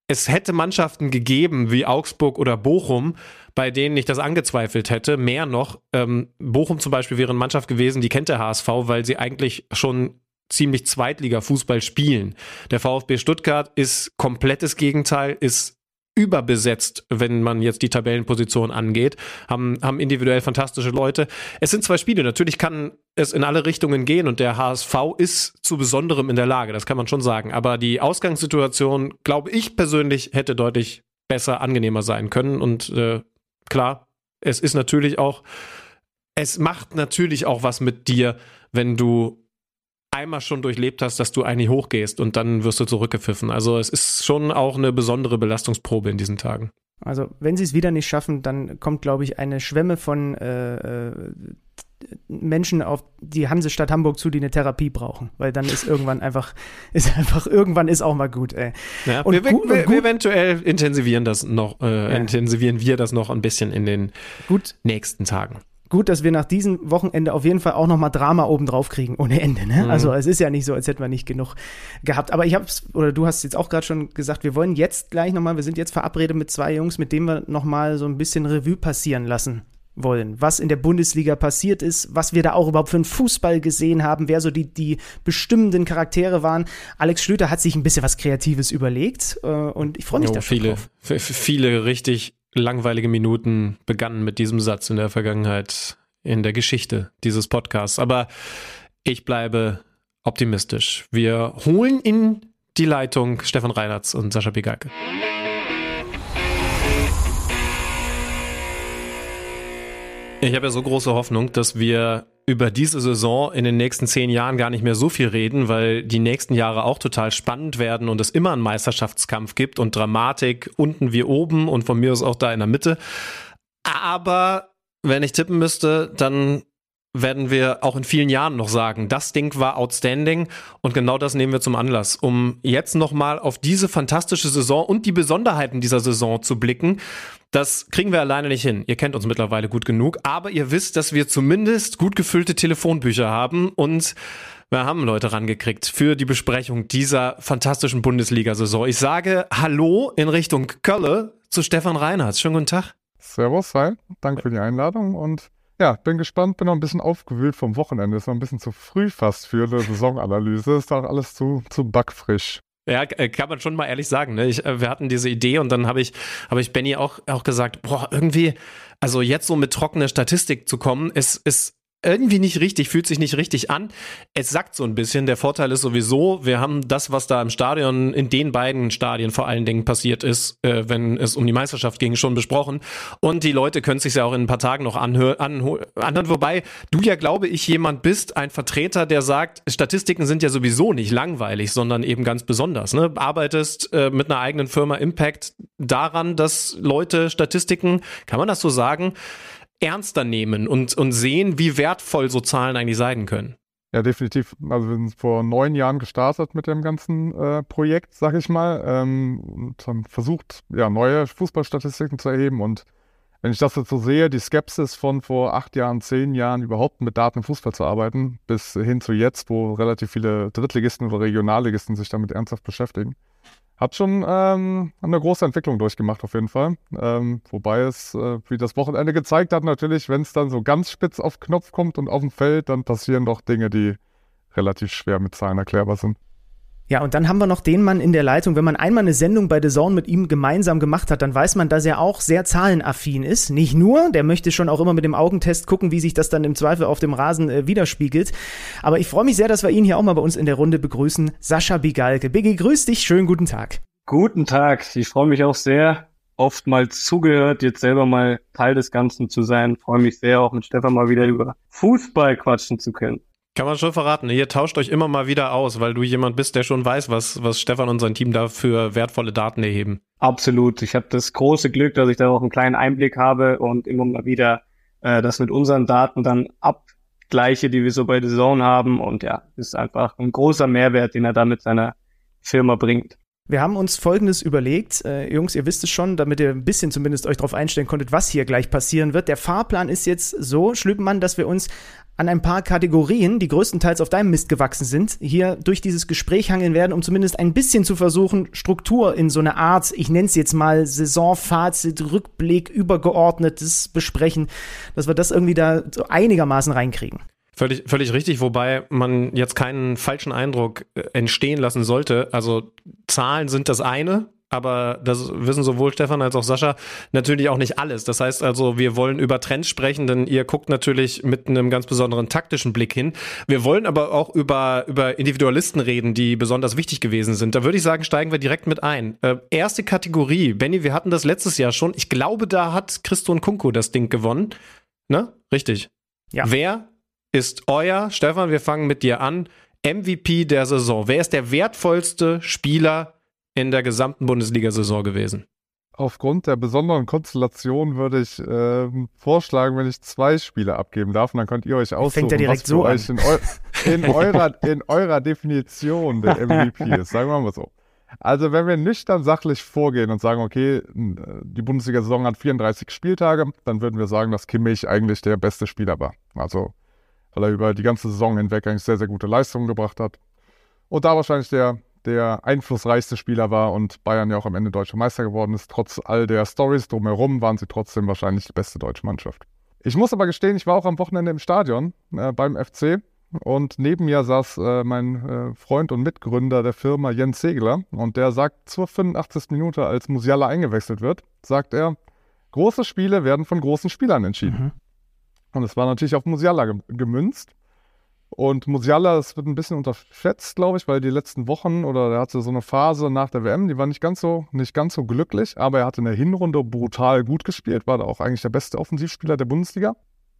es hätte Mannschaften gegeben wie Augsburg oder Bochum, bei denen ich das angezweifelt hätte. Mehr noch, ähm, Bochum zum Beispiel wäre eine Mannschaft gewesen, die kennt der HSV, weil sie eigentlich schon ziemlich Zweitliga-Fußball spielen. Der VfB Stuttgart ist komplettes Gegenteil, ist überbesetzt, wenn man jetzt die Tabellenposition angeht, haben, haben individuell fantastische Leute. Es sind zwei Spiele. Natürlich kann es in alle Richtungen gehen und der HSV ist zu Besonderem in der Lage, das kann man schon sagen. Aber die Ausgangssituation, glaube ich persönlich, hätte deutlich besser, angenehmer sein können. Und äh, klar, es ist natürlich auch, es macht natürlich auch was mit dir, wenn du einmal schon durchlebt hast, dass du eigentlich hochgehst und dann wirst du zurückgepfiffen. Also es ist schon auch eine besondere Belastungsprobe in diesen Tagen. Also wenn sie es wieder nicht schaffen, dann kommt, glaube ich, eine Schwemme von äh, äh, Menschen auf die Hansestadt Hamburg zu, die eine Therapie brauchen, weil dann ist irgendwann einfach, ist einfach, irgendwann ist auch mal gut, ey. Ja, und wir, gut, wir, wir eventuell intensivieren das noch, äh, ja. intensivieren wir das noch ein bisschen in den gut. nächsten Tagen gut, dass wir nach diesem Wochenende auf jeden Fall auch nochmal Drama obendrauf kriegen, ohne Ende. Ne? Mhm. Also es ist ja nicht so, als hätten wir nicht genug gehabt. Aber ich hab's, oder du hast jetzt auch gerade schon gesagt, wir wollen jetzt gleich nochmal, wir sind jetzt verabredet mit zwei Jungs, mit denen wir nochmal so ein bisschen Revue passieren lassen wollen, was in der Bundesliga passiert ist, was wir da auch überhaupt für einen Fußball gesehen haben, wer so die, die bestimmenden Charaktere waren. Alex Schlüter hat sich ein bisschen was Kreatives überlegt äh, und ich freue mich jo, da schon viele. Viele richtig langweilige Minuten begannen mit diesem Satz in der Vergangenheit, in der Geschichte dieses Podcasts. Aber ich bleibe optimistisch. Wir holen in die Leitung Stefan Reinhardt und Sascha Bigalke. Ich habe ja so große Hoffnung, dass wir über diese Saison in den nächsten zehn Jahren gar nicht mehr so viel reden, weil die nächsten Jahre auch total spannend werden und es immer einen Meisterschaftskampf gibt und Dramatik unten wie oben und von mir aus auch da in der Mitte. Aber wenn ich tippen müsste, dann werden wir auch in vielen Jahren noch sagen, das Ding war outstanding und genau das nehmen wir zum Anlass, um jetzt nochmal auf diese fantastische Saison und die Besonderheiten dieser Saison zu blicken. Das kriegen wir alleine nicht hin. Ihr kennt uns mittlerweile gut genug, aber ihr wisst, dass wir zumindest gut gefüllte Telefonbücher haben und wir haben Leute rangekriegt für die Besprechung dieser fantastischen Bundesliga-Saison. Ich sage Hallo in Richtung Kölle zu Stefan Reinhardt. Schönen guten Tag. Servus, hi. Danke für die Einladung und ja, bin gespannt, bin noch ein bisschen aufgewühlt vom Wochenende. Ist noch ein bisschen zu früh fast für eine Saisonanalyse. Ist doch alles zu, zu backfrisch. Ja, äh, kann man schon mal ehrlich sagen. Ne? Ich, äh, wir hatten diese Idee und dann habe ich, hab ich Benny auch, auch gesagt, boah, irgendwie, also jetzt so mit trockener Statistik zu kommen, ist, ist irgendwie nicht richtig, fühlt sich nicht richtig an. Es sagt so ein bisschen. Der Vorteil ist sowieso, wir haben das, was da im Stadion, in den beiden Stadien vor allen Dingen passiert ist, äh, wenn es um die Meisterschaft ging, schon besprochen. Und die Leute können sich ja auch in ein paar Tagen noch anhören, anhören. Wobei du ja, glaube ich, jemand bist, ein Vertreter, der sagt, Statistiken sind ja sowieso nicht langweilig, sondern eben ganz besonders. Ne? Arbeitest äh, mit einer eigenen Firma Impact daran, dass Leute Statistiken, kann man das so sagen, ernster nehmen und, und sehen, wie wertvoll so Zahlen eigentlich sein können. Ja, definitiv. Also wir sind vor neun Jahren gestartet mit dem ganzen äh, Projekt, sag ich mal, ähm, und haben versucht, ja, neue Fußballstatistiken zu erheben. Und wenn ich das jetzt so sehe, die Skepsis von vor acht Jahren, zehn Jahren überhaupt mit Daten im Fußball zu arbeiten, bis hin zu jetzt, wo relativ viele Drittligisten oder Regionalligisten sich damit ernsthaft beschäftigen, hat schon ähm, eine große Entwicklung durchgemacht, auf jeden Fall. Ähm, wobei es, äh, wie das Wochenende gezeigt hat, natürlich, wenn es dann so ganz spitz auf Knopf kommt und auf dem Feld, dann passieren doch Dinge, die relativ schwer mit Zahlen erklärbar sind. Ja, und dann haben wir noch den Mann in der Leitung. Wenn man einmal eine Sendung bei The Zone mit ihm gemeinsam gemacht hat, dann weiß man, dass er auch sehr zahlenaffin ist. Nicht nur, der möchte schon auch immer mit dem Augentest gucken, wie sich das dann im Zweifel auf dem Rasen äh, widerspiegelt. Aber ich freue mich sehr, dass wir ihn hier auch mal bei uns in der Runde begrüßen. Sascha Bigalke. Biggie, grüß dich. Schönen guten Tag. Guten Tag. Ich freue mich auch sehr, oft mal zugehört, jetzt selber mal Teil des Ganzen zu sein. Freue mich sehr, auch mit Stefan mal wieder über Fußball quatschen zu können. Kann man schon verraten. Ihr tauscht euch immer mal wieder aus, weil du jemand bist, der schon weiß, was, was Stefan und sein Team da für wertvolle Daten erheben. Absolut. Ich habe das große Glück, dass ich da auch einen kleinen Einblick habe und immer mal wieder äh, das mit unseren Daten dann abgleiche, die wir so bei The Zone haben. Und ja, ist einfach ein großer Mehrwert, den er da mit seiner Firma bringt. Wir haben uns Folgendes überlegt. Äh, Jungs, ihr wisst es schon, damit ihr ein bisschen zumindest euch darauf einstellen konntet, was hier gleich passieren wird. Der Fahrplan ist jetzt so, Schlüppenmann, dass wir uns an ein paar Kategorien, die größtenteils auf deinem Mist gewachsen sind, hier durch dieses Gespräch hangeln werden, um zumindest ein bisschen zu versuchen, Struktur in so eine Art, ich nenne es jetzt mal Saisonfazit, Rückblick, übergeordnetes besprechen, dass wir das irgendwie da so einigermaßen reinkriegen. Völlig, völlig richtig, wobei man jetzt keinen falschen Eindruck äh, entstehen lassen sollte. Also Zahlen sind das eine, aber das wissen sowohl Stefan als auch Sascha natürlich auch nicht alles. Das heißt also, wir wollen über Trends sprechen, denn ihr guckt natürlich mit einem ganz besonderen taktischen Blick hin. Wir wollen aber auch über, über Individualisten reden, die besonders wichtig gewesen sind. Da würde ich sagen, steigen wir direkt mit ein. Äh, erste Kategorie. Benny, wir hatten das letztes Jahr schon. Ich glaube, da hat Christo Kunko das Ding gewonnen. Ne? Richtig. Ja. Wer ist euer, Stefan, wir fangen mit dir an, MVP der Saison? Wer ist der wertvollste Spieler in der gesamten Bundesliga-Saison gewesen? Aufgrund der besonderen Konstellation würde ich äh, vorschlagen, wenn ich zwei Spiele abgeben darf, und dann könnt ihr euch aussuchen, Fängt er direkt was für so euch in, eu in, eurer, in eurer Definition der MVP ist. Sagen wir mal so. Also, wenn wir nüchtern sachlich vorgehen und sagen, okay, die Bundesliga-Saison hat 34 Spieltage, dann würden wir sagen, dass Kimmich eigentlich der beste Spieler war. Also, weil er über die ganze Saison hinweg eigentlich sehr, sehr gute Leistungen gebracht hat. Und da wahrscheinlich der, der einflussreichste Spieler war und Bayern ja auch am Ende deutscher Meister geworden ist. Trotz all der Stories drumherum waren sie trotzdem wahrscheinlich die beste deutsche Mannschaft. Ich muss aber gestehen, ich war auch am Wochenende im Stadion äh, beim FC und neben mir saß äh, mein äh, Freund und Mitgründer der Firma Jens Segler und der sagt zur 85. Minute, als Musiala eingewechselt wird, sagt er, große Spiele werden von großen Spielern entschieden. Mhm. Und es war natürlich auf Musiala gemünzt. Und Musiala, das wird ein bisschen unterschätzt, glaube ich, weil die letzten Wochen oder er hatte so eine Phase nach der WM, die war nicht ganz so, nicht ganz so glücklich, aber er hatte in der Hinrunde brutal gut gespielt, war da auch eigentlich der beste Offensivspieler der Bundesliga.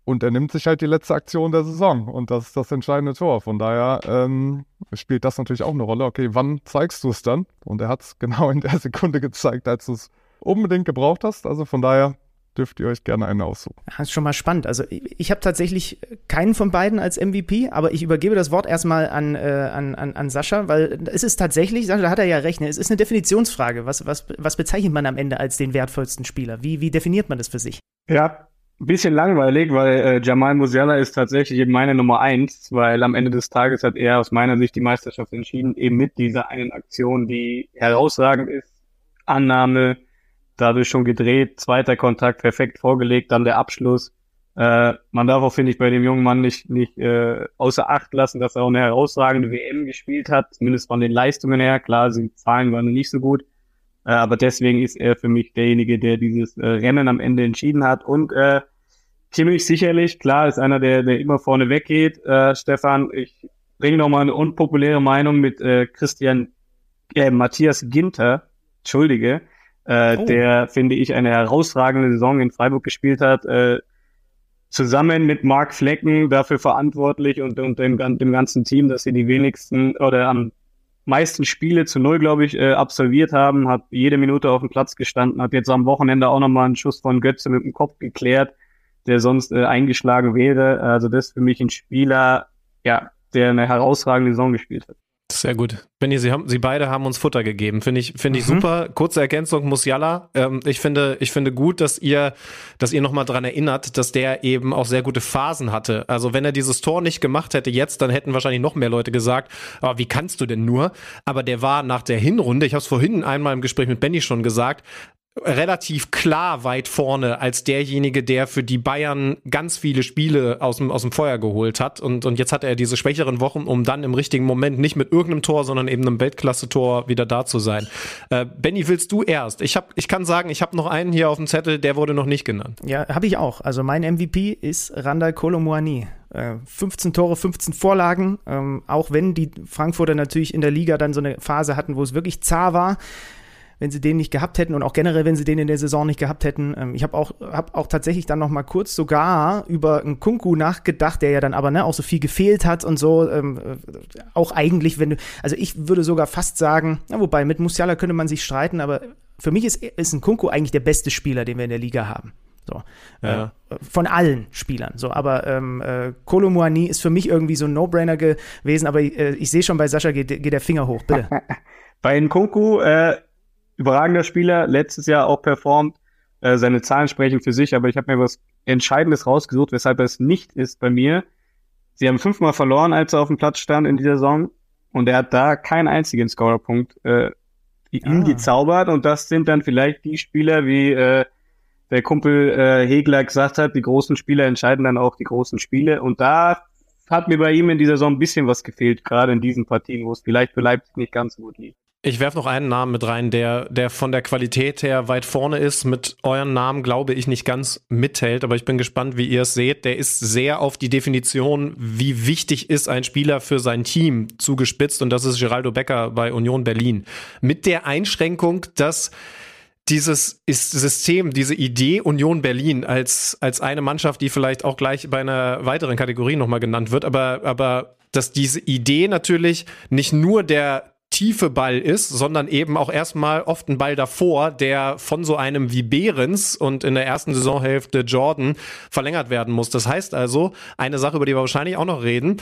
Und er nimmt sich halt die letzte Aktion der Saison und das ist das entscheidende Tor. Von daher ähm, spielt das natürlich auch eine Rolle. Okay, wann zeigst du es dann? Und er hat es genau in der Sekunde gezeigt, als du es unbedingt gebraucht hast. Also von daher dürft ihr euch gerne einen aussuchen. Das ist schon mal spannend. Also ich, ich habe tatsächlich keinen von beiden als MVP, aber ich übergebe das Wort erstmal an, äh, an, an, an Sascha, weil es ist tatsächlich, Sascha, da hat er ja recht, ne? es ist eine Definitionsfrage. Was, was, was bezeichnet man am Ende als den wertvollsten Spieler? Wie, wie definiert man das für sich? Ja, ein bisschen langweilig, weil äh, Jamal Musiala ist tatsächlich meine Nummer eins, weil am Ende des Tages hat er aus meiner Sicht die Meisterschaft entschieden, eben mit dieser einen Aktion, die herausragend ist. Annahme, dadurch schon gedreht, zweiter Kontakt perfekt vorgelegt, dann der Abschluss. Äh, man darf auch, finde ich, bei dem jungen Mann nicht, nicht äh, außer Acht lassen, dass er auch eine herausragende WM gespielt hat, zumindest von den Leistungen her. Klar, die Zahlen waren nicht so gut, äh, aber deswegen ist er für mich derjenige, der dieses äh, Rennen am Ende entschieden hat. Und äh, Kimmich sicherlich, klar, ist einer, der, der immer vorne weggeht. Äh, Stefan, ich bringe noch mal eine unpopuläre Meinung mit äh, Christian äh, Matthias Ginter, Entschuldige, äh, oh. der, finde ich, eine herausragende Saison in Freiburg gespielt hat. Äh, zusammen mit Mark Flecken dafür verantwortlich und, und dem, dem ganzen Team, dass sie die wenigsten oder am meisten Spiele zu null, glaube ich, äh, absolviert haben, hat jede Minute auf dem Platz gestanden, hat jetzt am Wochenende auch nochmal einen Schuss von Götze mit dem Kopf geklärt, der sonst äh, eingeschlagen wäre. Also das ist für mich ein Spieler, ja, der eine herausragende Saison gespielt hat. Sehr gut. Benny, Sie, haben, Sie beide haben uns Futter gegeben. Finde ich, finde ich mhm. super. Kurze Ergänzung, Musiala. Ähm, ich, finde, ich finde gut, dass ihr, dass ihr nochmal dran erinnert, dass der eben auch sehr gute Phasen hatte. Also wenn er dieses Tor nicht gemacht hätte jetzt, dann hätten wahrscheinlich noch mehr Leute gesagt, aber wie kannst du denn nur? Aber der war nach der Hinrunde, ich habe es vorhin einmal im Gespräch mit Benny schon gesagt, relativ klar weit vorne als derjenige, der für die Bayern ganz viele Spiele aus dem, aus dem Feuer geholt hat. Und, und jetzt hat er diese schwächeren Wochen, um dann im richtigen Moment nicht mit irgendeinem Tor, sondern eben einem Weltklasse-Tor wieder da zu sein. Äh, Benny, willst du erst? Ich, hab, ich kann sagen, ich habe noch einen hier auf dem Zettel, der wurde noch nicht genannt. Ja, habe ich auch. Also mein MVP ist Randall Kolomoani. 15 äh, Tore, 15 Vorlagen, ähm, auch wenn die Frankfurter natürlich in der Liga dann so eine Phase hatten, wo es wirklich zar war wenn sie den nicht gehabt hätten und auch generell, wenn sie den in der Saison nicht gehabt hätten. Ähm, ich habe auch, hab auch tatsächlich dann noch mal kurz sogar über einen Kunku nachgedacht, der ja dann aber ne, auch so viel gefehlt hat und so. Ähm, äh, auch eigentlich, wenn du, also ich würde sogar fast sagen, na, wobei mit Musiala könnte man sich streiten, aber für mich ist, ist ein Kunku eigentlich der beste Spieler, den wir in der Liga haben. So. Ja. Äh, von allen Spielern. So, aber ähm, äh, Kolomuani ist für mich irgendwie so ein No-Brainer gewesen, aber äh, ich sehe schon bei Sascha geht, geht der Finger hoch, bitte. bei Nkunku, äh, überragender Spieler, letztes Jahr auch performt. Äh, seine Zahlen sprechen für sich, aber ich habe mir was Entscheidendes rausgesucht, weshalb er es nicht ist bei mir. Sie haben fünfmal verloren, als er auf dem Platz stand in dieser Saison. Und er hat da keinen einzigen Scorerpunkt äh, ihm ah. gezaubert. Und das sind dann vielleicht die Spieler, wie äh, der Kumpel äh, Hegler gesagt hat, die großen Spieler entscheiden dann auch die großen Spiele. Und da hat mir bei ihm in dieser Saison ein bisschen was gefehlt, gerade in diesen Partien, wo es vielleicht für Leipzig nicht ganz so gut lief. Ich werfe noch einen Namen mit rein, der, der von der Qualität her weit vorne ist. Mit euren Namen glaube ich nicht ganz mithält, aber ich bin gespannt, wie ihr es seht. Der ist sehr auf die Definition, wie wichtig ist ein Spieler für sein Team zugespitzt und das ist Geraldo Becker bei Union Berlin. Mit der Einschränkung, dass dieses System, diese Idee Union Berlin als, als eine Mannschaft, die vielleicht auch gleich bei einer weiteren Kategorie nochmal genannt wird, aber, aber dass diese Idee natürlich nicht nur der tiefe Ball ist, sondern eben auch erstmal oft ein Ball davor, der von so einem wie Behrens und in der ersten Saisonhälfte Jordan verlängert werden muss. Das heißt also, eine Sache, über die wir wahrscheinlich auch noch reden,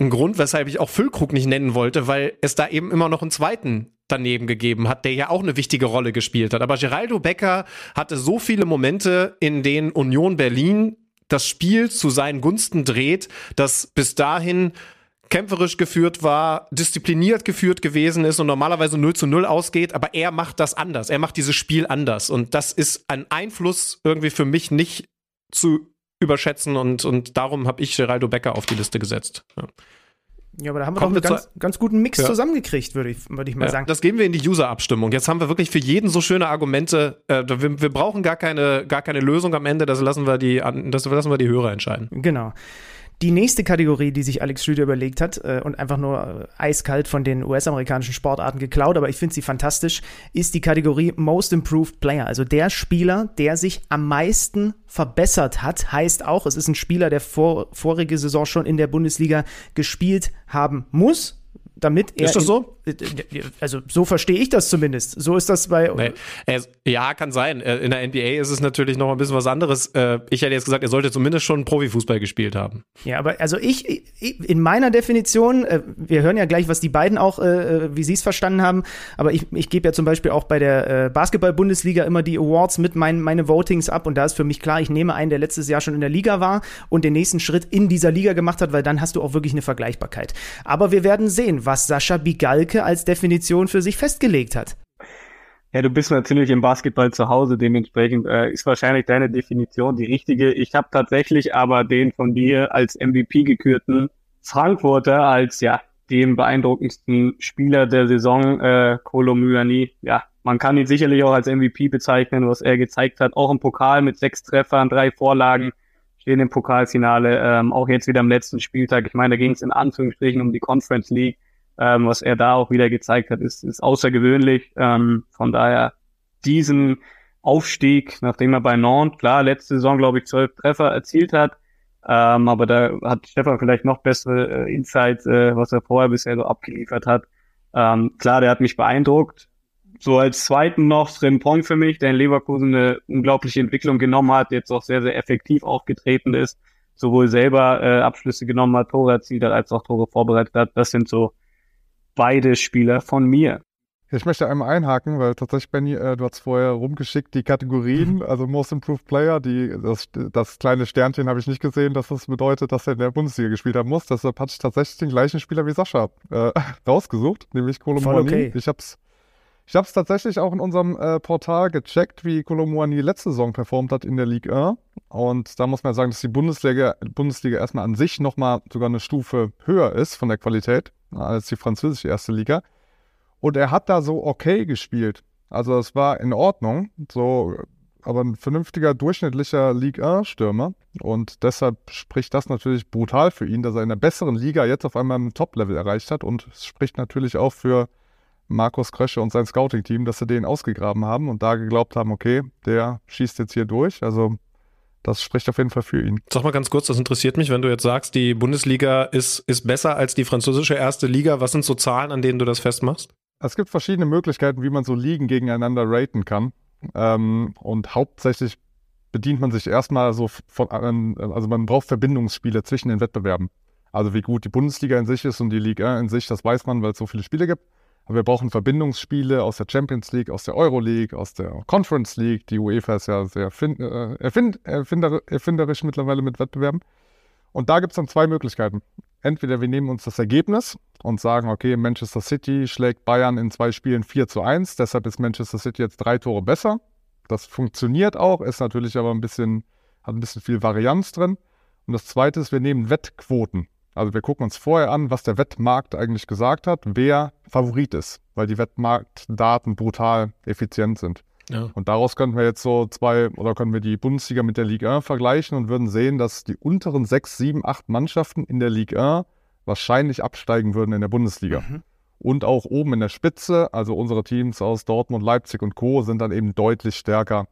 ein Grund, weshalb ich auch Füllkrug nicht nennen wollte, weil es da eben immer noch einen zweiten daneben gegeben hat, der ja auch eine wichtige Rolle gespielt hat. Aber Geraldo Becker hatte so viele Momente, in denen Union Berlin das Spiel zu seinen Gunsten dreht, dass bis dahin kämpferisch geführt war, diszipliniert geführt gewesen ist und normalerweise 0 zu 0 ausgeht, aber er macht das anders. Er macht dieses Spiel anders. Und das ist ein Einfluss irgendwie für mich nicht zu überschätzen und, und darum habe ich Geraldo Becker auf die Liste gesetzt. Ja. Ja, aber da haben wir Kommen doch einen ganz, ganz, guten Mix ja. zusammengekriegt, würde ich, würd ich mal ja, sagen. Das geben wir in die User-Abstimmung. Jetzt haben wir wirklich für jeden so schöne Argumente. Äh, wir, wir, brauchen gar keine, gar keine Lösung am Ende. Das lassen wir die, das lassen wir die Hörer entscheiden. Genau. Die nächste Kategorie, die sich Alex Schlüter überlegt hat äh, und einfach nur äh, eiskalt von den US-amerikanischen Sportarten geklaut, aber ich finde sie fantastisch, ist die Kategorie Most Improved Player. Also der Spieler, der sich am meisten verbessert hat, heißt auch, es ist ein Spieler, der vor, vorige Saison schon in der Bundesliga gespielt haben muss, damit er. Ist das so? also so verstehe ich das zumindest. So ist das bei. Nee. Ja, kann sein. Äh, in der NBA ist es natürlich noch ein bisschen was anderes. Äh, ich hätte jetzt gesagt, er sollte zumindest schon Profifußball gespielt haben. Ja, aber also ich, in meiner Definition, äh, wir hören ja gleich, was die beiden auch, wie sie es verstanden haben, aber ich, ich gebe ja zum Beispiel auch bei der Basketball-Bundesliga immer die Awards mit mein, meine Votings ab und da ist für mich klar, ich nehme einen, der letztes Jahr schon in der Liga war und den nächsten Schritt in dieser Liga gemacht hat, weil dann hast du auch wirklich eine Vergleichbarkeit. Aber wir werden sehen, was Sascha Bigalke als Definition für sich festgelegt hat. Ja, du bist natürlich im Basketball zu Hause, dementsprechend äh, ist wahrscheinlich deine Definition die richtige. Ich habe tatsächlich aber den von dir als MVP gekürten Frankfurter als ja den beeindruckendsten Spieler der Saison, äh, Kolo Myani. Ja, man kann ihn sicherlich auch als MVP bezeichnen, was er gezeigt hat. Auch im Pokal mit sechs Treffern, drei Vorlagen, stehen im Pokalfinale, ähm, auch jetzt wieder am letzten Spieltag. Ich meine, da ging es in Anführungsstrichen um die Conference League ähm, was er da auch wieder gezeigt hat, ist, ist außergewöhnlich. Ähm, von daher diesen Aufstieg, nachdem er bei Nantes, klar, letzte Saison, glaube ich, zwölf Treffer erzielt hat, ähm, aber da hat Stefan vielleicht noch bessere äh, Insights, äh, was er vorher bisher so abgeliefert hat. Ähm, klar, der hat mich beeindruckt. So als zweiten noch Frimpong für mich, der in Leverkusen eine unglaubliche Entwicklung genommen hat, jetzt auch sehr, sehr effektiv aufgetreten ist, sowohl selber äh, Abschlüsse genommen hat, Tore erzielt hat, als auch Tore vorbereitet hat. Das sind so beide Spieler von mir. Ich möchte einmal einhaken, weil tatsächlich, Benny, äh, du hast vorher rumgeschickt die Kategorien, also Most Improved Player, die, das, das kleine Sternchen habe ich nicht gesehen, dass das bedeutet, dass er in der Bundesliga gespielt haben muss. Deshalb hatte ich tatsächlich den gleichen Spieler wie Sascha äh, rausgesucht, nämlich Kolomouani. Okay. Ich habe es ich hab's tatsächlich auch in unserem äh, Portal gecheckt, wie Kolomouani letzte Saison performt hat in der Ligue 1. Und da muss man sagen, dass die Bundesliga, Bundesliga erstmal an sich nochmal sogar eine Stufe höher ist von der Qualität als die französische erste Liga. Und er hat da so okay gespielt. Also es war in Ordnung, so, aber ein vernünftiger, durchschnittlicher Ligue 1-Stürmer. Und deshalb spricht das natürlich brutal für ihn, dass er in der besseren Liga jetzt auf einmal ein Top-Level erreicht hat. Und es spricht natürlich auch für Markus Krösche und sein Scouting-Team, dass sie den ausgegraben haben und da geglaubt haben, okay, der schießt jetzt hier durch. Also das spricht auf jeden Fall für ihn. Sag mal ganz kurz, das interessiert mich, wenn du jetzt sagst, die Bundesliga ist, ist besser als die französische erste Liga. Was sind so Zahlen, an denen du das festmachst? Es gibt verschiedene Möglichkeiten, wie man so Ligen gegeneinander raten kann. Ähm, und hauptsächlich bedient man sich erstmal so von, also man braucht Verbindungsspiele zwischen den Wettbewerben. Also wie gut die Bundesliga in sich ist und die Liga in sich, das weiß man, weil es so viele Spiele gibt. Aber wir brauchen Verbindungsspiele aus der Champions League, aus der Euro League, aus der Conference League. Die UEFA ist ja sehr äh, erfind erfinder erfinderisch mittlerweile mit Wettbewerben. Und da gibt es dann zwei Möglichkeiten. Entweder wir nehmen uns das Ergebnis und sagen, okay, Manchester City schlägt Bayern in zwei Spielen 4 zu 1, deshalb ist Manchester City jetzt drei Tore besser. Das funktioniert auch, ist natürlich aber ein bisschen, hat ein bisschen viel Varianz drin. Und das zweite ist, wir nehmen Wettquoten. Also wir gucken uns vorher an, was der Wettmarkt eigentlich gesagt hat, wer Favorit ist, weil die Wettmarktdaten brutal effizient sind. Ja. Und daraus könnten wir jetzt so zwei, oder können wir die Bundesliga mit der Ligue 1 vergleichen und würden sehen, dass die unteren sechs, sieben, acht Mannschaften in der Ligue 1 wahrscheinlich absteigen würden in der Bundesliga. Mhm. Und auch oben in der Spitze, also unsere Teams aus Dortmund, Leipzig und Co. sind dann eben deutlich stärker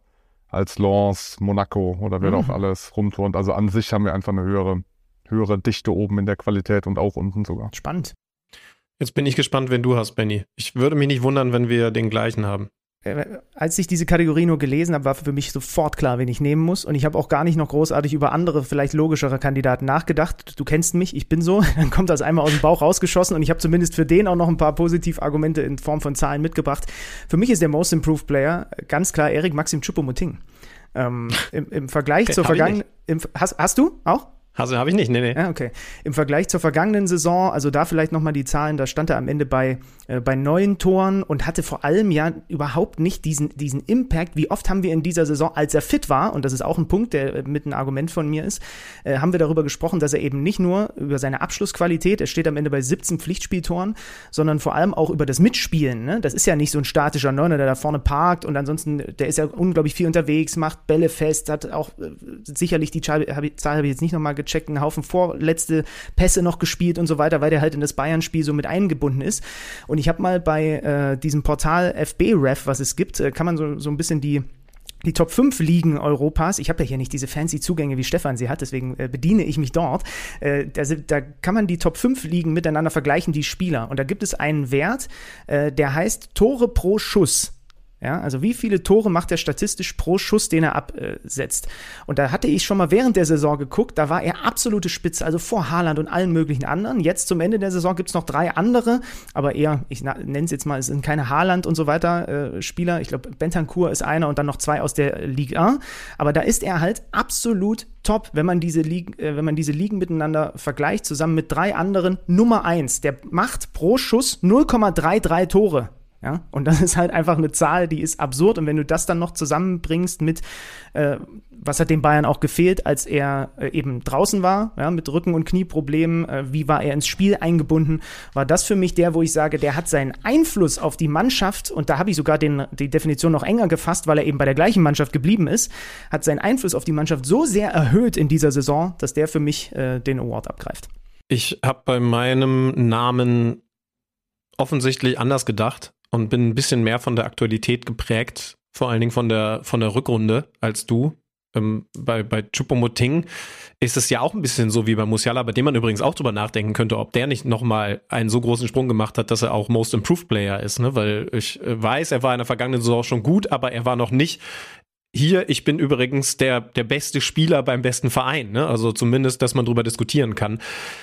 als Lens, Monaco oder wer mhm. auch alles rumturnt. Also an sich haben wir einfach eine höhere höhere Dichte oben in der Qualität und auch unten sogar. Spannend. Jetzt bin ich gespannt, wenn du hast, Benny. Ich würde mich nicht wundern, wenn wir den gleichen haben. äh, als ich diese Kategorie nur gelesen habe, war für mich sofort klar, wen ich nehmen muss. Und ich habe auch gar nicht noch großartig über andere, vielleicht logischere Kandidaten nachgedacht. Du kennst mich, ich bin so. Dann kommt das einmal aus dem Bauch rausgeschossen und ich habe zumindest für den auch noch ein paar Positivargumente in Form von Zahlen mitgebracht. Für mich ist der Most Improved Player ganz klar Erik Maxim Choupo-Moting. Ähm, im, Im Vergleich okay, zur vergangenen. Hast, hast du auch? Also habe ich nicht, nee, nee. Ja, okay. Im Vergleich zur vergangenen Saison, also da vielleicht nochmal die Zahlen, da stand er am Ende bei, äh, bei neun Toren und hatte vor allem ja überhaupt nicht diesen, diesen Impact. Wie oft haben wir in dieser Saison, als er fit war, und das ist auch ein Punkt, der äh, mit ein Argument von mir ist, äh, haben wir darüber gesprochen, dass er eben nicht nur über seine Abschlussqualität, er steht am Ende bei 17 Pflichtspieltoren, sondern vor allem auch über das Mitspielen. Ne? Das ist ja nicht so ein statischer Neuner, der da vorne parkt und ansonsten, der ist ja unglaublich viel unterwegs, macht Bälle fest, hat auch äh, sicherlich die Zahl, habe ich, jetzt nicht nochmal gecheckt, einen Haufen vorletzte Pässe noch gespielt und so weiter, weil der halt in das Bayern-Spiel so mit eingebunden ist. Und ich habe mal bei äh, diesem Portal FB-Ref, was es gibt, äh, kann man so, so ein bisschen die die Top 5 Ligen Europas, ich habe ja hier nicht diese fancy Zugänge wie Stefan sie hat, deswegen äh, bediene ich mich dort. Äh, da, da, kann man die Top 5 Ligen miteinander vergleichen, die Spieler. Und da gibt es einen Wert, äh, der heißt Tore pro Schuss. Ja, also wie viele Tore macht er statistisch pro Schuss, den er absetzt? Und da hatte ich schon mal während der Saison geguckt, da war er absolute Spitze, also vor Haaland und allen möglichen anderen. Jetzt zum Ende der Saison gibt's noch drei andere, aber eher, ich nenne es jetzt mal, es sind keine Haaland und so weiter äh, Spieler. Ich glaube, Bentancur ist einer und dann noch zwei aus der Ligue 1. Aber da ist er halt absolut top, wenn man diese Ligen, äh, wenn man diese Ligen miteinander vergleicht, zusammen mit drei anderen. Nummer eins, der macht pro Schuss 0,33 Tore. Ja, und das ist halt einfach eine Zahl, die ist absurd. Und wenn du das dann noch zusammenbringst mit, äh, was hat dem Bayern auch gefehlt, als er äh, eben draußen war, ja, mit Rücken- und Knieproblemen, äh, wie war er ins Spiel eingebunden, war das für mich der, wo ich sage, der hat seinen Einfluss auf die Mannschaft, und da habe ich sogar den, die Definition noch enger gefasst, weil er eben bei der gleichen Mannschaft geblieben ist, hat seinen Einfluss auf die Mannschaft so sehr erhöht in dieser Saison, dass der für mich äh, den Award abgreift. Ich habe bei meinem Namen offensichtlich anders gedacht und bin ein bisschen mehr von der Aktualität geprägt, vor allen Dingen von der, von der Rückrunde als du. Ähm, bei, bei Chupomoting ist es ja auch ein bisschen so wie bei Musiala, bei dem man übrigens auch drüber nachdenken könnte, ob der nicht nochmal einen so großen Sprung gemacht hat, dass er auch Most Improved Player ist, ne? Weil ich äh, weiß, er war in der vergangenen Saison schon gut, aber er war noch nicht hier, ich bin übrigens der, der beste Spieler beim besten Verein, ne? Also zumindest, dass man drüber diskutieren kann.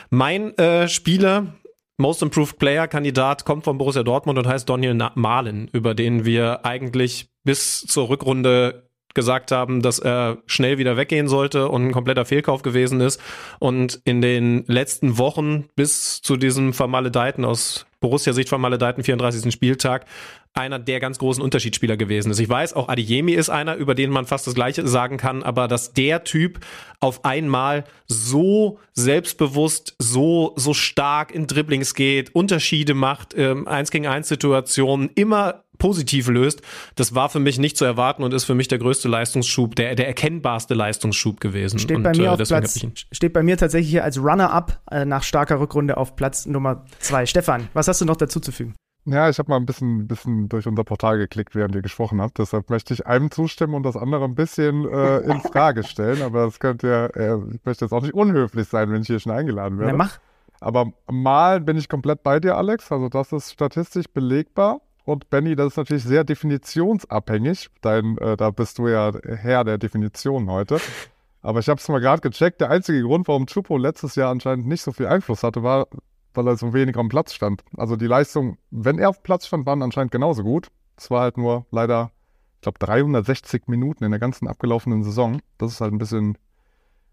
Mein äh, Spieler, Most Improved Player Kandidat kommt von Borussia Dortmund und heißt Daniel Mahlen, über den wir eigentlich bis zur Rückrunde gesagt haben, dass er schnell wieder weggehen sollte und ein kompletter Fehlkauf gewesen ist. Und in den letzten Wochen bis zu diesem vermaledeiten aus Borussia-Sicht vermaledeiten 34. Spieltag einer der ganz großen Unterschiedsspieler gewesen ist. Ich weiß, auch Adeyemi ist einer, über den man fast das Gleiche sagen kann, aber dass der Typ auf einmal so selbstbewusst, so, so stark in Dribblings geht, Unterschiede macht, ähm, eins gegen eins Situationen immer positiv löst, das war für mich nicht zu erwarten und ist für mich der größte Leistungsschub, der, der erkennbarste Leistungsschub gewesen. Steht und, bei mir äh, auf Platz, steht bei mir tatsächlich hier als Runner-up äh, nach starker Rückrunde auf Platz Nummer zwei. Stefan, was hast du noch dazu zu fügen? Ja, ich habe mal ein bisschen, bisschen durch unser Portal geklickt, während ihr gesprochen habt. Deshalb möchte ich einem zustimmen und das andere ein bisschen äh, in Frage stellen. Aber das könnte ja, äh, ich möchte jetzt auch nicht unhöflich sein, wenn ich hier schon eingeladen werde. Ja, mach. Aber mal bin ich komplett bei dir, Alex. Also das ist statistisch belegbar. Und Benny, das ist natürlich sehr definitionsabhängig. Dein, äh, da bist du ja Herr der Definition heute. Aber ich habe es mal gerade gecheckt. Der einzige Grund, warum Chupo letztes Jahr anscheinend nicht so viel Einfluss hatte, war, weil er so wenig am Platz stand. Also die Leistung, wenn er auf Platz stand, waren anscheinend genauso gut. Es war halt nur leider, ich glaube, 360 Minuten in der ganzen abgelaufenen Saison. Das ist halt ein bisschen,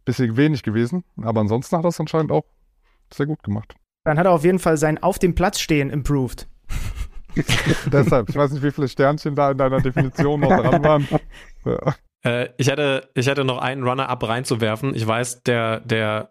bisschen wenig gewesen. Aber ansonsten hat er es anscheinend auch sehr gut gemacht. Dann hat er auf jeden Fall sein Auf dem Platz stehen improved. Deshalb, ich weiß nicht, wie viele Sternchen da in deiner Definition noch dran waren. Ja. Äh, ich hätte, ich hätte noch einen Runner-up reinzuwerfen. Ich weiß, der, der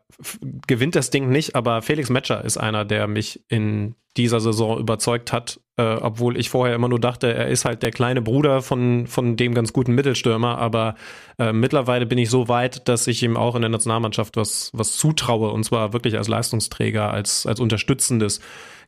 gewinnt das Ding nicht, aber Felix Metscher ist einer, der mich in dieser Saison überzeugt hat, äh, obwohl ich vorher immer nur dachte, er ist halt der kleine Bruder von, von dem ganz guten Mittelstürmer, aber äh, mittlerweile bin ich so weit, dass ich ihm auch in der Nationalmannschaft was, was zutraue und zwar wirklich als Leistungsträger, als, als unterstützendes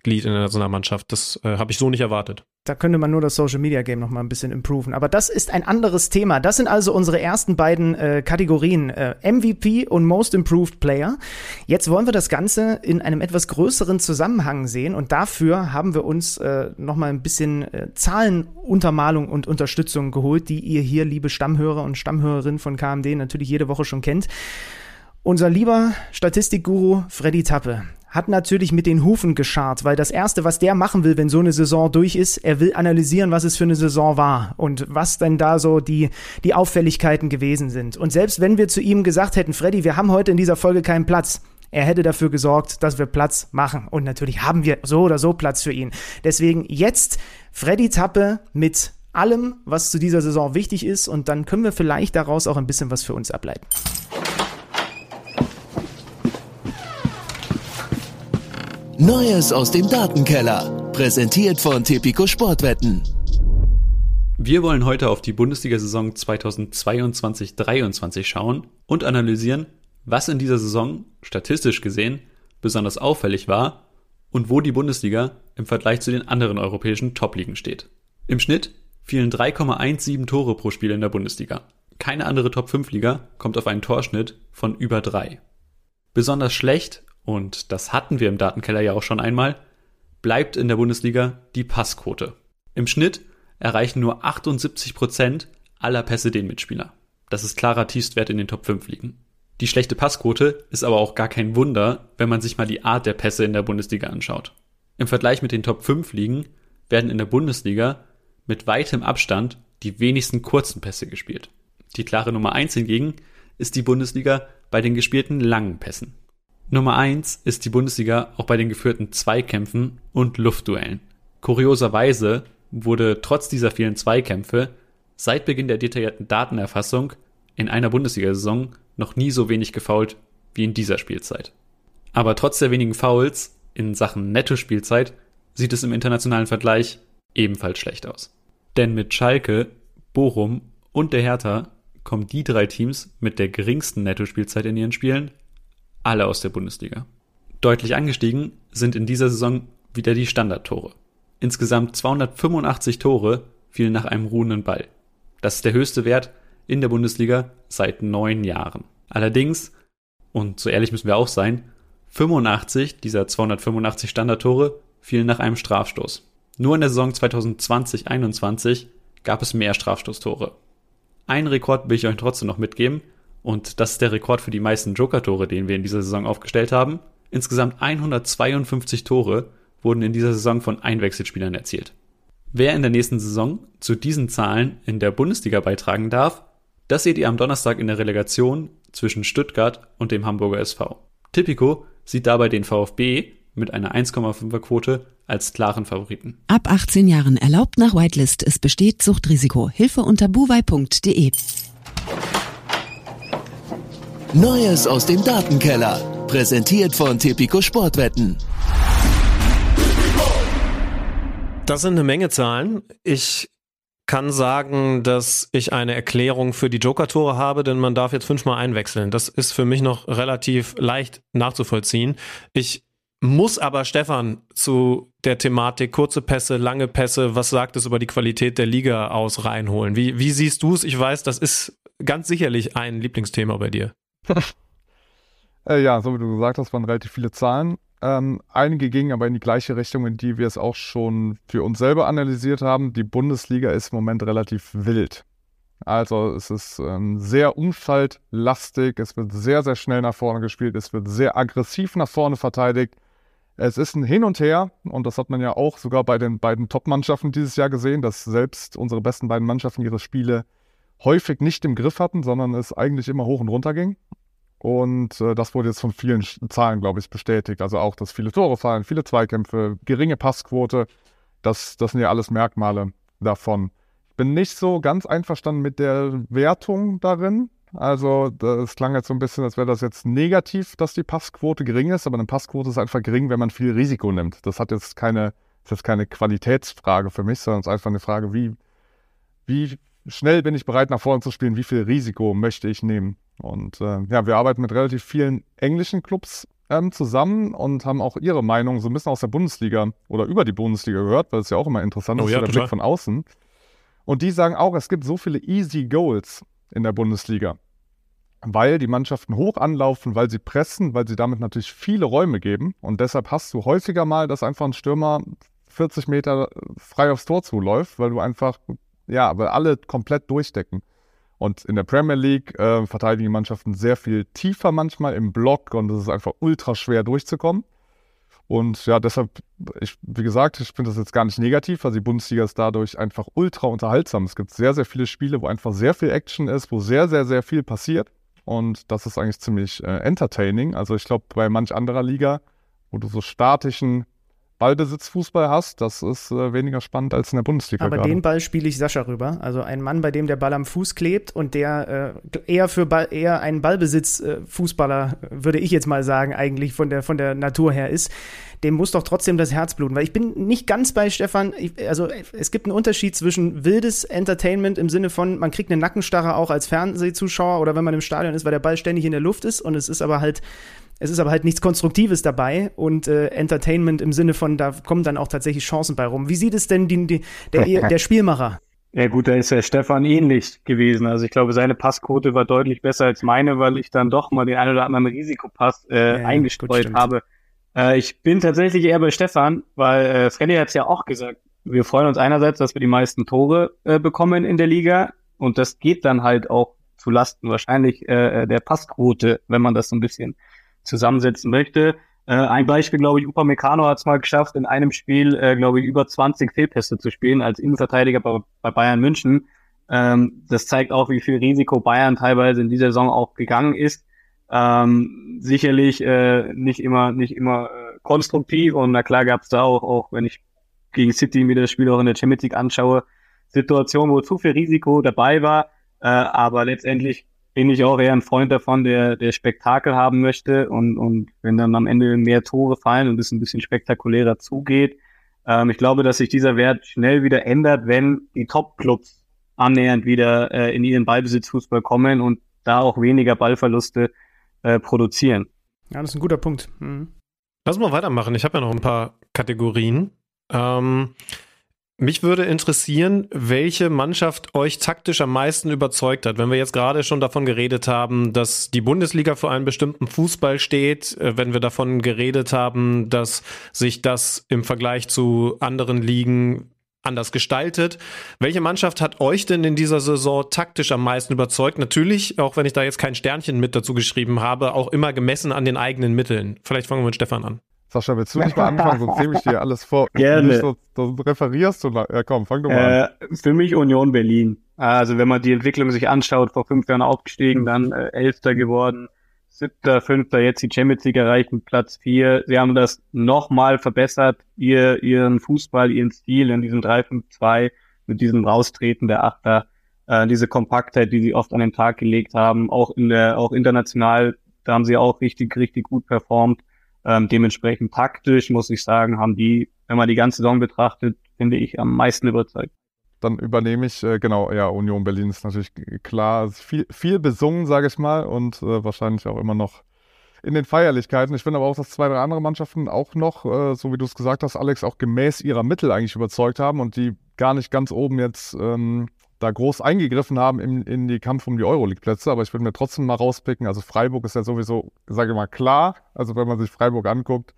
Glied in der Nationalmannschaft. Das äh, habe ich so nicht erwartet. Da könnte man nur das Social Media Game noch mal ein bisschen improven. Aber das ist ein anderes Thema. Das sind also unsere ersten beiden äh, Kategorien äh, MVP und Most Improved Player. Jetzt wollen wir das Ganze in einem etwas größeren Zusammenhang sehen und dafür haben wir uns äh, noch mal ein bisschen äh, Zahlenuntermalung und Unterstützung geholt, die ihr hier, liebe Stammhörer und Stammhörerinnen von KMD, natürlich jede Woche schon kennt. Unser lieber Statistikguru Freddy Tappe hat natürlich mit den Hufen geschart, weil das Erste, was der machen will, wenn so eine Saison durch ist, er will analysieren, was es für eine Saison war und was denn da so die, die Auffälligkeiten gewesen sind. Und selbst wenn wir zu ihm gesagt hätten, Freddy, wir haben heute in dieser Folge keinen Platz, er hätte dafür gesorgt, dass wir Platz machen. Und natürlich haben wir so oder so Platz für ihn. Deswegen jetzt Freddy Tappe mit allem, was zu dieser Saison wichtig ist. Und dann können wir vielleicht daraus auch ein bisschen was für uns ableiten. Neues aus dem Datenkeller. Präsentiert von Tipico Sportwetten. Wir wollen heute auf die Bundesliga-Saison 2022-23 schauen und analysieren, was in dieser Saison statistisch gesehen besonders auffällig war und wo die Bundesliga im Vergleich zu den anderen europäischen Top-Ligen steht. Im Schnitt fielen 3,17 Tore pro Spiel in der Bundesliga. Keine andere Top-5-Liga kommt auf einen Torschnitt von über drei. Besonders schlecht und das hatten wir im Datenkeller ja auch schon einmal, bleibt in der Bundesliga die Passquote. Im Schnitt erreichen nur 78 Prozent aller Pässe den Mitspieler. Das ist klarer Tiefstwert in den Top 5 Ligen. Die schlechte Passquote ist aber auch gar kein Wunder, wenn man sich mal die Art der Pässe in der Bundesliga anschaut. Im Vergleich mit den Top 5 Ligen werden in der Bundesliga mit weitem Abstand die wenigsten kurzen Pässe gespielt. Die klare Nummer 1 hingegen ist die Bundesliga bei den gespielten langen Pässen. Nummer eins ist die Bundesliga auch bei den geführten Zweikämpfen und Luftduellen. Kurioserweise wurde trotz dieser vielen Zweikämpfe seit Beginn der detaillierten Datenerfassung in einer Bundesliga-Saison noch nie so wenig gefoult wie in dieser Spielzeit. Aber trotz der wenigen Fouls in Sachen Netto-Spielzeit sieht es im internationalen Vergleich ebenfalls schlecht aus. Denn mit Schalke, Bochum und der Hertha kommen die drei Teams mit der geringsten Netto-Spielzeit in ihren Spielen alle aus der Bundesliga. Deutlich angestiegen sind in dieser Saison wieder die Standardtore. Insgesamt 285 Tore fielen nach einem ruhenden Ball. Das ist der höchste Wert in der Bundesliga seit neun Jahren. Allerdings, und so ehrlich müssen wir auch sein, 85 dieser 285 Standardtore fielen nach einem Strafstoß. Nur in der Saison 2020-21 gab es mehr Strafstoßtore. Einen Rekord will ich euch trotzdem noch mitgeben, und das ist der Rekord für die meisten Joker-Tore, den wir in dieser Saison aufgestellt haben. Insgesamt 152 Tore wurden in dieser Saison von Einwechselspielern erzielt. Wer in der nächsten Saison zu diesen Zahlen in der Bundesliga beitragen darf, das seht ihr am Donnerstag in der Relegation zwischen Stuttgart und dem Hamburger SV. Tipico sieht dabei den VfB mit einer 1,5er Quote als klaren Favoriten. Ab 18 Jahren erlaubt nach Whitelist. Es besteht Suchtrisiko. Hilfe unter buwei.de. Neues aus dem Datenkeller. Präsentiert von Tipico Sportwetten. Das sind eine Menge Zahlen. Ich kann sagen, dass ich eine Erklärung für die Joker-Tore habe, denn man darf jetzt fünfmal einwechseln. Das ist für mich noch relativ leicht nachzuvollziehen. Ich muss aber Stefan zu der Thematik kurze Pässe, lange Pässe, was sagt es über die Qualität der Liga aus reinholen? Wie, wie siehst du es? Ich weiß, das ist ganz sicherlich ein Lieblingsthema bei dir. äh, ja, so wie du gesagt hast, waren relativ viele Zahlen. Ähm, einige gingen aber in die gleiche Richtung, in die wir es auch schon für uns selber analysiert haben. Die Bundesliga ist im Moment relativ wild. Also es ist ähm, sehr umschaltlastig, es wird sehr, sehr schnell nach vorne gespielt, es wird sehr aggressiv nach vorne verteidigt. Es ist ein Hin und Her und das hat man ja auch sogar bei den beiden Top-Mannschaften dieses Jahr gesehen, dass selbst unsere besten beiden Mannschaften ihre Spiele häufig nicht im Griff hatten, sondern es eigentlich immer hoch und runter ging. Und äh, das wurde jetzt von vielen Zahlen, glaube ich, bestätigt. Also auch, dass viele Tore fallen, viele Zweikämpfe, geringe Passquote. Das, das sind ja alles Merkmale davon. Ich bin nicht so ganz einverstanden mit der Wertung darin. Also, das klang jetzt so ein bisschen, als wäre das jetzt negativ, dass die Passquote gering ist, aber eine Passquote ist einfach gering, wenn man viel Risiko nimmt. Das hat jetzt keine, ist jetzt keine Qualitätsfrage für mich, sondern es ist einfach eine Frage, wie, wie schnell bin ich bereit, nach vorne zu spielen, wie viel Risiko möchte ich nehmen. Und äh, ja, wir arbeiten mit relativ vielen englischen Clubs ähm, zusammen und haben auch ihre Meinung so ein bisschen aus der Bundesliga oder über die Bundesliga gehört, weil es ja auch immer interessant Oh ist, ja, der total. Blick von außen. Und die sagen auch, es gibt so viele easy Goals in der Bundesliga, weil die Mannschaften hoch anlaufen, weil sie pressen, weil sie damit natürlich viele Räume geben. Und deshalb hast du häufiger mal, dass einfach ein Stürmer 40 Meter frei aufs Tor zuläuft, weil du einfach, ja, weil alle komplett durchdecken. Und in der Premier League äh, verteidigen die Mannschaften sehr viel tiefer manchmal im Block und es ist einfach ultra schwer durchzukommen. Und ja, deshalb, ich, wie gesagt, ich finde das jetzt gar nicht negativ, weil die Bundesliga ist dadurch einfach ultra unterhaltsam. Es gibt sehr, sehr viele Spiele, wo einfach sehr viel Action ist, wo sehr, sehr, sehr viel passiert. Und das ist eigentlich ziemlich äh, entertaining. Also ich glaube, bei manch anderer Liga, wo du so statischen Ballbesitzfußball hast, das ist äh, weniger spannend als in der Bundesliga Aber gerade. den Ball spiele ich Sascha rüber. Also ein Mann, bei dem der Ball am Fuß klebt und der äh, eher für Ball, eher ein Ballbesitz-Fußballer, würde ich jetzt mal sagen, eigentlich von der, von der Natur her ist. Dem muss doch trotzdem das Herz bluten, weil ich bin nicht ganz bei Stefan. Ich, also es gibt einen Unterschied zwischen wildes Entertainment im Sinne von, man kriegt eine Nackenstarre auch als Fernsehzuschauer oder wenn man im Stadion ist, weil der Ball ständig in der Luft ist und es ist aber halt es ist aber halt nichts Konstruktives dabei und äh, Entertainment im Sinne von, da kommen dann auch tatsächlich Chancen bei rum. Wie sieht es denn die, die, der, der Spielmacher? Ja gut, da ist ja Stefan ähnlich gewesen. Also ich glaube, seine Passquote war deutlich besser als meine, weil ich dann doch mal den einen oder anderen Risikopass äh, Ja, gut, eingestreut stimmt. habe. Äh, ich bin tatsächlich eher bei Stefan, weil äh, Freddy hat es ja auch gesagt. Wir freuen uns einerseits, dass wir die meisten Tore äh, bekommen in der Liga und das geht dann halt auch zu Lasten wahrscheinlich äh, der Passquote, wenn man das so ein bisschen zusammensetzen möchte. Äh, ein Beispiel, glaube ich, Upamecano hat es mal geschafft, in einem Spiel, äh, glaube ich, über 20 Fehlpässe zu spielen als Innenverteidiger bei, bei Bayern München. Ähm, das zeigt auch, wie viel Risiko Bayern teilweise in dieser Saison auch gegangen ist. Ähm, sicherlich äh, nicht immer, nicht immer äh, konstruktiv und na klar gab es da auch, auch wenn ich gegen City mir das Spiel auch in der Champions League anschaue, Situationen, wo zu viel Risiko dabei war, äh, aber letztendlich bin ich auch eher ein Freund davon, der, der Spektakel haben möchte und, und wenn dann am Ende mehr Tore fallen und es ein bisschen spektakulärer zugeht. Ähm, ich glaube, dass sich dieser Wert schnell wieder ändert, wenn die Top-Clubs annähernd wieder äh, in ihren Ballbesitzfußball kommen und da auch weniger Ballverluste äh, produzieren. Ja, das ist ein guter Punkt. Mhm. Lass mal weitermachen. Ich habe ja noch ein paar Kategorien. Ähm, mich würde interessieren, welche Mannschaft euch taktisch am meisten überzeugt hat. Wenn wir jetzt gerade schon davon geredet haben, dass die Bundesliga für einen bestimmten Fußball steht, äh, wenn wir davon geredet haben, dass sich das im Vergleich zu anderen Ligen anders gestaltet. Welche Mannschaft hat euch denn in dieser Saison taktisch am meisten überzeugt? Natürlich, auch wenn ich da jetzt kein Sternchen mit dazu geschrieben habe, auch immer gemessen an den eigenen Mitteln. Vielleicht fangen wir mit Stefan an. Sascha, willst du nicht mal anfangen, sonst nehme ich dir alles vor. Gerne. Nicht so, so referierst du. lang. Ja, komm, fang du mal an. Äh, für mich Union Berlin. Also wenn man die Entwicklung sich anschaut, vor fünf Jahren aufgestiegen, dann äh, Elfter geworden, Siebter, Fünfter, jetzt die Champions League erreicht mit Platz vier. Sie haben das nochmal verbessert, ihr, ihren Fußball, ihren Stil in diesem 3-5-2 mit diesem Raustreten der Achter, äh, diese Kompaktheit, die sie oft an den Tag gelegt haben, auch in der, auch international, da haben sie auch richtig, richtig gut performt. Ähm, dementsprechend taktisch, muss ich sagen, haben die, wenn man die ganze Saison betrachtet, finde ich, am meisten überzeugt. Dann übernehme ich, äh, genau, ja, Union Berlin ist natürlich klar, viel, viel besungen, sage ich mal, und äh, wahrscheinlich auch immer noch in den Feierlichkeiten. Ich finde aber auch, dass zwei, drei andere Mannschaften auch noch, äh, so wie du es gesagt hast, Alex, auch gemäß ihrer Mittel eigentlich überzeugt haben und die gar nicht ganz oben jetzt ähm, da groß eingegriffen haben in, in die Kampf um die Euroleague-Plätze. Aber ich würde mir trotzdem mal rauspicken. Also Freiburg ist ja sowieso, sage ich mal, klar. Also wenn man sich Freiburg anguckt,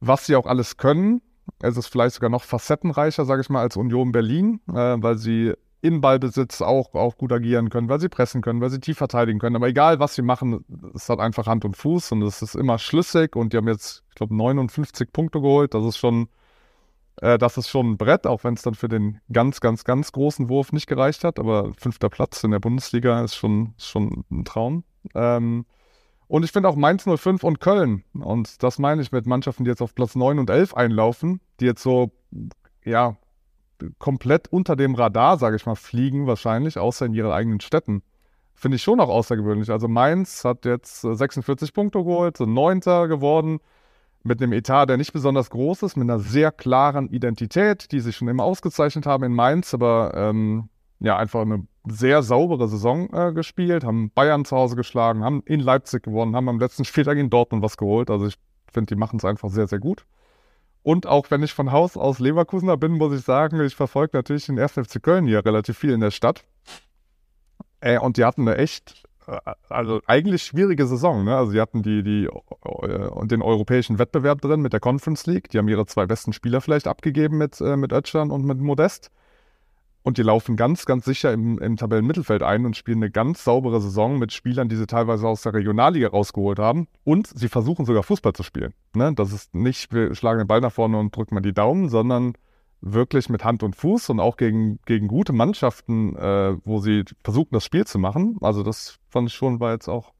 was sie auch alles können. Es ist vielleicht sogar noch facettenreicher, sage ich mal, als Union Berlin, äh, weil sie in Ballbesitz auch, auch gut agieren können, weil sie pressen können, weil sie tief verteidigen können. Aber egal, was sie machen, es hat einfach Hand und Fuß und es ist immer schlüssig. Und die haben jetzt, ich glaube, 59 Punkte geholt. Das ist schon, äh, das ist schon ein Brett, auch wenn es dann für den ganz, ganz, ganz großen Wurf nicht gereicht hat. Aber fünfter Platz in der Bundesliga ist schon, schon ein Traum. Ähm, und ich finde auch Mainz 05 und Köln, und das meine ich mit Mannschaften, die jetzt auf Platz 9 und 11 einlaufen, die jetzt so, ja, komplett unter dem Radar, sage ich mal, fliegen wahrscheinlich, außer in ihren eigenen Städten. Finde ich schon auch außergewöhnlich. Also Mainz hat jetzt äh, 46 Punkte geholt, sind Neunter geworden, mit einem Etat, der nicht besonders groß ist, mit einer sehr klaren Identität, die sich schon immer ausgezeichnet haben in Mainz, aber ähm, ja einfach eine sehr saubere Saison äh, gespielt, haben Bayern zu Hause geschlagen, haben in Leipzig gewonnen, haben am letzten Spieltag in Dortmund was geholt. Also ich finde, die machen es einfach sehr, sehr gut. Und auch wenn ich von Haus aus Leverkusener bin, muss ich sagen, ich verfolge natürlich den 1. FC Köln hier relativ viel in der Stadt. Äh, und die hatten eine echt, also eigentlich schwierige Saison. Ne? Also die hatten die, die, äh, den europäischen Wettbewerb drin mit der Conference League. Die haben ihre zwei besten Spieler vielleicht abgegeben mit, äh, mit Özcan und mit Modest. Und die laufen ganz, ganz sicher im, im Tabellenmittelfeld ein und spielen eine ganz saubere Saison mit Spielern, die sie teilweise aus der Regionalliga rausgeholt haben. Und sie versuchen sogar Fußball zu spielen. Ne? Das ist nicht, wir schlagen den Ball nach vorne und drücken mal die Daumen, sondern wirklich mit Hand und Fuß und auch gegen, gegen gute Mannschaften, äh, wo sie versuchen, das Spiel zu machen. Also das fand ich schon, war jetzt auch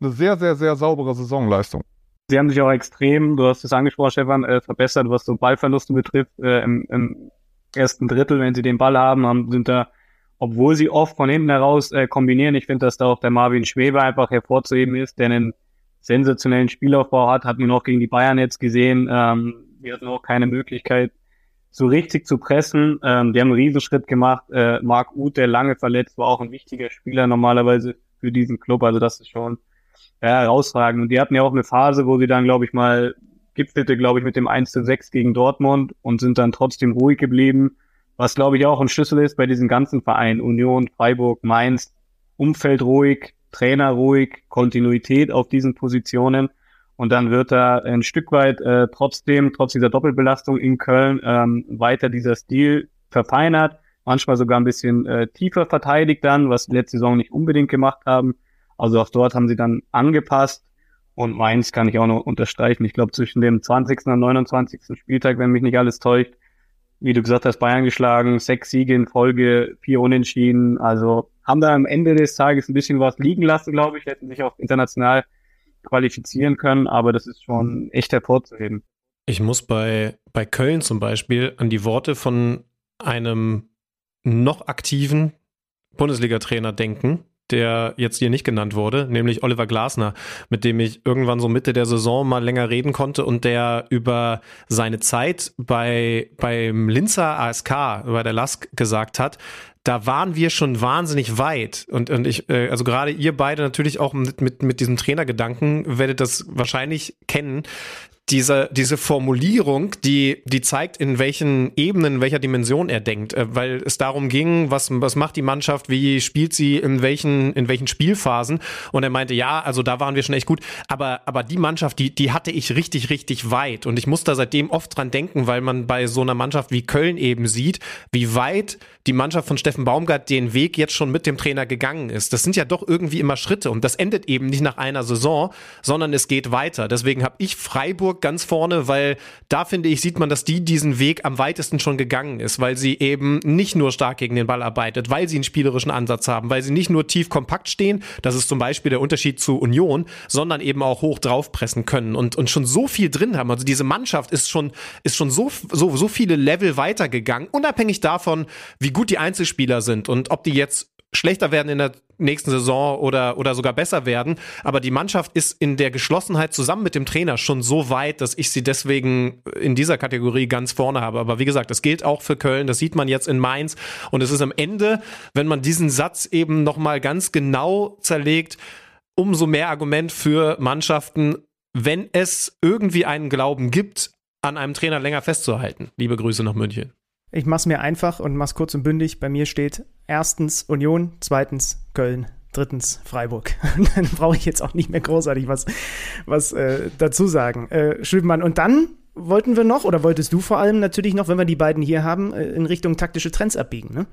eine sehr, sehr, sehr saubere Saisonleistung. Sie haben sich auch extrem, du hast es angesprochen, Stefan, äh, verbessert, was so Ballverluste betrifft. Äh, im, im, ersten Drittel, wenn sie den Ball haben, haben sind da, obwohl sie oft von hinten heraus äh, kombinieren. Ich finde, dass da auch der Marvin Schweber einfach hervorzuheben ist, der einen sensationellen Spielaufbau hat, hat man auch gegen die Bayern jetzt gesehen. Ähm, wir hatten auch keine Möglichkeit, so richtig zu pressen. Ähm, die haben einen Riesenschritt gemacht. Äh, Marc Uth, der lange verletzt war, auch ein wichtiger Spieler normalerweise für diesen Club. Also das ist schon ja, herausragend. Und die hatten ja auch eine Phase, wo sie dann, glaube ich, mal gipfelte, glaube ich, mit dem 1 zu 6 gegen Dortmund und sind dann trotzdem ruhig geblieben. Was, glaube ich, auch ein Schlüssel ist bei diesen ganzen Vereinen, Union, Freiburg, Mainz, Umfeld ruhig, Trainer ruhig, Kontinuität auf diesen Positionen. Und dann wird da ein Stück weit äh, trotzdem, trotz dieser Doppelbelastung in Köln, ähm, weiter dieser Stil verfeinert, manchmal sogar ein bisschen äh, tiefer verteidigt dann, was letzte Saison nicht unbedingt gemacht haben. Also auch dort haben sie dann angepasst. Und Mainz kann ich auch noch unterstreichen. Ich glaube, zwischen dem 20. und 29. Spieltag, wenn mich nicht alles täuscht, wie du gesagt hast, Bayern geschlagen, sechs Siege in Folge, vier Unentschieden. Also haben da am Ende des Tages ein bisschen was liegen lassen, glaube ich, hätten sich auch international qualifizieren können, aber das ist schon echt hervorzuheben. Ich muss bei, bei Köln zum Beispiel an die Worte von einem noch aktiven Bundesliga-Trainer denken, der jetzt hier nicht genannt wurde, nämlich Oliver Glasner, mit dem ich irgendwann so Mitte der Saison mal länger reden konnte und der über seine Zeit bei, beim Linzer ASK, bei der LASK gesagt hat, da waren wir schon wahnsinnig weit. Und, und ich, äh, also gerade ihr beide natürlich auch mit, mit, mit diesem Trainergedanken werdet das wahrscheinlich kennen diese, diese Formulierung, die, die zeigt, in welchen Ebenen, in welcher Dimension er denkt, äh, weil es darum ging, was, was macht die Mannschaft, wie spielt sie, in welchen, in welchen Spielphasen. Und er meinte, ja, also da waren wir schon echt gut, aber, aber die Mannschaft, die, die hatte ich richtig, richtig weit. Und ich muss da seitdem oft dran denken, weil man bei so einer Mannschaft wie Köln eben sieht, wie weit die Mannschaft von Steffen Baumgart den Weg jetzt schon mit dem Trainer gegangen ist. Das sind ja doch irgendwie immer Schritte und das endet eben nicht nach einer Saison, sondern es geht weiter. Deswegen habe ich Freiburg Freiburg ganz vorne, weil da finde ich, sieht man, dass die diesen Weg am weitesten schon gegangen ist, weil sie eben nicht nur stark gegen den Ball arbeitet, weil sie einen spielerischen Ansatz haben, weil sie nicht nur tief kompakt stehen, das ist zum Beispiel der Unterschied zu Union, sondern eben auch hoch draufpressen können und, und schon so viel drin haben. Also diese Mannschaft ist schon, ist schon so, so, so viele Level weitergegangen, unabhängig davon, wie gut die Einzelspieler sind und ob die jetzt schlechter werden in der nächsten Saison oder, oder sogar besser werden. Aber die Mannschaft ist in der Geschlossenheit zusammen mit dem Trainer schon so weit, dass ich sie deswegen in dieser Kategorie ganz vorne habe. Aber wie gesagt, das gilt auch für Köln. Das sieht man jetzt in Mainz. Und es ist am Ende, wenn man diesen Satz eben nochmal ganz genau zerlegt, umso mehr Argument für Mannschaften, wenn es irgendwie einen Glauben gibt, an einem Trainer länger festzuhalten. Liebe Grüße nach München. Ich mach's mir einfach und mach's kurz und bündig. Bei mir steht erstens Union, zweitens Köln, drittens Freiburg. dann brauche ich jetzt auch nicht mehr großartig was, was äh, dazu sagen. Äh, Schübenmann, und dann wollten wir noch, oder wolltest du vor allem natürlich noch, wenn wir die beiden hier haben, äh, in Richtung taktische Trends abbiegen, ne?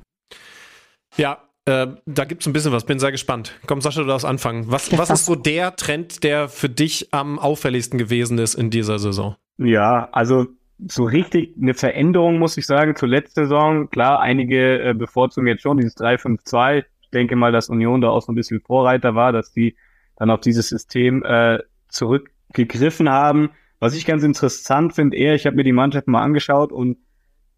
Ja, äh, da gibt es ein bisschen was, bin sehr gespannt. Komm, Sascha, du darfst anfangen. Was, was ist so der Trend, der für dich am auffälligsten gewesen ist in dieser Saison? Ja, also so richtig eine Veränderung, muss ich sagen, zur letzten Saison. Klar, einige äh, bevorzugen jetzt schon dieses 3-5-2. Ich denke mal, dass Union da auch so ein bisschen Vorreiter war, dass die dann auf dieses System äh, zurückgegriffen haben. Was ich ganz interessant finde, eher, ich habe mir die Mannschaft mal angeschaut und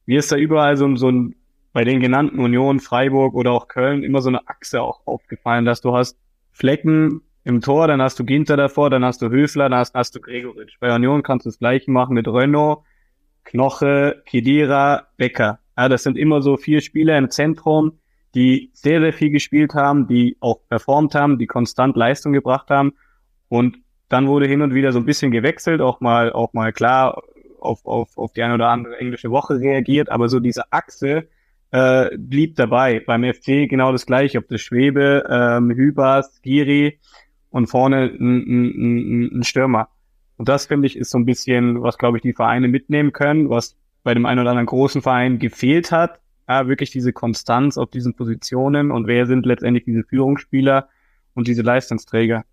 mir ist da überall so, so ein, bei den genannten Union, Freiburg oder auch Köln immer so eine Achse auch aufgefallen, dass du hast Flecken im Tor, dann hast du Ginter davor, dann hast du Höfler, dann hast, hast du Gregoritsch. Bei Union kannst du das gleiche machen mit Renault, Knoche, Kedira, Becker. Ja, das sind immer so vier Spieler im Zentrum, die sehr, sehr viel gespielt haben, die auch performt haben, die konstant Leistung gebracht haben. Und dann wurde hin und wieder so ein bisschen gewechselt, auch mal, auch mal klar auf, auf, auf die eine oder andere englische Woche reagiert, aber so diese Achse äh, blieb dabei. Beim FC genau das gleiche, ob das Schwebe, ähm, Hübers, Giri und vorne ein, ein, ein, ein Stürmer. Und das, finde ich, ist so ein bisschen, was, glaube ich, die Vereine mitnehmen können, was bei dem einen oder anderen großen Verein gefehlt hat. Ja, wirklich diese Konstanz auf diesen Positionen und wer sind letztendlich diese Führungsspieler und diese Leistungsträger.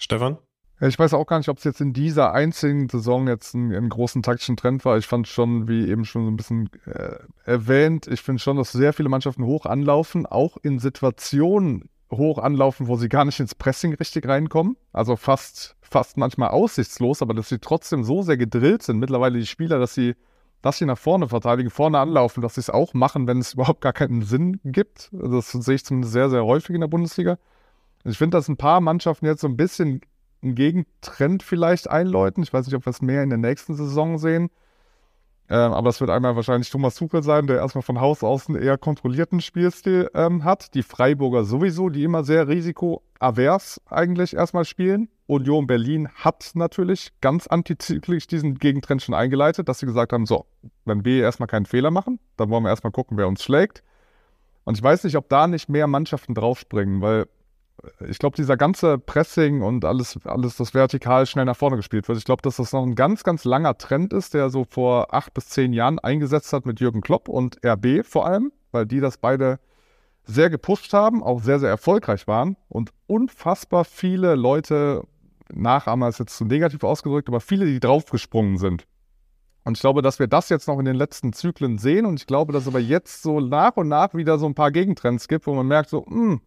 Stefan? Ich weiß auch gar nicht, ob es jetzt in dieser einzigen Saison jetzt einen, einen großen taktischen Trend war. Ich fand schon, wie eben schon so ein bisschen äh, erwähnt, ich finde schon, dass sehr viele Mannschaften hoch anlaufen, auch in Situationen hoch anlaufen, wo sie gar nicht ins Pressing richtig reinkommen. Also fast, fast manchmal aussichtslos, aber dass sie trotzdem so sehr gedrillt sind, mittlerweile die Spieler, dass sie, dass sie nach vorne verteidigen, vorne anlaufen, dass sie es auch machen, wenn es überhaupt gar keinen Sinn gibt. Also das sehe ich zumindest sehr, sehr häufig in der Bundesliga. Ich finde, dass ein paar Mannschaften jetzt so ein bisschen einen Gegentrend vielleicht einläuten. Ich weiß nicht, ob wir es mehr in der nächsten Saison sehen. Ähm, aber es wird einmal wahrscheinlich Thomas Tuchel sein, der erstmal von Haus aus einen eher kontrollierten Spielstil ähm, hat. Die Freiburger sowieso, die immer sehr risikoavers eigentlich erstmal spielen. Union Berlin hat natürlich ganz antizyklisch diesen Gegentrend schon eingeleitet, dass sie gesagt haben, so, wenn wir erstmal keinen Fehler machen, dann wollen wir erstmal gucken, wer uns schlägt. Und ich weiß nicht, ob da nicht mehr Mannschaften draufspringen, weil ich glaube, dieser ganze Pressing und alles, alles, das vertikal schnell nach vorne gespielt wird, ich glaube, dass das noch ein ganz, ganz langer Trend ist, der so vor acht bis zehn Jahren eingesetzt hat mit Jürgen Klopp und RB vor allem, weil die das beide sehr gepusht haben, auch sehr, sehr erfolgreich waren und unfassbar viele Leute, Nachahmer ist jetzt zu negativ ausgedrückt, aber viele, die draufgesprungen sind. Und ich glaube, dass wir das jetzt noch in den letzten Zyklen sehen und ich glaube, dass es aber jetzt so nach und nach wieder so ein paar Gegentrends gibt, wo man merkt so, mh, hm,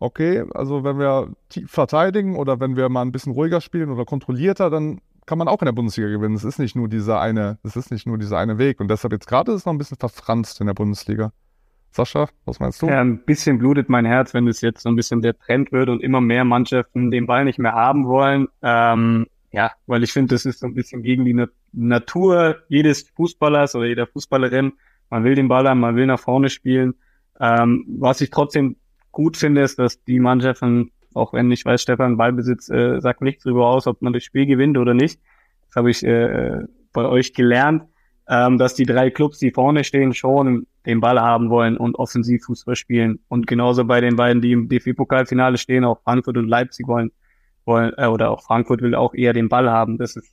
okay, also wenn wir verteidigen oder wenn wir mal ein bisschen ruhiger spielen oder kontrollierter, dann kann man auch in der Bundesliga gewinnen. Es ist nicht nur dieser eine, es ist nicht nur dieser eine Weg. Und deshalb jetzt gerade ist es noch ein bisschen verfranst in der Bundesliga. Sascha, was meinst du? Ja, ein bisschen blutet mein Herz, wenn es jetzt so ein bisschen der Trend wird und immer mehr Mannschaften den Ball nicht mehr haben wollen. Ähm, ja, weil ich finde, das ist so ein bisschen gegen die Natur jedes Fußballers oder jeder Fußballerin. Man will den Ball haben, man will nach vorne spielen. Ähm, was ich trotzdem gut finde, ist, dass die Mannschaften, auch wenn ich weiß, Stefan, Ballbesitz äh, sagt nichts darüber aus, ob man das Spiel gewinnt oder nicht. Das habe ich äh, bei euch gelernt, ähm, dass die drei Clubs, die vorne stehen, schon den Ball haben wollen und offensiv Fußball spielen. Und genauso bei den beiden, die im DFB-Pokalfinale stehen, auch Frankfurt und Leipzig wollen, wollen äh, oder auch Frankfurt will auch eher den Ball haben. Das ist,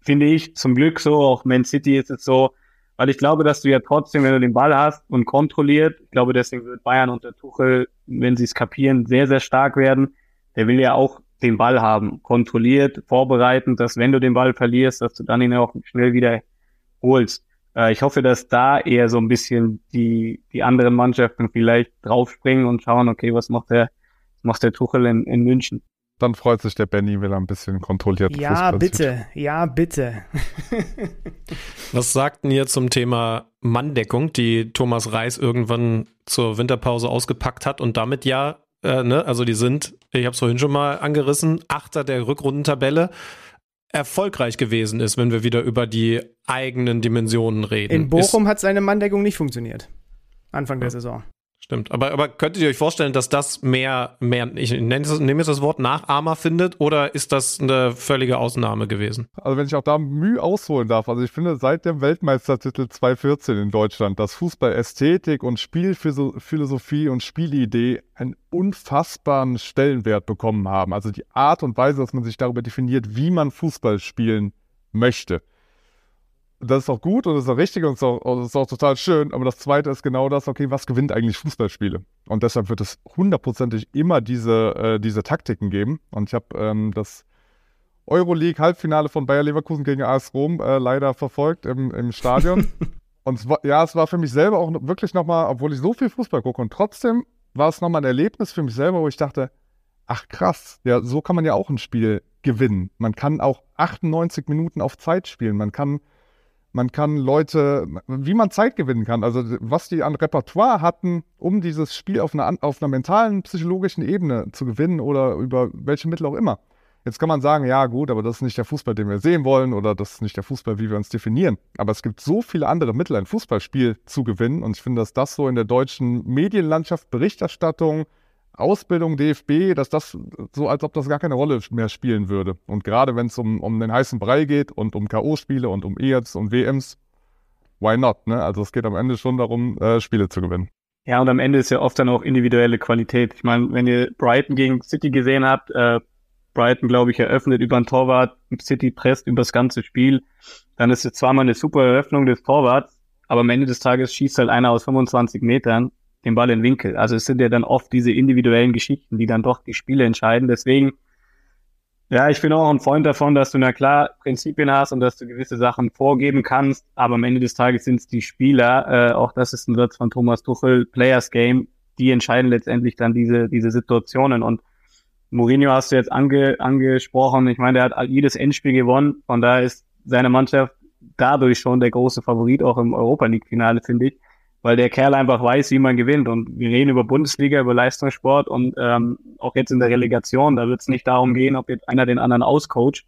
finde ich, zum Glück so. Auch Man City ist es so, weil ich glaube, dass du ja trotzdem, wenn du den Ball hast und kontrolliert, ich glaube, deswegen wird Bayern unter Tuchel, wenn sie es kapieren, sehr, sehr stark werden. Der will ja auch den Ball haben, kontrolliert, vorbereitend, dass wenn du den Ball verlierst, dass du dann ihn auch schnell wieder holst. Äh, ich hoffe, dass da eher so ein bisschen die, die anderen Mannschaften vielleicht draufspringen und schauen, okay, was macht der, macht der Tuchel in, in München? Dann freut sich der Benny, wenn er ein bisschen kontrolliert Ja, Fußball bitte, sieht. ja, bitte. Was sagten ihr zum Thema Manndeckung, die Thomas Reis irgendwann zur Winterpause ausgepackt hat und damit ja, äh, ne, also die sind, ich habe es vorhin schon mal angerissen, Achter der Rückrundentabelle erfolgreich gewesen ist, wenn wir wieder über die eigenen Dimensionen reden. In Bochum ist, hat seine Manndeckung nicht funktioniert. Anfang ja. der Saison. Stimmt, aber, aber könntet ihr euch vorstellen, dass das mehr, mehr ich nenne, nehme jetzt das Wort Nachahmer findet oder ist das eine völlige Ausnahme gewesen? Also wenn ich auch da Mühe ausholen darf, also ich finde seit dem Weltmeistertitel 2014 in Deutschland, dass Fußballästhetik und Spielphilosophie und Spielidee einen unfassbaren Stellenwert bekommen haben. Also die Art und Weise, dass man sich darüber definiert, wie man Fußball spielen möchte das ist auch gut und das ist auch richtig und das ist auch, das ist auch total schön. Aber das Zweite ist genau das, okay, was gewinnt eigentlich Fußballspiele? Und deshalb wird es hundertprozentig immer diese, äh, diese Taktiken geben. Und ich habe ähm, das Euroleague-Halbfinale von Bayer Leverkusen gegen AS Rom äh, leider verfolgt im, im Stadion. und es war, ja, es war für mich selber auch wirklich nochmal, obwohl ich so viel Fußball gucke und trotzdem war es nochmal ein Erlebnis für mich selber, wo ich dachte, ach krass, ja, so kann man ja auch ein Spiel gewinnen. Man kann auch 98 Minuten auf Zeit spielen. Man kann man kann Leute, wie man Zeit gewinnen kann. Also was die an Repertoire hatten, um dieses Spiel auf einer, auf einer mentalen, psychologischen Ebene zu gewinnen oder über welche Mittel auch immer. Jetzt kann man sagen, ja gut, aber das ist nicht der Fußball, den wir sehen wollen oder das ist nicht der Fußball, wie wir uns definieren. Aber es gibt so viele andere Mittel, ein Fußballspiel zu gewinnen und ich finde, dass das so in der deutschen Medienlandschaft, Berichterstattung, Ausbildung, DFB, dass das so, als ob das gar keine Rolle mehr spielen würde. Und gerade wenn es um, um den heißen Brei geht und um K.O.-Spiele und um EADs und WMs, why not? Ne? Also es geht am Ende schon darum, äh, Spiele zu gewinnen. Ja, und am Ende ist ja oft dann auch individuelle Qualität. Ich meine, wenn ihr Brighton gegen City gesehen habt, äh, Brighton, glaube ich, eröffnet über den Torwart, City presst über das ganze Spiel, dann ist es zwar mal eine super Eröffnung des Torwarts, aber am Ende des Tages schießt halt einer aus 25 Metern den Ball in den Winkel. Also es sind ja dann oft diese individuellen Geschichten, die dann doch die Spiele entscheiden. Deswegen, ja, ich bin auch ein Freund davon, dass du na klar Prinzipien hast und dass du gewisse Sachen vorgeben kannst, aber am Ende des Tages sind es die Spieler, äh, auch das ist ein Satz von Thomas Tuchel, Players Game, die entscheiden letztendlich dann diese, diese Situationen und Mourinho hast du jetzt ange, angesprochen. Ich meine, der hat jedes Endspiel gewonnen. Von daher ist seine Mannschaft dadurch schon der große Favorit, auch im Europa League-Finale, finde ich. Weil der Kerl einfach weiß, wie man gewinnt. Und wir reden über Bundesliga, über Leistungssport und ähm, auch jetzt in der Relegation, da wird es nicht darum gehen, ob jetzt einer den anderen auscoacht,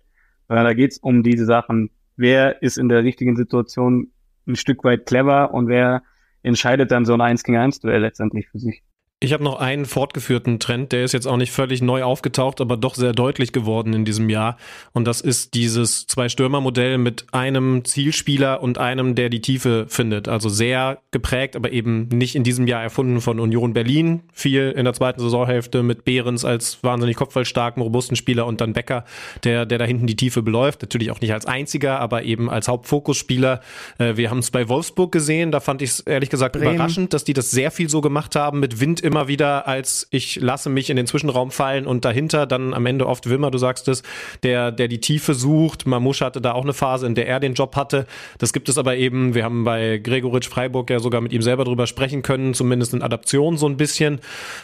sondern da geht es um diese Sachen. Wer ist in der richtigen Situation ein Stück weit clever und wer entscheidet dann so ein 1 gegen 1 Duell letztendlich für sich. Ich habe noch einen fortgeführten Trend, der ist jetzt auch nicht völlig neu aufgetaucht, aber doch sehr deutlich geworden in diesem Jahr. Und das ist dieses Zwei-Stürmer-Modell mit einem Zielspieler und einem, der die Tiefe findet. Also sehr geprägt, aber eben nicht in diesem Jahr erfunden von Union Berlin. Viel in der zweiten Saisonhälfte mit Behrens als wahnsinnig kopfballstarken, robusten Spieler und dann Becker, der, der da hinten die Tiefe beläuft. Natürlich auch nicht als einziger, aber eben als Hauptfokusspieler. Äh, wir haben es bei Wolfsburg gesehen. Da fand ich es ehrlich gesagt Bremen. überraschend, dass die das sehr viel so gemacht haben mit Wind immer wieder als ich lasse mich in den Zwischenraum fallen und dahinter dann am Ende oft Wimmer, du sagst es, der, der die Tiefe sucht. Mamusch hatte da auch eine Phase, in der er den Job hatte. Das gibt es aber eben, wir haben bei Gregoritsch Freiburg ja sogar mit ihm selber drüber sprechen können, zumindest in Adaption so ein bisschen.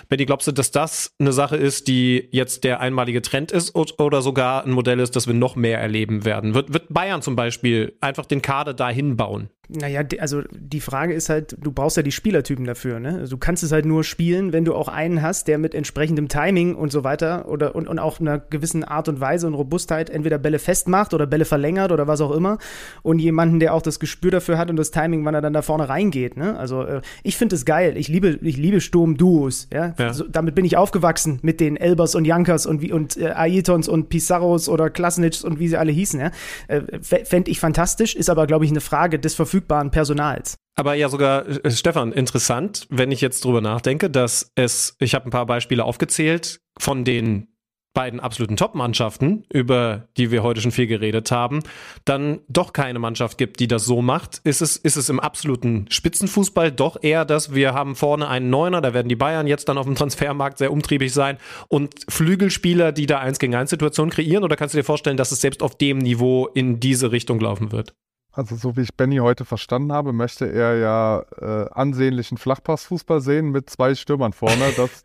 Betty, glaubst du, dass das eine Sache ist, die jetzt der einmalige Trend ist oder sogar ein Modell ist, das wir noch mehr erleben werden? Wird, wird Bayern zum Beispiel einfach den Kader dahin bauen? Naja, also die Frage ist halt, du brauchst ja die Spielertypen dafür. Ne? Also du kannst es halt nur spielen, wenn du auch einen hast, der mit entsprechendem Timing und so weiter oder und, und auch einer gewissen Art und Weise und Robustheit entweder Bälle festmacht oder Bälle verlängert oder was auch immer und jemanden, der auch das Gespür dafür hat und das Timing, wann er dann da vorne reingeht. Ne? Also äh, ich finde es geil. Ich liebe, ich liebe Sturm-Duos. Ja? ja. So, damit bin ich aufgewachsen mit den Elbers und Jankers und wie und äh, Aitons und Pizarros oder Klasnitschs und wie sie alle hießen. Ja? Äh, Fände ich fantastisch, ist aber glaube ich eine Frage des Verfügbarkeits verfügbaren Personals. Aber ja, sogar, äh, Stefan, interessant, wenn ich jetzt drüber nachdenke, dass es, ich habe ein paar Beispiele aufgezählt, von den beiden absoluten Top-Mannschaften, über die wir heute schon viel geredet haben, dann doch keine Mannschaft gibt, die das so macht. Ist es, ist es im absoluten Spitzenfußball doch eher, dass wir haben vorne einen Neuner, da werden die Bayern jetzt dann auf dem Transfermarkt sehr umtriebig sein und Flügelspieler, die da eins gegen eins Situationen kreieren? Oder kannst du dir vorstellen, dass es selbst auf dem Niveau in diese Richtung laufen wird? Also so wie ich Benny heute verstanden habe, möchte er ja äh, ansehnlichen Flachpassfußball sehen mit zwei Stürmern vorne. Das,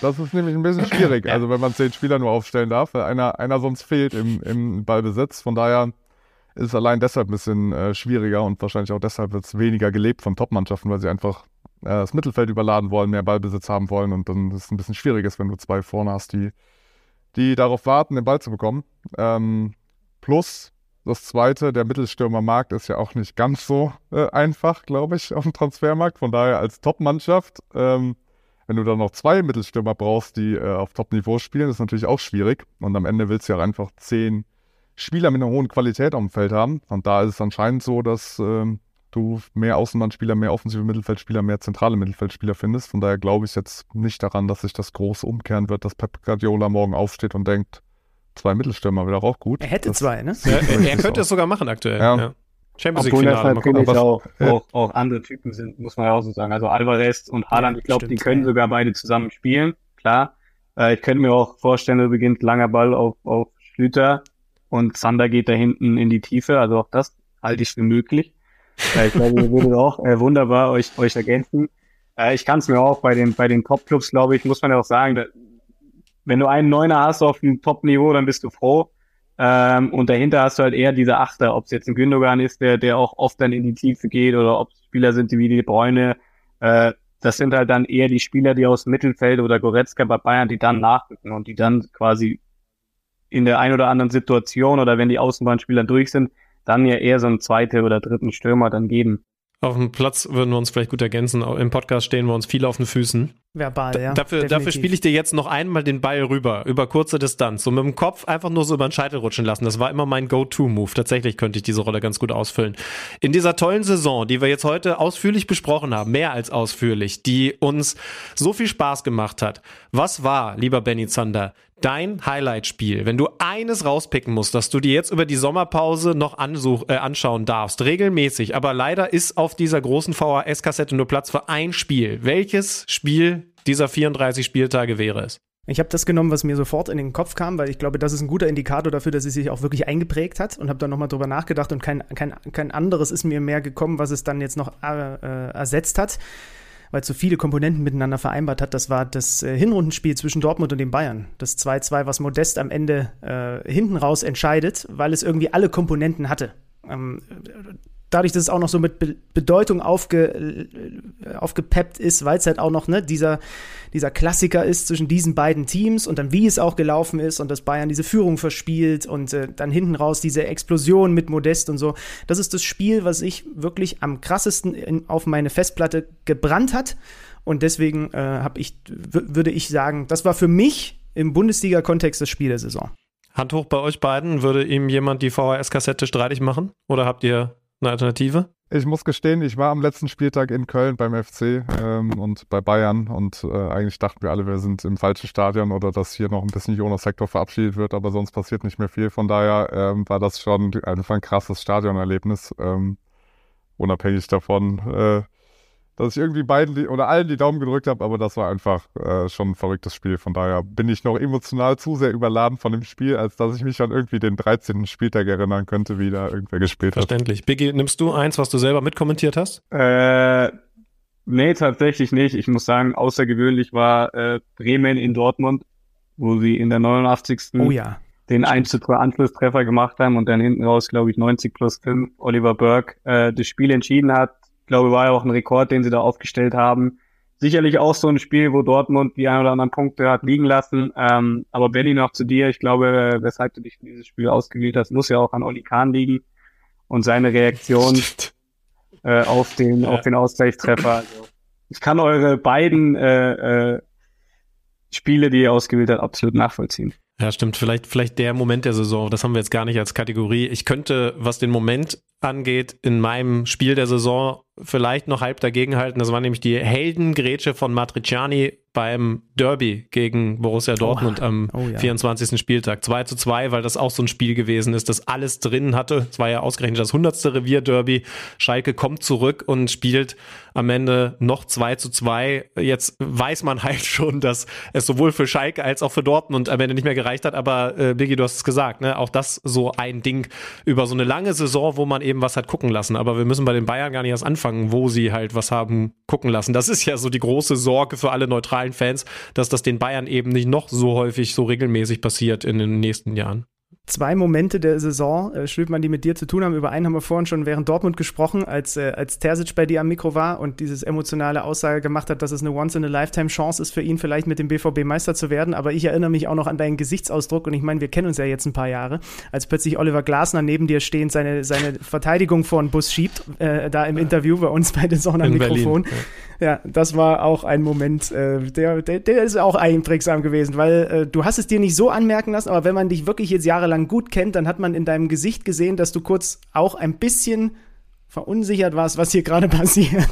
das ist nämlich ein bisschen schwierig. Also wenn man zehn Spieler nur aufstellen darf, weil einer, einer sonst fehlt im, im Ballbesitz. Von daher ist es allein deshalb ein bisschen äh, schwieriger und wahrscheinlich auch deshalb wird es weniger gelebt von Topmannschaften, weil sie einfach äh, das Mittelfeld überladen wollen, mehr Ballbesitz haben wollen und dann ist es ein bisschen schwierig wenn du zwei vorne hast, die, die darauf warten, den Ball zu bekommen. Ähm, plus das zweite, der Mittelstürmermarkt ist ja auch nicht ganz so äh, einfach, glaube ich, auf dem Transfermarkt. Von daher als Top-Mannschaft, ähm, wenn du dann noch zwei Mittelstürmer brauchst, die äh, auf Top-Niveau spielen, ist natürlich auch schwierig. Und am Ende willst du ja einfach zehn Spieler mit einer hohen Qualität auf dem Feld haben. Und da ist es anscheinend so, dass ähm, du mehr Außenbahnspieler, mehr offensive Mittelfeldspieler, mehr zentrale Mittelfeldspieler findest. Von daher glaube ich jetzt nicht daran, dass sich das groß umkehren wird, dass Pep Guardiola morgen aufsteht und denkt, zwei Mittelstürmer wäre auch gut. Er hätte das, zwei, ne? Ja, er, er könnte es sogar machen aktuell. Ja. ja. Champions League Obwohl das natürlich auch, auch, auch, andere Typen sind, muss man ja auch so sagen. Also Alvarez und Haaland, ja, ich glaube, die können sogar beide zusammen spielen, klar. Äh, ich könnte mir auch vorstellen, da beginnt langer Ball auf, auf Schlüter und Sander geht da hinten in die Tiefe. Also auch das halte ich für möglich. Äh, ich glaube, ihr würdet auch äh, wunderbar euch, euch ergänzen. Äh, ich kann es mir auch bei den, bei den Top-Clubs, glaube ich, muss man ja auch sagen, da, wenn du einen Neuner hast auf dem Top-Niveau, dann bist du froh. Ähm, und dahinter hast du halt eher diese Achter, ob es jetzt ein Gündogan ist, der, der auch oft dann in die Tiefe geht, oder ob es Spieler sind, wie die Bräune. Äh, das sind halt dann eher die Spieler, die aus Mittelfeld oder Goretzka bei Bayern, die dann nachrücken und die dann quasi in der ein oder anderen Situation oder wenn die Außenbahnspieler durch sind, dann ja eher so einen zweiten oder dritten Stürmer dann geben. Auf dem Platz würden wir uns vielleicht gut ergänzen. Im Podcast stehen wir uns viel auf den Füßen. Verbal, ja. Dafür, dafür spiele ich dir jetzt noch einmal den Ball rüber, über kurze Distanz. So mit dem Kopf einfach nur so über den Scheitel rutschen lassen. Das war immer mein Go-To-Move. Tatsächlich könnte ich diese Rolle ganz gut ausfüllen. In dieser tollen Saison, die wir jetzt heute ausführlich besprochen haben, mehr als ausführlich, die uns so viel Spaß gemacht hat. Was war, lieber Benny Zander, dein Highlight-Spiel, wenn du eines rauspicken musst, dass du dir jetzt über die Sommerpause noch ansuch, äh, anschauen darfst, regelmäßig, aber leider ist auf dieser großen VHS-Kassette nur Platz für ein Spiel. Welches Spiel dieser 34 Spieltage wäre es? Ich habe das genommen, was mir sofort in den Kopf kam, weil ich glaube, das ist ein guter Indikator dafür, dass sie sich auch wirklich eingeprägt hat und habe dann nochmal drüber nachgedacht und kein, kein, kein anderes ist mir mehr gekommen, was es dann jetzt noch äh, äh ersetzt hat weil es so viele Komponenten miteinander vereinbart hat. Das war das äh, Hinrundenspiel zwischen Dortmund und den Bayern. Das 2-2, was Modest am Ende äh, hinten raus entscheidet, weil es irgendwie alle Komponenten hatte. Ähm, dadurch, dass es auch noch so mit Be Bedeutung aufge, aufgepeppt ist, weil es halt auch noch ne, dieser, dieser Klassiker ist zwischen diesen beiden Teams und dann wie es auch gelaufen ist und dass Bayern diese Führung verspielt und äh, dann hinten raus diese Explosion mit Modest und so. Das ist das Spiel, was ich wirklich am krassesten in, auf meine Festplatte gebrannt hat und deswegen äh, habe ich, würde ich sagen, das war für mich im Bundesliga-Kontext das Spiel der Saison. Hand hoch bei euch beiden, würde ihm jemand die VHS-Kassette streitig machen? Oder habt ihr eine Alternative? Ich muss gestehen, ich war am letzten Spieltag in Köln beim FC ähm, und bei Bayern und äh, eigentlich dachten wir alle, wir sind im falschen Stadion oder dass hier noch ein bisschen Jonas Sektor verabschiedet wird, aber sonst passiert nicht mehr viel. Von daher ähm, war das schon einfach ein krasses Stadionerlebnis, ähm, unabhängig davon, äh, dass ich irgendwie beiden die, oder allen die Daumen gedrückt habe, aber das war einfach äh, schon ein verrücktes Spiel. Von daher bin ich noch emotional zu sehr überladen von dem Spiel, als dass ich mich an irgendwie den 13. Spieltag erinnern könnte, wie da irgendwer gespielt hat. Verständlich. Biggie, nimmst du eins, was du selber mitkommentiert hast? Äh, nee, tatsächlich nicht. Ich muss sagen, außergewöhnlich war äh, Bremen in Dortmund, wo sie in der 89. Oh ja den 1 zu 3 Anschlusstreffer gemacht haben und dann hinten raus, glaube ich, 90 plus 5 Oliver Burke äh, das Spiel entschieden hat glaube, war ja auch ein Rekord, den sie da aufgestellt haben. Sicherlich auch so ein Spiel, wo Dortmund die ein oder anderen Punkte hat liegen lassen. Ähm, aber Benny noch zu dir. Ich glaube, weshalb du dich für dieses Spiel ausgewählt hast, muss ja auch an Oli Kahn liegen und seine Reaktion äh, auf den ja. auf den Ausgleichstreffer. Also, ich kann eure beiden äh, äh, Spiele, die ihr ausgewählt habt, absolut nachvollziehen. Ja, stimmt. Vielleicht, vielleicht der Moment der Saison. Das haben wir jetzt gar nicht als Kategorie. Ich könnte, was den Moment angeht, in meinem Spiel der Saison vielleicht noch halb dagegenhalten. Das war nämlich die Heldengrätsche von Matriciani beim Derby gegen Borussia Dortmund oh, am oh, ja. 24. Spieltag. 2 zu 2, weil das auch so ein Spiel gewesen ist, das alles drin hatte. Es war ja ausgerechnet das 100. Revier-Derby. Schalke kommt zurück und spielt am Ende noch 2 zu 2. Jetzt weiß man halt schon, dass es sowohl für Schalke als auch für Dortmund am Ende nicht mehr gereicht hat. Aber äh, Biggie, du hast es gesagt, ne? auch das so ein Ding über so eine lange Saison, wo man eben was hat gucken lassen. Aber wir müssen bei den Bayern gar nicht erst anfangen, wo sie halt was haben gucken lassen. Das ist ja so die große Sorge für alle neutralen Fans, dass das den Bayern eben nicht noch so häufig, so regelmäßig passiert in den nächsten Jahren zwei Momente der Saison, äh, Schwibmann, die mit dir zu tun haben. Über einen haben wir vorhin schon während Dortmund gesprochen, als, äh, als Terzic bei dir am Mikro war und dieses emotionale Aussage gemacht hat, dass es eine Once-in-a-Lifetime-Chance ist für ihn, vielleicht mit dem BVB Meister zu werden. Aber ich erinnere mich auch noch an deinen Gesichtsausdruck und ich meine, wir kennen uns ja jetzt ein paar Jahre, als plötzlich Oliver Glasner neben dir stehend seine, seine Verteidigung vor den Bus schiebt, äh, da im Interview bei uns bei den am Mikrofon. Berlin, ja. Ja. das war auch ein Moment, äh, der, der, der ist auch einprägsam gewesen, weil äh, du hast es dir nicht so anmerken lassen, aber wenn man dich wirklich jetzt jahrelang jahrelang gut kennt, dann hat man in deinem Gesicht gesehen, dass du kurz auch ein bisschen verunsichert warst, was hier gerade passiert.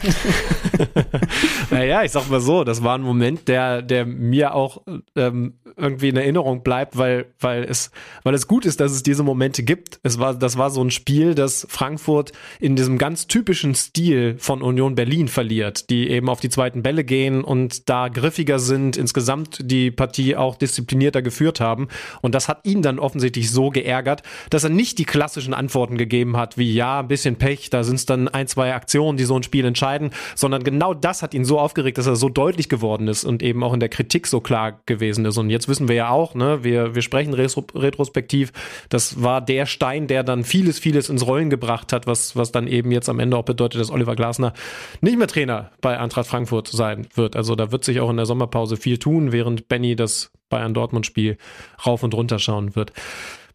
naja, ich sag mal so, das war ein Moment, der, der mir auch ähm, irgendwie in Erinnerung bleibt, weil, weil, es, weil es gut ist, dass es diese Momente gibt. Es war, das war so ein Spiel, das Frankfurt in diesem ganz typischen Stil von Union Berlin verliert, die eben auf die zweiten Bälle gehen und da griffiger sind, insgesamt die Partie auch disziplinierter geführt haben. Und das hat ihn dann offensichtlich so geärgert, dass er nicht die klassischen Antworten gegeben hat, wie ja, ein bisschen Pech, da sind es dann ein, zwei Aktionen, die so ein Spiel entscheiden, sondern genau das hat ihn so aufgeregt, dass er so deutlich geworden ist und eben auch in der Kritik so klar gewesen ist. Und jetzt wissen wir ja auch, ne, wir, wir sprechen retrospektiv, das war der Stein, der dann vieles, vieles ins Rollen gebracht hat, was, was dann eben jetzt am Ende auch bedeutet, dass Oliver Glasner nicht mehr Trainer bei Eintracht Frankfurt sein wird. Also da wird sich auch in der Sommerpause viel tun, während Benny das Bayern-Dortmund-Spiel rauf und runter schauen wird.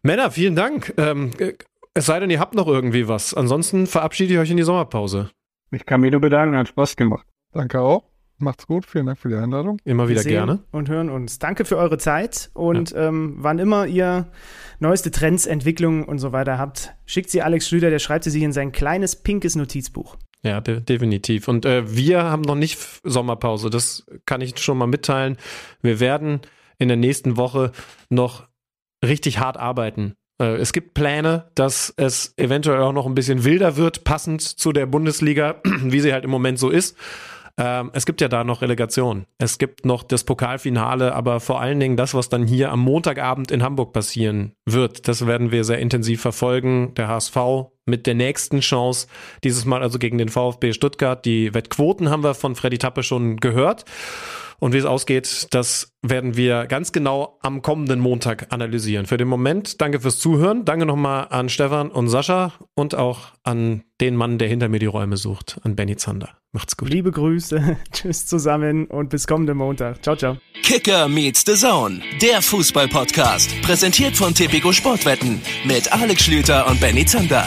Männer, vielen Dank. Ähm, es sei denn, ihr habt noch irgendwie was. Ansonsten verabschiede ich euch in die Sommerpause. Ich kann mich nur bedanken, hat Spaß gemacht. Danke auch. Macht's gut. Vielen Dank für die Einladung. Immer wieder Wir sehen gerne. Und hören uns. Danke für eure Zeit und ähm, wann immer ihr neueste Trends, Entwicklungen und so weiter habt, schickt sie Alex Schlüter, der schreibt sie sich in sein kleines pinkes Notizbuch. Ja, de definitiv. Und äh, wir haben noch nicht Sommerpause. Das kann ich schon mal mitteilen. Wir werden in der nächsten Woche noch richtig hart arbeiten. Äh, es gibt Pläne, dass es eventuell auch noch ein bisschen wilder wird, passend zu der Bundesliga, wie sie halt im Moment so ist. Ähm, es gibt ja da noch Relegation. Es gibt noch das Pokalfinale, aber vor allen Dingen das, was dann hier am Montagabend in Hamburg passieren wird, das werden wir sehr intensiv verfolgen. Der HSV mit der nächsten Chance, dieses Mal also gegen den VfB Stuttgart. Die Wettquoten haben wir von Freddy Tappe schon gehört. Und wie es ausgeht, das werden wir ganz genau am kommenden Montag analysieren. Für den Moment danke fürs Zuhören. Danke nochmal an Stefan und Sascha und auch an den Mann, der hinter mir die Räume sucht, an Benny Zander. Macht's gut. Liebe Grüße, tschüss zusammen und bis kommenden Montag. Ciao, ciao. Kicker meets the Zone, der Fußball-Podcast. Präsentiert von Tipico Sportwetten mit Alex Schlüter und Benny Zander.